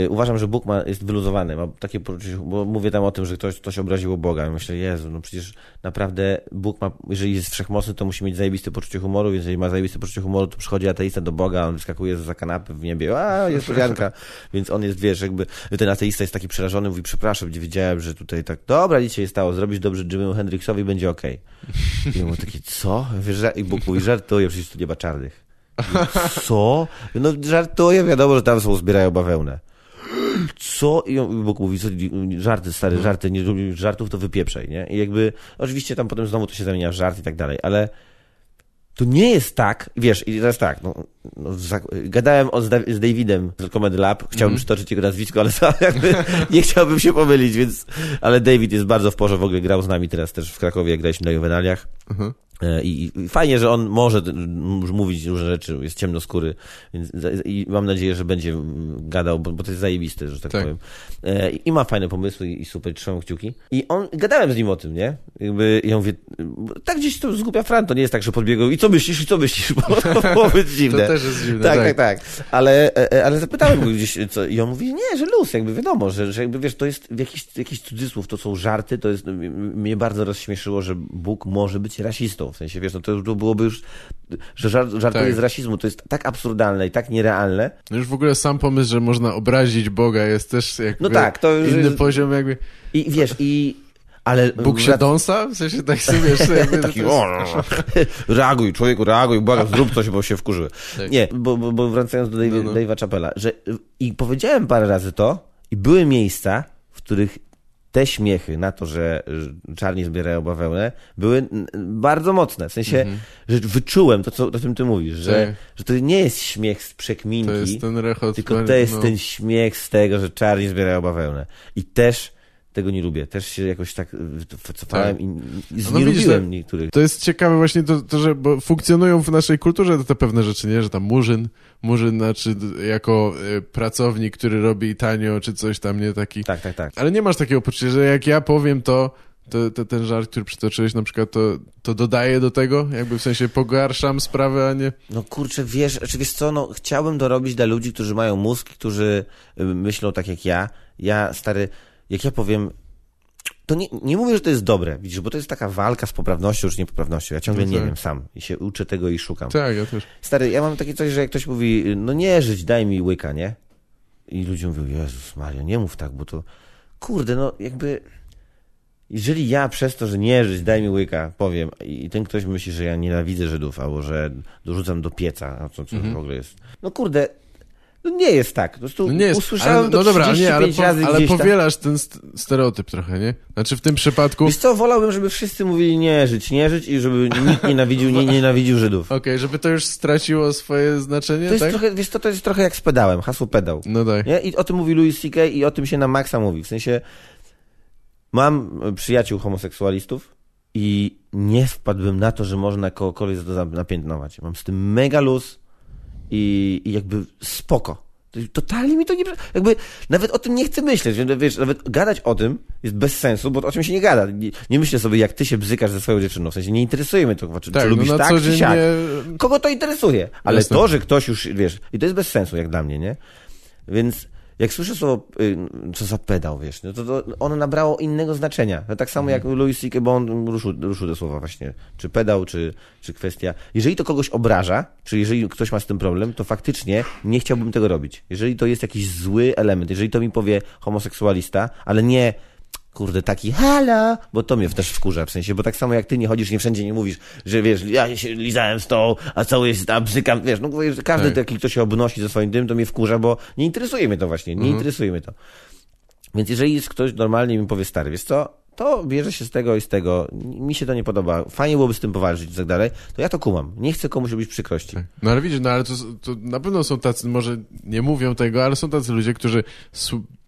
uważam, że Bóg ma, jest wyluzowany. Ma takie poczucie, bo mówię tam o tym, że ktoś, ktoś obraziło Boga. I myślę, Jezu, no przecież naprawdę Bóg ma, jeżeli jest wszechmocny, to musi mieć zajebiste poczucie humoru, jeżeli ma zajebiste poczucie humoru, to przychodzi ateista do Boga, on wyskakuje za kanapy w niebie, a jest powianka, więc on jest, wiesz, jakby ten ateista jest taki przerażony, mówi, przepraszam, nie wiedziałem, że tutaj tak, dobra, nic się stało, zrobisz dobrze Jimmy'emu Hendrixowi, będzie okej. I on mówi taki, co? I Bóg mówi, żartuję, przecież tu nie ma czarnych. Co? No żartuję, wiadomo, że tam są, zbierają bawełnę. Co? I on- Bóg mówi, co, żarty, stary, żarty, nie lubisz żartów, to wypieprzaj, nie? I jakby, oczywiście tam potem znowu to się zamienia w żart i tak dalej, ale to nie jest tak, wiesz, i teraz tak, no, no gadałem o, z, Da- z Davidem z Comedy Lab, chciałbym przytoczyć jego nazwisko, ale (laughs) to jakby nie chciałbym się pomylić, więc, ale David jest bardzo w porze, w ogóle grał z nami teraz też w Krakowie, jak graliśmy na Juvenaliach. Mhm. E, I, I fajnie, że on może mówić różne rzeczy, jest ciemnoskóry, więc i mam nadzieję, że będzie mm, gadał, bo, bo to jest zajebiste, że tak, Tak. powiem. E, I ma fajne pomysły i, i super, trzymam kciuki. I on, gadałem z nim o tym, nie? Jakby, ja mówię, tak gdzieś to zgubia Fran, to nie jest tak, że podbiegał i co myślisz, i co myślisz, (laughs) bo to było dziwne. Też jest dziwne. Tak, tak, tak. Ale, e, e, ale zapytałem go gdzieś, co, i on mówi, nie, że luz, jakby wiadomo, że, że jakby wiesz, to jest w jakiś, jakiś cudzysłów, to są żarty, to jest, mnie bardzo rozśmieszyło, że Bóg może być rasistą, w sensie, wiesz, no to, to byłoby już, że żart, żartuje Tak. z rasizmu, to jest tak absurdalne i tak nierealne. No już w ogóle sam pomysł, że można obrazić Boga jest też jakby No tak, to już inny jest- poziom jakby... I wiesz, i, ale... Bóg dąsa? W sensie tak sobie wiesz. (laughs) Taki, o, reaguj, człowieku, reaguj, błagam, zrób coś, bo się wkurzy. Tak. Nie, bo, bo, bo wracając do Dave'a, No, no. Chappella, że i powiedziałem parę razy to i były miejsca, w których te śmiechy na to, że czarni zbierają bawełnę, były bardzo mocne. W sensie, że wyczułem to, co, o czym ty mówisz, że, Mhm. Tak. że to nie jest śmiech z przekminki, To jest ten rechot. tylko to jest no. ten śmiech z tego, że czarni zbierają bawełnę. I też tego nie lubię. Też się jakoś tak wycofałem Tak. i, i No widzisz, znielubiłem to- niektórych. To jest ciekawe właśnie to, to, że bo funkcjonują w naszej kulturze te, pewne rzeczy, nie? Że tam murzyn, murzyn znaczy jako y, pracownik, który robi tanio, czy coś tam, nie? Taki. Tak, tak, tak. Ale nie masz takiego poczucia, że jak ja powiem to, to, to ten żart, który przytoczyłeś na przykład, to, to dodaję do tego? Jakby w sensie pogarszam sprawę, a nie... No kurczę, wiesz, czy wiesz co, no chciałbym to robić dla ludzi, którzy mają mózg, którzy y, myślą tak jak ja. Ja, stary, jak ja powiem, to nie, nie mówię, że to jest dobre, widzisz, bo to jest taka walka z poprawnością czy niepoprawnością. Ja ciągle No nie tak. wiem sam i się uczę tego i szukam. Tak, ja też. Stary, ja mam takie coś, że jak ktoś mówi, no nie żyć, daj mi łyka, nie? I ludzie mówią, Jezus Maria, nie mów tak, bo to, kurde, no jakby, jeżeli ja przez to, że nie żyć, daj mi łyka, powiem i ten ktoś myśli, że ja nienawidzę Żydów, albo że dorzucam do pieca, a co, co w ogóle jest. No kurde, no nie jest tak. Po prostu. No nie jest, usłyszałem ale, to no dobra, ale 35 nie, ale, po, razy ale gdzieś tam. powielasz ten st- stereotyp trochę, nie? Znaczy w tym przypadku, Wiesz co, wolałbym, żeby wszyscy mówili nie żyć, nie żyć i żeby nikt nienawidził, nie, nienawidził Żydów. (laughs) okej, żeby to już straciło swoje znaczenie, To jest tak? trochę, wiesz co, to jest trochę jak z pedałem, hasło pedał. No tak. Nie? I o tym mówi Louis C.K. i o tym się na maksa mówi. W sensie mam e, przyjaciół homoseksualistów i nie wpadłbym na to, że można kogokolwiek za to napiętnować. Mam z tym mega luz i, i jakby spoko. To- Totalnie mi to nie... Jakby nawet o tym nie chcę myśleć. Wiesz, nawet gadać o tym jest bez sensu, bo o czym się nie gada. Nie, nie myślę sobie, jak ty się bzykasz ze swoją dziewczyną. W sensie nie interesuje mnie to, czy, Tak, czy lubisz no tak, czy siak. Kogo to interesuje? Ale Jasne. to, że ktoś już, wiesz, i to jest bez sensu, jak dla mnie, nie? Więc jak słyszę słowo, y, co za pedał, wiesz, no to, to ono nabrało innego znaczenia. No tak samo jak Louis C.K., bo on ruszył, ruszył te słowa właśnie, czy pedał, czy, czy kwestia. Jeżeli to kogoś obraża, czy jeżeli ktoś ma z tym problem, to faktycznie nie chciałbym tego robić. Jeżeli to jest jakiś zły element, jeżeli to mi powie homoseksualista, ale nie kurde, taki halo, bo to mnie też wkurza, w sensie, bo tak samo jak ty nie chodzisz, nie wszędzie nie mówisz, że wiesz, ja się lizałem z tą, a cały jest, a bzykam, wiesz, no że każdy Tak. taki, kto się obnosi ze swoim tym, to mnie wkurza, bo nie interesuje mnie to właśnie, nie interesuje mnie to. Więc jeżeli jest ktoś normalnie i mi powie, stary, wiesz co, to bierze się z tego i z tego, mi się to nie podoba, fajnie byłoby z tym powalczyć i tak dalej, to ja to kumam. Nie chcę komuś robić przykrości. No ale widzisz, no ale to, to na pewno są tacy, może nie mówią tego, ale są tacy ludzie, którzy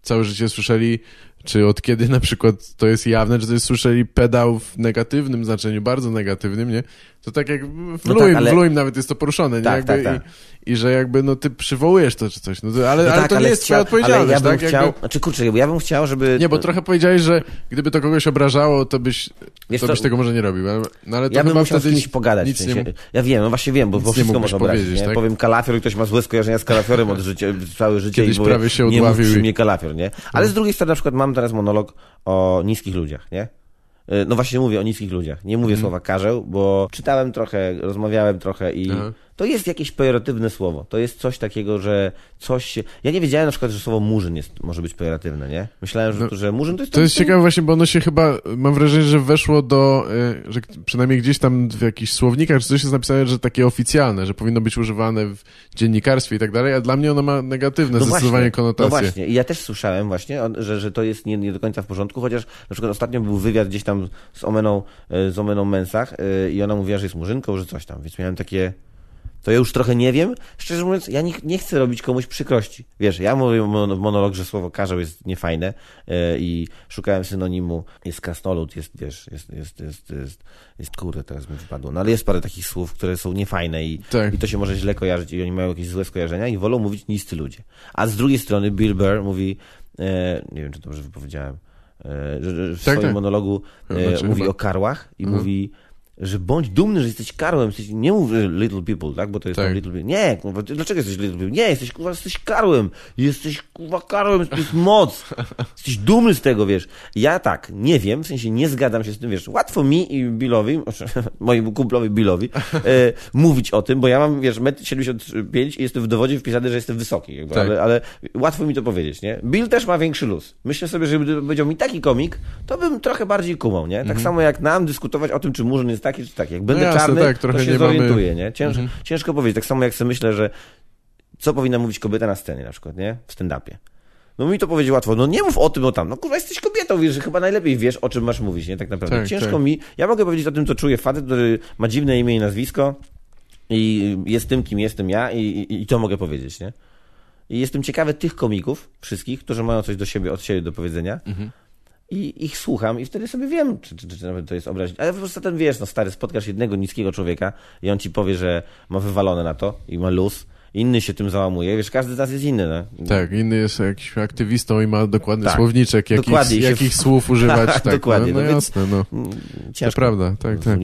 całe życie słyszeli, czy od kiedy na przykład to jest jawne, czy to jest słyszeli pedał w negatywnym znaczeniu, bardzo negatywnym, nie? To tak jak w No Luim, tak, ale- w Luim nawet jest to poruszone, nie? Tak, jakby tak, I, I że jakby, no ty przywołujesz to czy coś, no to, ale, No ale tak, to nie jest twoja chciał- odpowiedzialność, ale ja bym tak? chciał, Jakby, znaczy kurczę, ja bym chciał, żeby... nie, bo trochę powiedziałeś, że gdyby to kogoś obrażało, to byś, Wiesz to byś tego może nie robił, ale, no ale to Ja bym musiał z kimś pogadać. nic w nie sensie, ja wiem, no właśnie wiem, bo, bo nie wszystko można obrazić. powiedzieć, Nie? tak? Powiem kalafior i ktoś ma złe skojarzenia z kalafiorem od życia, całe życie. Kiedyś i prawie się nie mów odławił przy i- mnie kalafior, nie? Ale z drugiej strony na przykład mam teraz monolog o niskich ludziach, nie? Y, No właśnie mówię o niskich ludziach. Nie mówię słowa karzeł, bo czytałem trochę, rozmawiałem trochę i Aha. To jest jakieś pejoratywne słowo. To jest coś takiego, że coś się... Ja nie wiedziałem na przykład, że słowo murzyn jest, może być pejoratywne, nie? Myślałem, że, No, że murzyn to jest... To jest ciekawe właśnie, bo ono się chyba, mam wrażenie, że weszło do, y, że przynajmniej gdzieś tam w jakichś słownikach czy coś jest napisane, że takie oficjalne, że powinno być używane w dziennikarstwie i tak dalej, a dla mnie ono ma negatywne zdecydowanie No konotacje. właśnie, i ja też słyszałem właśnie, że, że to jest nie, nie do końca w porządku, chociaż na przykład ostatnio był wywiad gdzieś tam z Omeną, e, z Omeną Mensach e, i ona mówiła, że jest murzynką, że coś tam, więc miałem takie... To ja już trochę nie wiem. Szczerze mówiąc, ja nie, nie chcę robić komuś przykrości. Wiesz, ja mówię mon- monolog, że słowo karzeł jest niefajne e, i szukałem synonimu. Jest krasnolud, jest, wiesz, jest, jest, jest, jest, jest kurde, teraz mi wypadło. No ale jest parę takich słów, które są niefajne i, Tak. i to się może źle kojarzyć i oni mają jakieś złe skojarzenia i wolą mówić niscy ludzie. A z drugiej strony Bill Burr mówi, e, nie wiem, czy dobrze wypowiedziałem, e, w Tak, swoim tak. monologu e, mówi chyba- o karłach i Mhm. mówi, że bądź dumny, że jesteś karłem. Jesteś, nie mów little people, tak? Bo to jest Tak. little people. Nie, kurwa, dlaczego jesteś little people? Nie, jesteś kurwa, jesteś karłem. Jesteś kurwa karłem, to jest moc. (laughs) Jesteś dumny z tego, wiesz. Ja tak, nie wiem, w sensie nie zgadzam się z tym, wiesz. Łatwo mi i Billowi, (laughs) mojemu kumplowi Billowi, e, (laughs) mówić o tym, bo ja mam, wiesz, 1,75 m i jestem w dowodzie wpisany, że jestem wysoki, jakby, Tak. ale, ale łatwo mi to powiedzieć, nie? Bill też ma większy luz. Myślę sobie, że gdyby powiedział mi taki komik, to bym trochę bardziej kumał, nie? Tak Mhm. samo jak nam dyskutować o tym, czy murzyn jest taki, czy taki. Jak będę No jasne, czarny, tak, trochę to się nie mamy- Mhm. zorientuję, nie? Cięż, Ciężko powiedzieć. Tak samo jak sobie myślę, że co powinna mówić kobieta na scenie na przykład, nie? W stand-upie. No mi to powiedzieć łatwo, no nie mów o tym, o tam. No kurwa, jesteś kobietą, wiesz, że chyba najlepiej wiesz, o czym masz mówić, nie? Tak naprawdę. Tak, Ciężko tak. mi, ja mogę powiedzieć o tym, co czuje facet, który ma dziwne imię i nazwisko i jest tym, kim jestem ja i, i, i to mogę powiedzieć, nie? I jestem ciekawy tych komików, wszystkich, którzy mają coś do siebie, od siebie do powiedzenia. I ich słucham i wtedy sobie wiem, czy, czy, czy nawet to jest obraźliwe. Ale po prostu ten wiesz, no stary, spotkasz jednego niskiego człowieka i on ci powie, że ma wywalone na to i ma luz. Inny się tym załamuje. Wiesz, każdy z nas jest inny, no. Tak, inny jest jakiś aktywistą i ma dokładny Tak. słowniczek, jakich, Dokładnie, jakich słów używać. (laughs) tak, Dokładnie, No, no, no więc- jasne, no. Mm, To Ciężko prawda, tak, tak.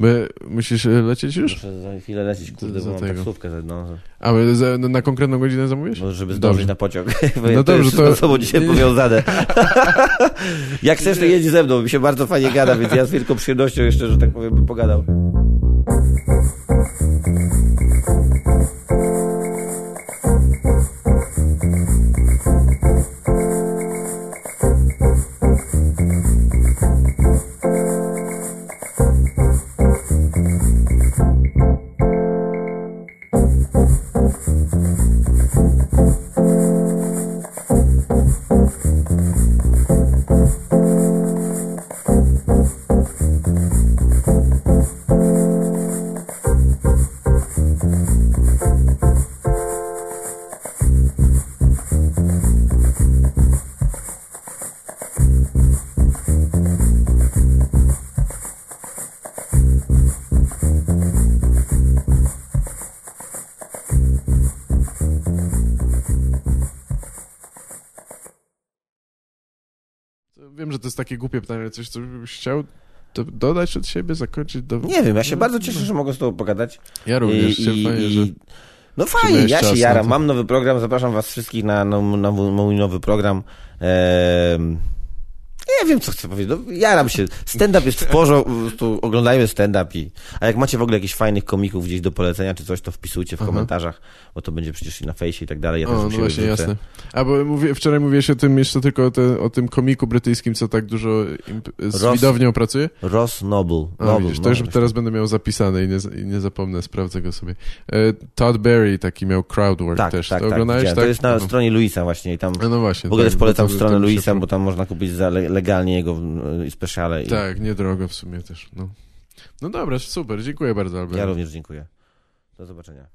Bo musisz e, lecieć już? Muszę za chwilę lecieć, kurde, za bo mam tego. taksówkę, no, A my za, na konkretną godzinę zamówisz? no, żeby Dobrze. zdążyć na pociąg. (laughs) Bo No to dobrze, to- to... sobą dzisiaj (laughs) powiązane. (laughs) Jak chcesz, to jedź ze mną, mi się bardzo fajnie gada, więc ja z wielką przyjemnością jeszcze, że tak powiem, bym pogadał. Jest takie głupie pytanie, coś, co byś chciał do, dodać od siebie, zakończyć? Do... Nie wiem, ja się bardzo cieszę, że mogę z tobą pogadać. Ja również, I- się i- fajnie, że... No fajnie, ja się jaram. Mam nowy program, zapraszam was wszystkich na, na, na mój nowy program. Ehm, nie wiem, co chcę powiedzieć. No, jaram się. Stand-up jest w porządku, oglądajmy stand-up i... A jak macie w ogóle jakichś fajnych komików gdzieś do polecenia czy coś, to wpisujcie w Aha. komentarzach, bo to będzie przecież i na fejsie i tak dalej. Ja O, no właśnie, jasne. A bo mówię, wczoraj mówiłeś o tym jeszcze tylko o, te, o tym komiku brytyjskim, co tak dużo z Ross- widownią pracuje. Ross Noble. A, Noble widzisz, to no, już teraz będę miał zapisane i nie, i nie zapomnę, sprawdzę go sobie. E, Todd Berry taki miał crowdwork Tak, też. tak, to tak. oglądałeś, tak? To jest na No. stronie Luisa właśnie i tam... No, no właśnie. W ogóle tak, też polecam stronę Luisa, bo tam można kupić za legalnie jego y, speciale. I Tak, niedrogo w sumie też. No, no dobra, super, dziękuję bardzo, Albert. Ja również dziękuję. Do zobaczenia.